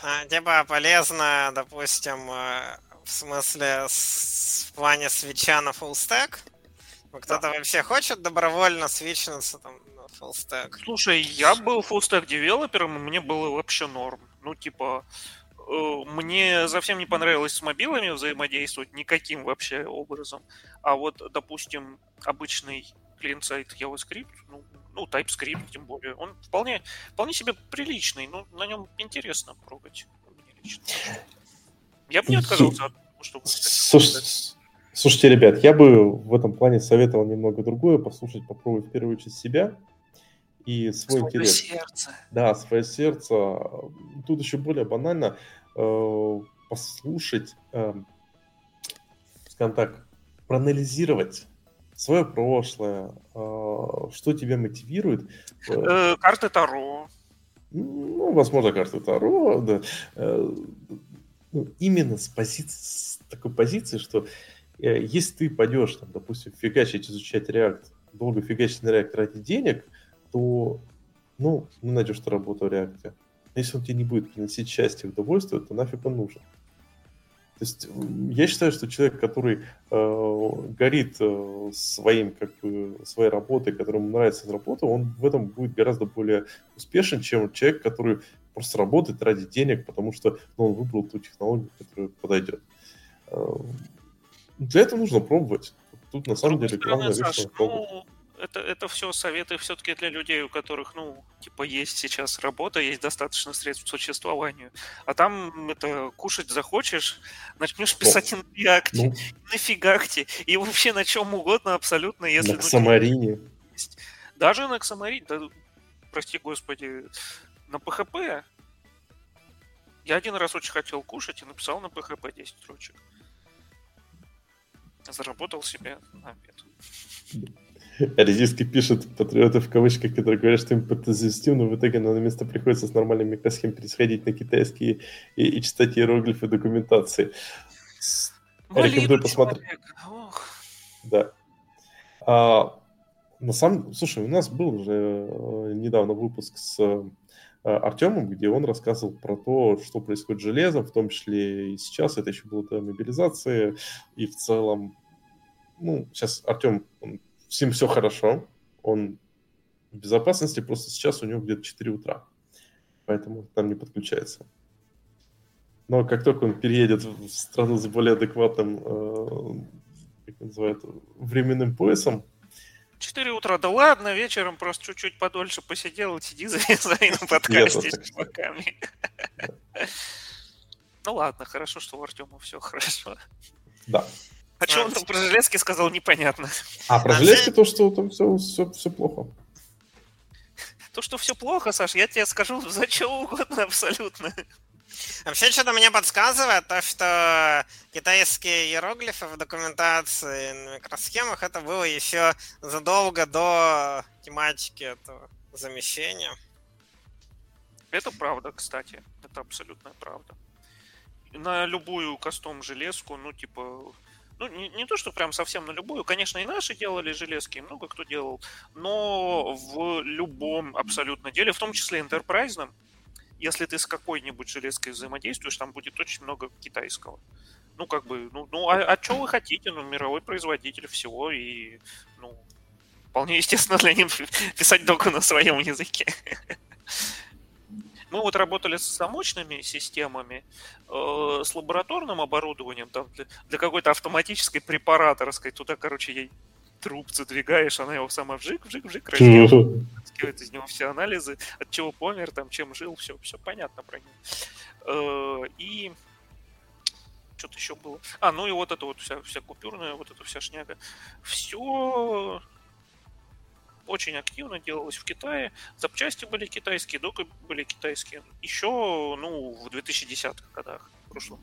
А, типа полезно, допустим, э, в смысле с, в плане свеча на full stack? Кто-то да. вообще хочет добровольно свичнуться там на stack? Слушай, я был stack девелопером, и мне было вообще норм. Ну, типа, мне совсем не понравилось с мобилами взаимодействовать никаким вообще образом. А вот, допустим, обычный клиент-сайт JavaScript, ну, ну, TypeScript тем более, он вполне, вполне себе приличный, но на нем интересно пробовать. Я бы не отказался от того, чтобы... Слушайте, слушайте, ребят, я бы в этом плане советовал немного другое, послушать, попробовать в первую очередь себя и свой свое интерес. сердце. Да, свое сердце. Тут еще более банально э, послушать, э, скажем так, проанализировать свое прошлое, а, что тебя мотивирует. Э, э, карты Таро. Ну, возможно, карты Таро, да. Э, ну, именно с, позиции, с такой позиции, что если ты пойдешь, там, допустим, фигачить, изучать React, долго фигачить на React ради денег, то, ну, не найдешь ты работу в React. Если он тебе не будет приносить счастье и удовольствие, то нафиг он нужен. То есть я считаю, что человек, который э, горит э, своим, как бы, своей работой, которому нравится работа, он в этом будет гораздо более успешен, чем человек, который просто работает ради денег, потому что ну, он выбрал ту технологию, которая подойдет. Э, для этого нужно пробовать. Тут на самом деле главное Саш, ну, это, это все советы все-таки для людей, у которых, ну, типа, есть сейчас работа, есть достаточно средств к существованию. А там это кушать захочешь, начнешь писать ну, на React, ну, на Фигакте и вообще на чем угодно абсолютно, если... На ну, Xamarin. Даже на Xamarin, да, прости господи, на PHP. Я один раз очень хотел кушать и написал на PHP 10 строчек. Заработал себе на обед. Резистка пишет патриоты в кавычках, которые говорят, что им подтезистим, но в итоге на место приходится с нормальным микросхем пересходить на китайские и, и читать иероглифы документации. Валидный Рекомендую посмотреть. Да. А, на самом... Слушай, у нас был уже э, недавно выпуск с э, Артемом, где он рассказывал про то, что происходит с железом, в том числе и сейчас, это еще было до мобилизации, и в целом, ну, сейчас Артем, он с ним все хорошо, он в безопасности, просто сейчас у него где-то 4 утра, поэтому там не подключается. Но как только он переедет в страну с более адекватным, э, как называют, временным поясом, 4 утра, да ладно, вечером просто чуть-чуть подольше посидел, сиди за, за на подкасте с чуваками. Ну ладно, хорошо, что у Артема все хорошо. Да. А что он там про железки сказал, непонятно. А про железки то, что там все, все, все плохо. То, что все плохо, Саш, я тебе скажу за что угодно абсолютно. Вообще, что-то мне подсказывает то, что китайские иероглифы в документации на микросхемах это было еще задолго до тематики этого замещения. Это правда, кстати. Это абсолютная правда. На любую кастом железку, ну, типа, ну, не, не то, что прям совсем на любую. Конечно, и наши делали железки, много кто делал. Но в любом абсолютно деле, в том числе интерпрайзном, если ты с какой-нибудь железкой взаимодействуешь, там будет очень много китайского. Ну, как бы, ну, ну а, а что вы хотите? Ну, мировой производитель всего, и, ну, вполне естественно для них писать доку на своем языке. Мы вот работали с замочными системами, э, с лабораторным оборудованием, там, для, для какой-то автоматической препараторской. Туда, короче, ей труп задвигаешь, она его сама вжик, вжик, вжик, раздел, скидывает из него все анализы, от чего помер, там, чем жил, все, все понятно про него. Э, и что-то еще было. А, ну и вот это вот вся, вся купюрная, вот эта вся шняга. Все очень активно делалось в Китае. Запчасти были китайские, доки были китайские. Еще, ну, в 2010-х годах, в прошлом,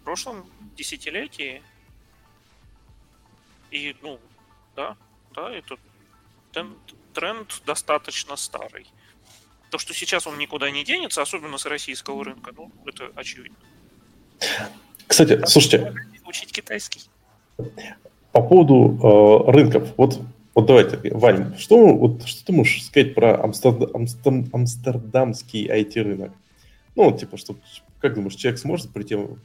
в прошлом десятилетии. И, ну, да, да, это тренд достаточно старый. То, что сейчас он никуда не денется, особенно с российского рынка, ну, это очевидно. Кстати, да, слушайте. Учить китайский. По поводу э, рынков. Вот вот давайте, Вань, что, вот, что ты можешь сказать про Амстердам, Амстердам, амстердамский IT-рынок? Ну, типа, что, как думаешь, человек сможет прийти в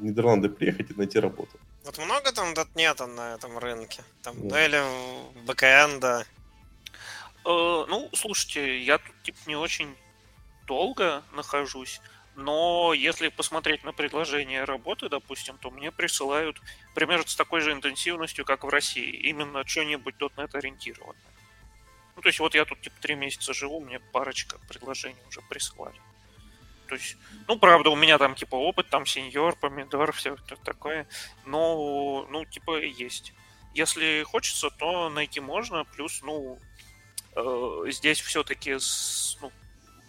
Нидерланды приехать и найти работу? Вот много там дотнета на этом рынке? Там, да. ну, или бэкэнда? Э, ну, слушайте, я тут, типа, не очень долго нахожусь. Но если посмотреть на предложение работы, допустим, то мне присылают примерно с такой же интенсивностью, как в России. Именно что-нибудь .NET ориентированное. Ну, то есть вот я тут типа три месяца живу, мне парочка предложений уже присылали. То есть, ну, правда, у меня там типа опыт, там сеньор, помидор, все такое. Но, ну, типа, есть. Если хочется, то найти можно. Плюс, ну, э, здесь все-таки ну,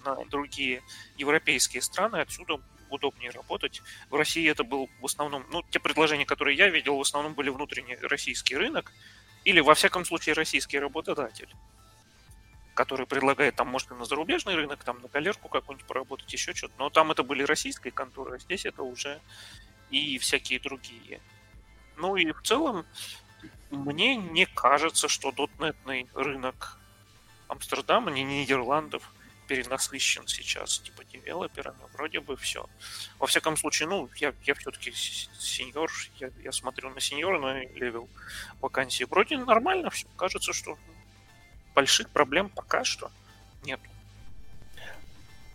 на другие европейские страны, отсюда удобнее работать. В России это был в основном, ну, те предложения, которые я видел, в основном были внутренний российский рынок, или, во всяком случае, российский работодатель, который предлагает там, может, и на зарубежный рынок, там, на галерку какую-нибудь поработать, еще что-то. Но там это были российские конторы, а здесь это уже и всякие другие. Ну и в целом, мне не кажется, что дотнетный рынок Амстердама, не Нидерландов, перенасыщен сейчас, типа, девелоперами, вроде бы все. Во всяком случае, ну, я, я все-таки сеньор, я, я смотрю на сеньорный level вакансии. Вроде нормально все. Кажется, что больших проблем пока что нет.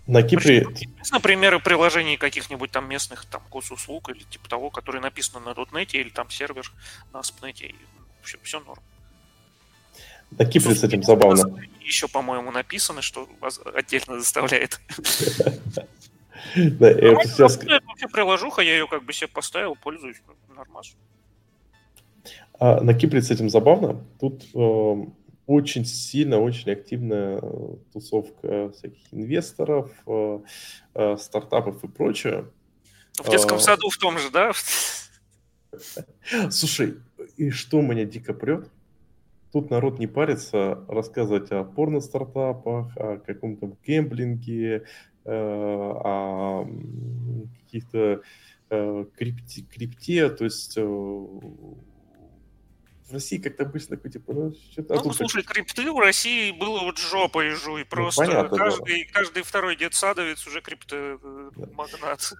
На Кипре... Например, приложений каких-нибудь там местных там госуслуг или типа того, которые написаны на .NET или там сервер на ASP.NET. Все, все норм. На Кипре с этим забавно. Еще, по-моему, написано, что вас отдельно заставляет. Да, это сейчас... Вообще приложуха, я ее как бы себе поставил, пользуюсь, ну, нормально. А на Кипре с этим забавно. Тут э, очень сильно, очень активная тусовка всяких инвесторов, э, э, стартапов и прочее. В детском а... саду в том же, да? Слушай, и что меня дико прет? Тут народ не парится рассказывать о порно-стартапах, о каком-то гэмблинге, э, о каких-то э, крипте, крипте, то есть э, в России как-то обычно такой, типа, ну, что-то... Ну, слушай, так... крипты в России было вот жопой жуй, ну, просто ну, понятно, каждый, да. каждый второй детсадовец уже криптомагнат. Да.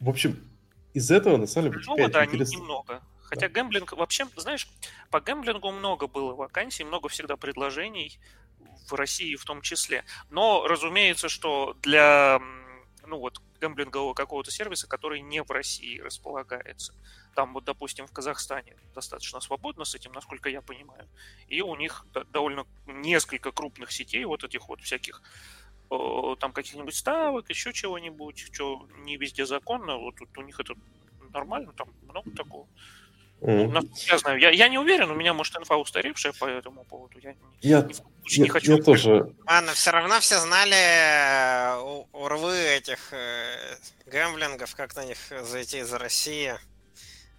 В общем, из этого, на самом деле, ну, да, интерес... немного. Хотя гэмблинг, вообще, знаешь, по гэмблингу много было вакансий, много всегда предложений в России в том числе. Но, разумеется, что для ну вот, гэмблингового какого-то сервиса, который не в России располагается. Там вот, допустим, в Казахстане достаточно свободно с этим, насколько я понимаю. И у них довольно несколько крупных сетей вот этих вот всяких там каких-нибудь ставок, еще чего-нибудь, что не везде законно, вот тут у них это нормально, там много такого. Mm. Я знаю, я, я не уверен, у меня, может, инфа устаревшая по этому поводу. Я, я, не, я, не хочу... Я тоже... Ладно, все равно все знали э, URL ы этих э, gambling ов, как на них зайти из России.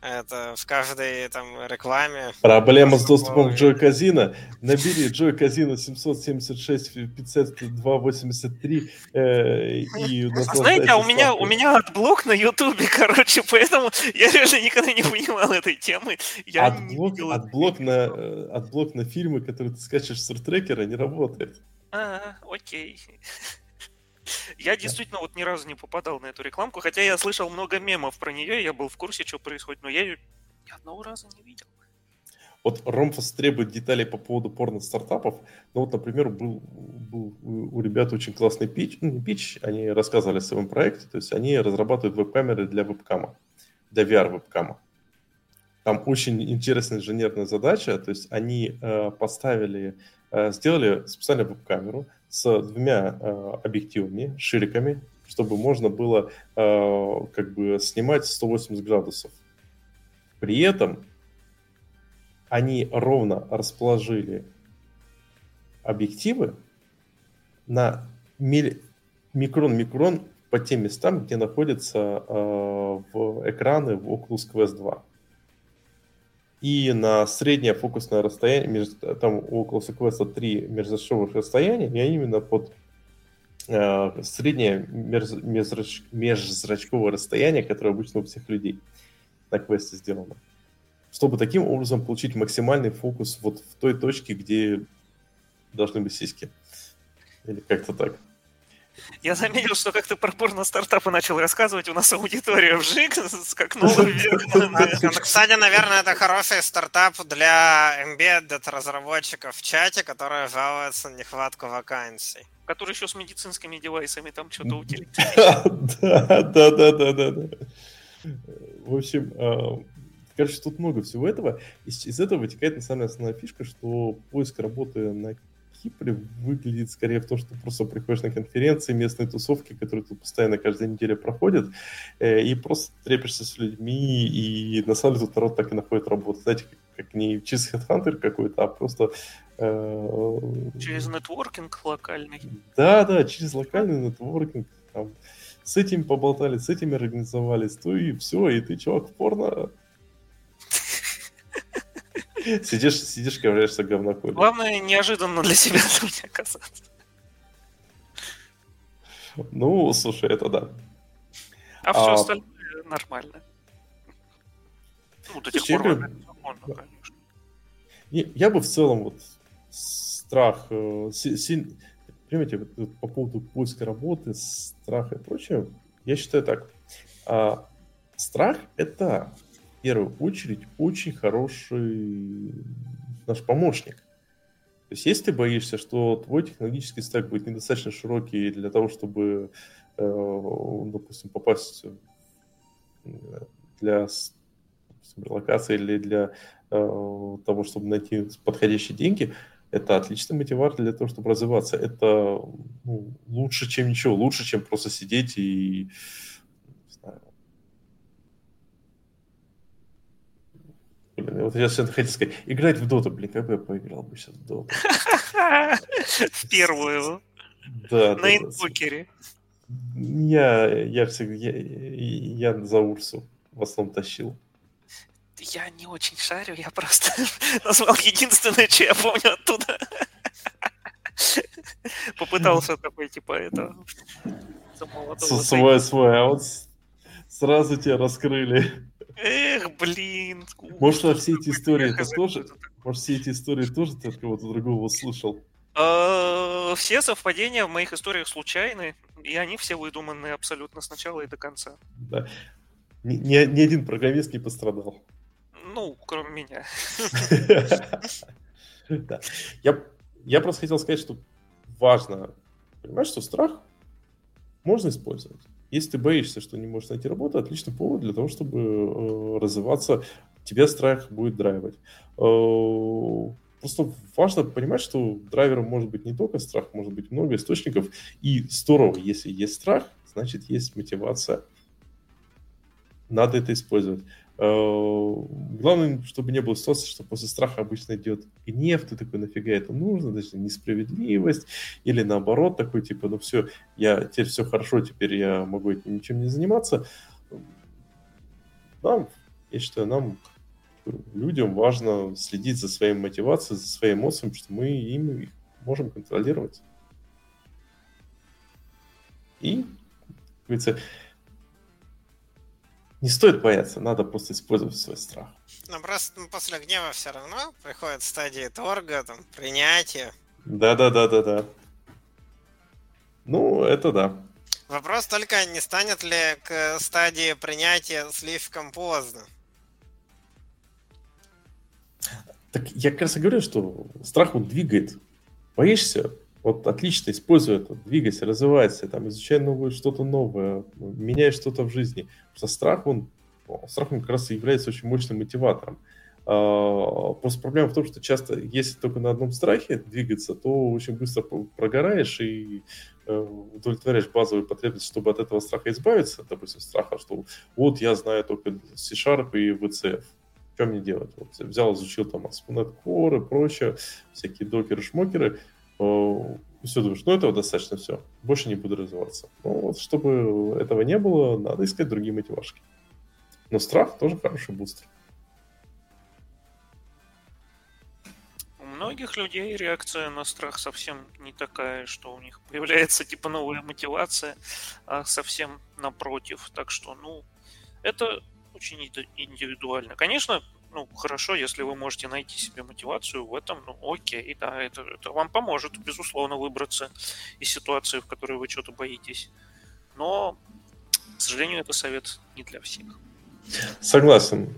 Это в каждой там рекламе. Проблема с доступом к Joy Casino. Набери Joy Casino 776 502 83 э, и а знаете, а у меня, у меня adblock на Ютубе, короче, поэтому я реально никогда не понимал этой темы. Я Adblock, видел... Adblock, на, э, Adblock на фильмы, которые ты скачешь с рутрекера, не работает. А, окей. Я действительно вот ни разу не попадал на эту рекламку, хотя я слышал много мемов про нее, я был в курсе, что происходит, но я ее ни одного раза не видел. Вот Ромфос требует деталей по поводу порно-стартапов. Ну вот, например, был, был у ребят очень классный pitch, ну не pitch, они рассказывали о своем проекте, то есть они разрабатывают веб-камеры для веб-кама, для VR-веб-кама. Там очень интересная инженерная задача, то есть они э, поставили, э, сделали специальную веб-камеру, с двумя э, объективами, шириками, чтобы можно было э, как бы снимать 180 градусов. При этом они ровно расположили объективы на микрон-микрон по тем местам, где находятся э, в экраны в Oculus Quest 2 и на среднее фокусное расстояние, между, там около Quest 3 межзрачковых расстояний, и именно под э, среднее меж, межзрач, межзрачковое расстояние, которое обычно у всех людей на квесте сделано. Чтобы таким образом получить максимальный фокус вот в той точке, где должны быть сиськи. Или как-то так. Я заметил, что как то про порно-стартапы начал рассказывать, у нас аудитория вжик, скакнула вверх. Кстати, наверное, это хороший стартап для embedded разработчиков в чате, которые жалуются на нехватку вакансий. Который еще с медицинскими девайсами там что-то утилит. Да, да, да, да, да. В общем, а, короче, тут много всего этого. Из, из этого вытекает, на самом деле, основная фишка, что поиск работы на Кипре выглядит скорее в том, что просто приходишь на конференции, местные тусовки, которые тут постоянно каждую неделю проходят, э, и просто трепишься с людьми, и на самом деле тут народ так и находит работу. Знаете, как, как не чистый хедхантер какой-то, а просто... Э, через нетворкинг локальный. Да, да, через локальный нетворкинг. Там, с этим поболтали, с этим организовались, то и все, и ты, чувак, в порно Сидишь, сидишь, ковыряешься говноколем. Главное, неожиданно для себя это мне оказаться. Ну, слушай, это да. А, а все остальное нормально. Ну, до тех пор, можно, конечно. Я бы в целом вот страх, э, силь... понимаете, вот, по поводу поиска работы, страха и прочее, я считаю так. А, страх — это первую очередь очень хороший наш помощник. То есть если ты боишься, что твой технологический стек будет недостаточно широкий для того, чтобы, э, допустим, попасть для локации или для э, того, чтобы найти подходящие деньги, это отличный мотиватор для того, чтобы развиваться. Это ну, лучше, чем ничего, лучше, чем просто сидеть и Блин, вот я сейчас хотел сказать, играть в доту, блин, как бы я поиграл бы сейчас в доту. В первую. Да, На инвокере. Я, я всегда, я, я за Урсу в основном тащил. Я не очень шарю, я просто назвал единственное, что я помню оттуда. Попытался такой, типа, это... Свой, свой, а вот сразу тебя раскрыли. Эх, блин. Может, все эти истории ты тоже... Может, все эти истории тоже ты от кого-то другого слышал? А, все совпадения в моих историях случайны, и они все выдуманы абсолютно с начала и до конца. Да. Ни, ни, ни один программист не пострадал. Ну, кроме меня. Да. Я, я просто хотел сказать, что важно, понимаешь, что страх можно использовать. Если ты боишься, что не можешь найти работу, отличный повод для того, чтобы э, развиваться. Тебя страх будет драйвать. Э, просто важно понимать, что драйвером может быть не только страх, может быть много источников. И здорово, если есть страх, значит есть мотивация. Надо это использовать. Э, главное, чтобы не было ситуации, что после страха обычно идет гнев, ты такой, нафига это нужно, даже несправедливость, или наоборот, такой, типа, ну все, я теперь все хорошо, теперь я могу этим ничем не заниматься. Нам, я считаю, нам, людям важно следить за своей мотивацией, за своими эмоциями, что мы им их можем контролировать. И, как говорится, не стоит бояться, надо просто использовать свой страх. Но ну, просто ну, после гнева все равно приходит стадия торга, там, принятия. Да-да-да-да-да. Ну, это да. Вопрос только, не станет ли к стадии принятия слишком поздно? Так я как раз и говорю, что страх он двигает. Боишься, вот отлично, используй это, двигайся, развивайся, там, изучай новое, что-то новое, меняй что-то в жизни. Потому что страх, он, страх, он как раз и является очень мощным мотиватором. А, просто проблема в том, что часто, если только на одном страхе двигаться, то очень быстро прогораешь и э, удовлетворяешь базовые потребности, чтобы от этого страха избавиться, допустим, страха, что вот я знаю только C-Sharp и VCF, что мне делать? Вот взял, изучил там ASP.NET Core и прочее, всякие докеры, шмокеры, Э, все, думаешь, ну этого достаточно, все, больше не буду развиваться. Ну вот, чтобы этого не было, надо искать другие мотивашки. Но страх тоже хороший бустер. У многих людей реакция на страх совсем не такая, что у них появляется типа новая мотивация, а совсем напротив. Так что, ну, это очень индивидуально. Конечно, ну, хорошо, если вы можете найти себе мотивацию в этом, ну, окей, да, это, это вам поможет, безусловно, выбраться из ситуации, в которой вы что-то боитесь. Но, к сожалению, это совет не для всех. Согласен.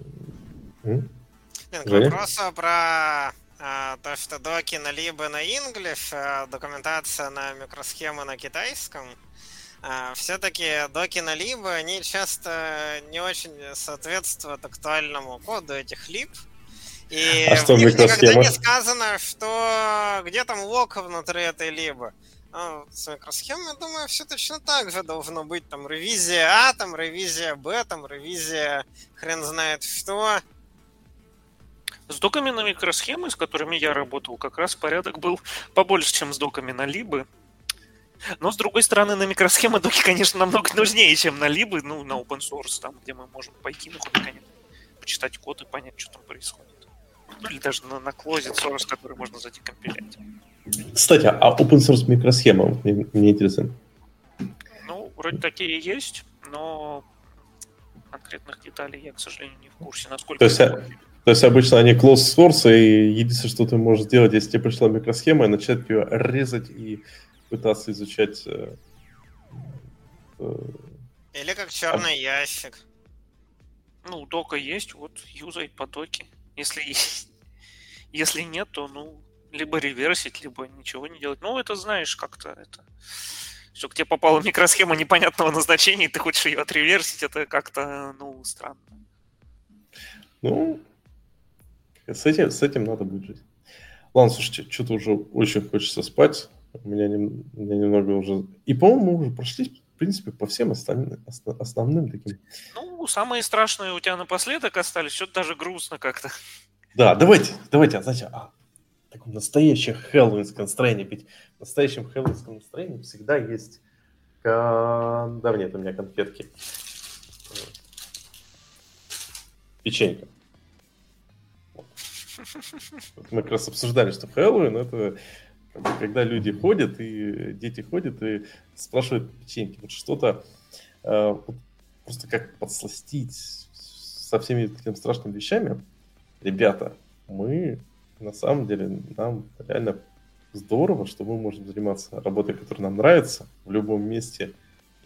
К вопросу про а, то, что доки на либо на English, а документация на микросхемы на китайском – все-таки доки на либо, они часто не очень соответствуют актуальному коду этих либ. И а что в них никогда не сказано, что где там лок внутри этой либо. Ну, с микросхемой, я думаю, все точно так же должно быть. Там ревизия А, там ревизия Б, там ревизия хрен знает что. С доками на микросхемы, с которыми я работал, как раз порядок был побольше, чем с доками на либы. Но, с другой стороны, на микросхемы доки, конечно, намного нужнее, чем на либы, ну, на open source, там, где мы можем пойти, ну, конечно, почитать код и понять, что там происходит. Ну, или даже на, на closet source, который можно задекомпилять. Кстати, а open source микросхема, мне, мне интересно. Ну, вроде такие есть, но конкретных деталей я, к сожалению, не в курсе, насколько... То есть, а, то есть обычно они closed source, и единственное, что ты можешь сделать, если тебе пришла микросхема, начать ее резать и пытаться изучать... Э, э, Или как черный а... ящик. Ну, дока есть, вот юзай по доке. Если есть. Если нет, то, ну, либо реверсить, либо ничего не делать. Ну, это знаешь, как-то это... Что к тебе попала микросхема непонятного назначения, и ты хочешь ее отреверсить, это как-то, ну, странно. Ну, с этим, с этим надо будет жить. Ладно, слушайте, что-то уже очень хочется спать. У меня, не, у меня немного уже... И, по-моему, мы уже прошли, в принципе, по всем основным, основным таким... Ну, самые страшные у тебя напоследок остались. Что-то даже грустно как-то. Да, давайте, давайте, а знаете, а, таком настоящем хэллоуинском настроении, ведь в настоящем хэллоуинском настроении всегда есть... Кон... Да, нет, у меня конфетки. Печенька. Вот мы как раз обсуждали, что Хэллоуин это когда люди ходят, и дети ходят, и спрашивают печеньки, вот что-то э, просто как подсластить со всеми такими страшными вещами. Ребята, мы на самом деле, нам реально здорово, что мы можем заниматься работой, которая нам нравится в любом месте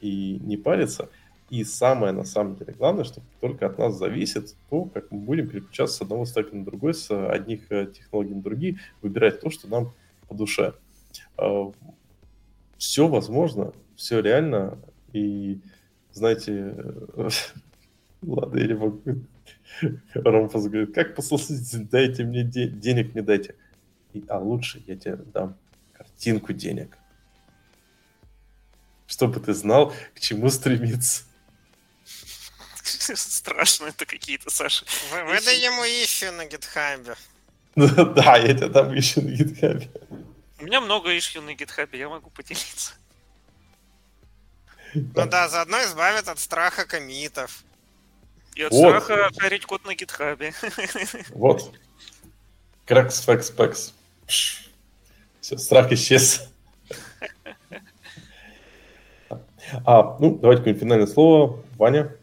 и не париться. И самое, на самом деле, главное, что только от нас зависит то, как мы будем переключаться с одного стека на другой, с одних э, технологий на другие, выбирать то, что нам по душе. А, все возможно, все реально, и, знаете, ладно, я не могу. Ромфас говорит, как послушать, дайте мне де- денег, не дайте. И, а лучше я тебе дам картинку денег. Чтобы ты знал, к чему стремиться. Страшно это какие-то, Саша. Вы, выдай ему ищу на гитхабе. Да, я тебя там ищу на гитхабе. У меня много ишью на гитхабе, я могу поделиться. Ну да, заодно избавит от страха комитов. И от Вот. страха шарить код на гитхабе. Вот. Кракс, факс, пакс. Все, страх исчез. А, ну, давайте какое-нибудь финальное слово. Ваня.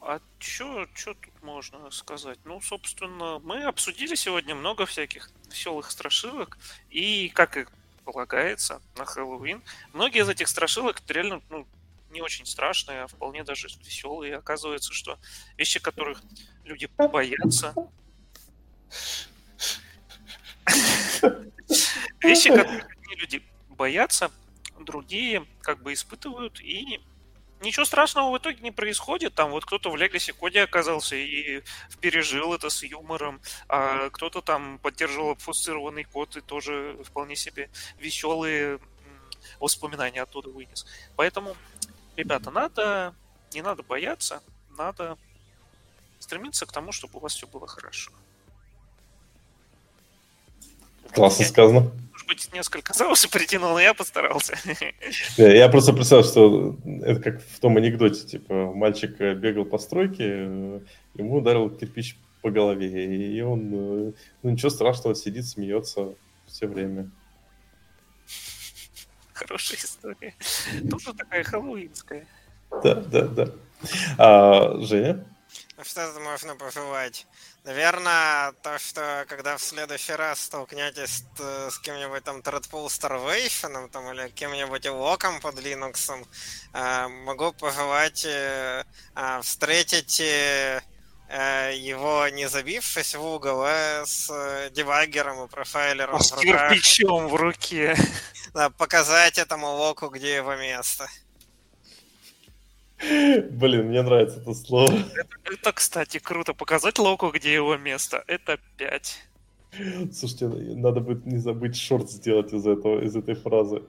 А чё, чё тут можно сказать? Ну, собственно, мы обсудили сегодня много всяких веселых страшилок, и, как и полагается, на Хэллоуин, многие из этих страшилок реально ну, не очень страшные, а вполне даже веселые. Оказывается, что вещи, которых люди боятся, вещи, которых одни люди боятся, другие как бы испытывают, и ничего страшного в итоге не происходит. Там вот кто-то в Legacy коде оказался и пережил это с юмором, а кто-то там поддерживал обфусцированный код и тоже вполне себе веселые воспоминания оттуда вынес. Поэтому, ребята, надо, не надо бояться, надо стремиться к тому, чтобы у вас все было хорошо. Классно Я, сказано. Может быть, несколько за уши притянул, но я постарался. Не, Я просто представил, что это как в том анекдоте, типа, мальчик э, бегал по стройке, э, ему ударил кирпич по голове, и он, э, ну ничего страшного, сидит, смеется все время. Хорошая история. Тоже такая хэллоуинская. Да, да, да. А, Женя? Ну, Что тут можно пожелать? Наверное, то, что когда в следующий раз столкнетесь с кем-нибудь там Threadpool Starvation там, или кем-нибудь локом под Linux, э, могу пожелать э, э, встретить э, его, не забившись в угол, а с дебаггером и профайлером С в руках. кирпичом в руке. Да, показать этому локу, где его место. Блин, мне нравится это слово. Это, кстати, круто. Показать Локу, где его место. Это 5. Слушайте, надо будет не забыть шорт сделать из этого, из этой фразы.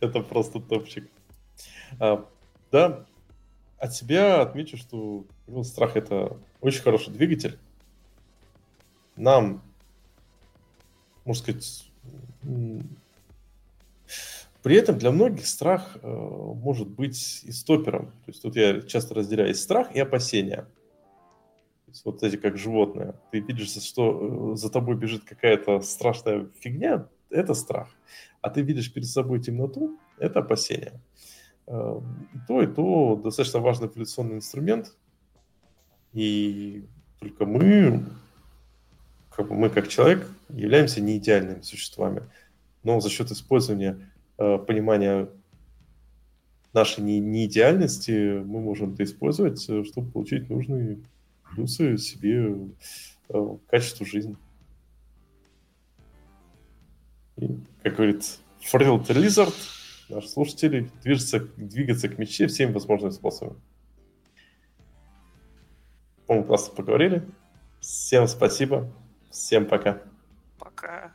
Это просто топчик. А, да, от себя отмечу, что ну, страх это очень хороший двигатель. Нам, можно сказать, при этом для многих страх э, может быть и стопером. То есть тут я часто разделяю страх и опасения. Вот эти как животные. Ты видишь, что э, за тобой бежит какая-то страшная фигня, это страх. А ты видишь перед собой темноту, это опасение. Э, И то, и то достаточно важный эволюционный инструмент. И только мы, как бы мы как человек, являемся не идеальными существами. Но за счет использования понимания нашей не- неидеальности мы можем это использовать, э, чтобы получить нужные плюсы себе э, качеству жизни. И, как говорит Фрилд Лизард, наш слушатель движется, двигаться к мечте всеми возможными способами. По-моему, классно поговорили. Всем спасибо. Всем пока. Пока.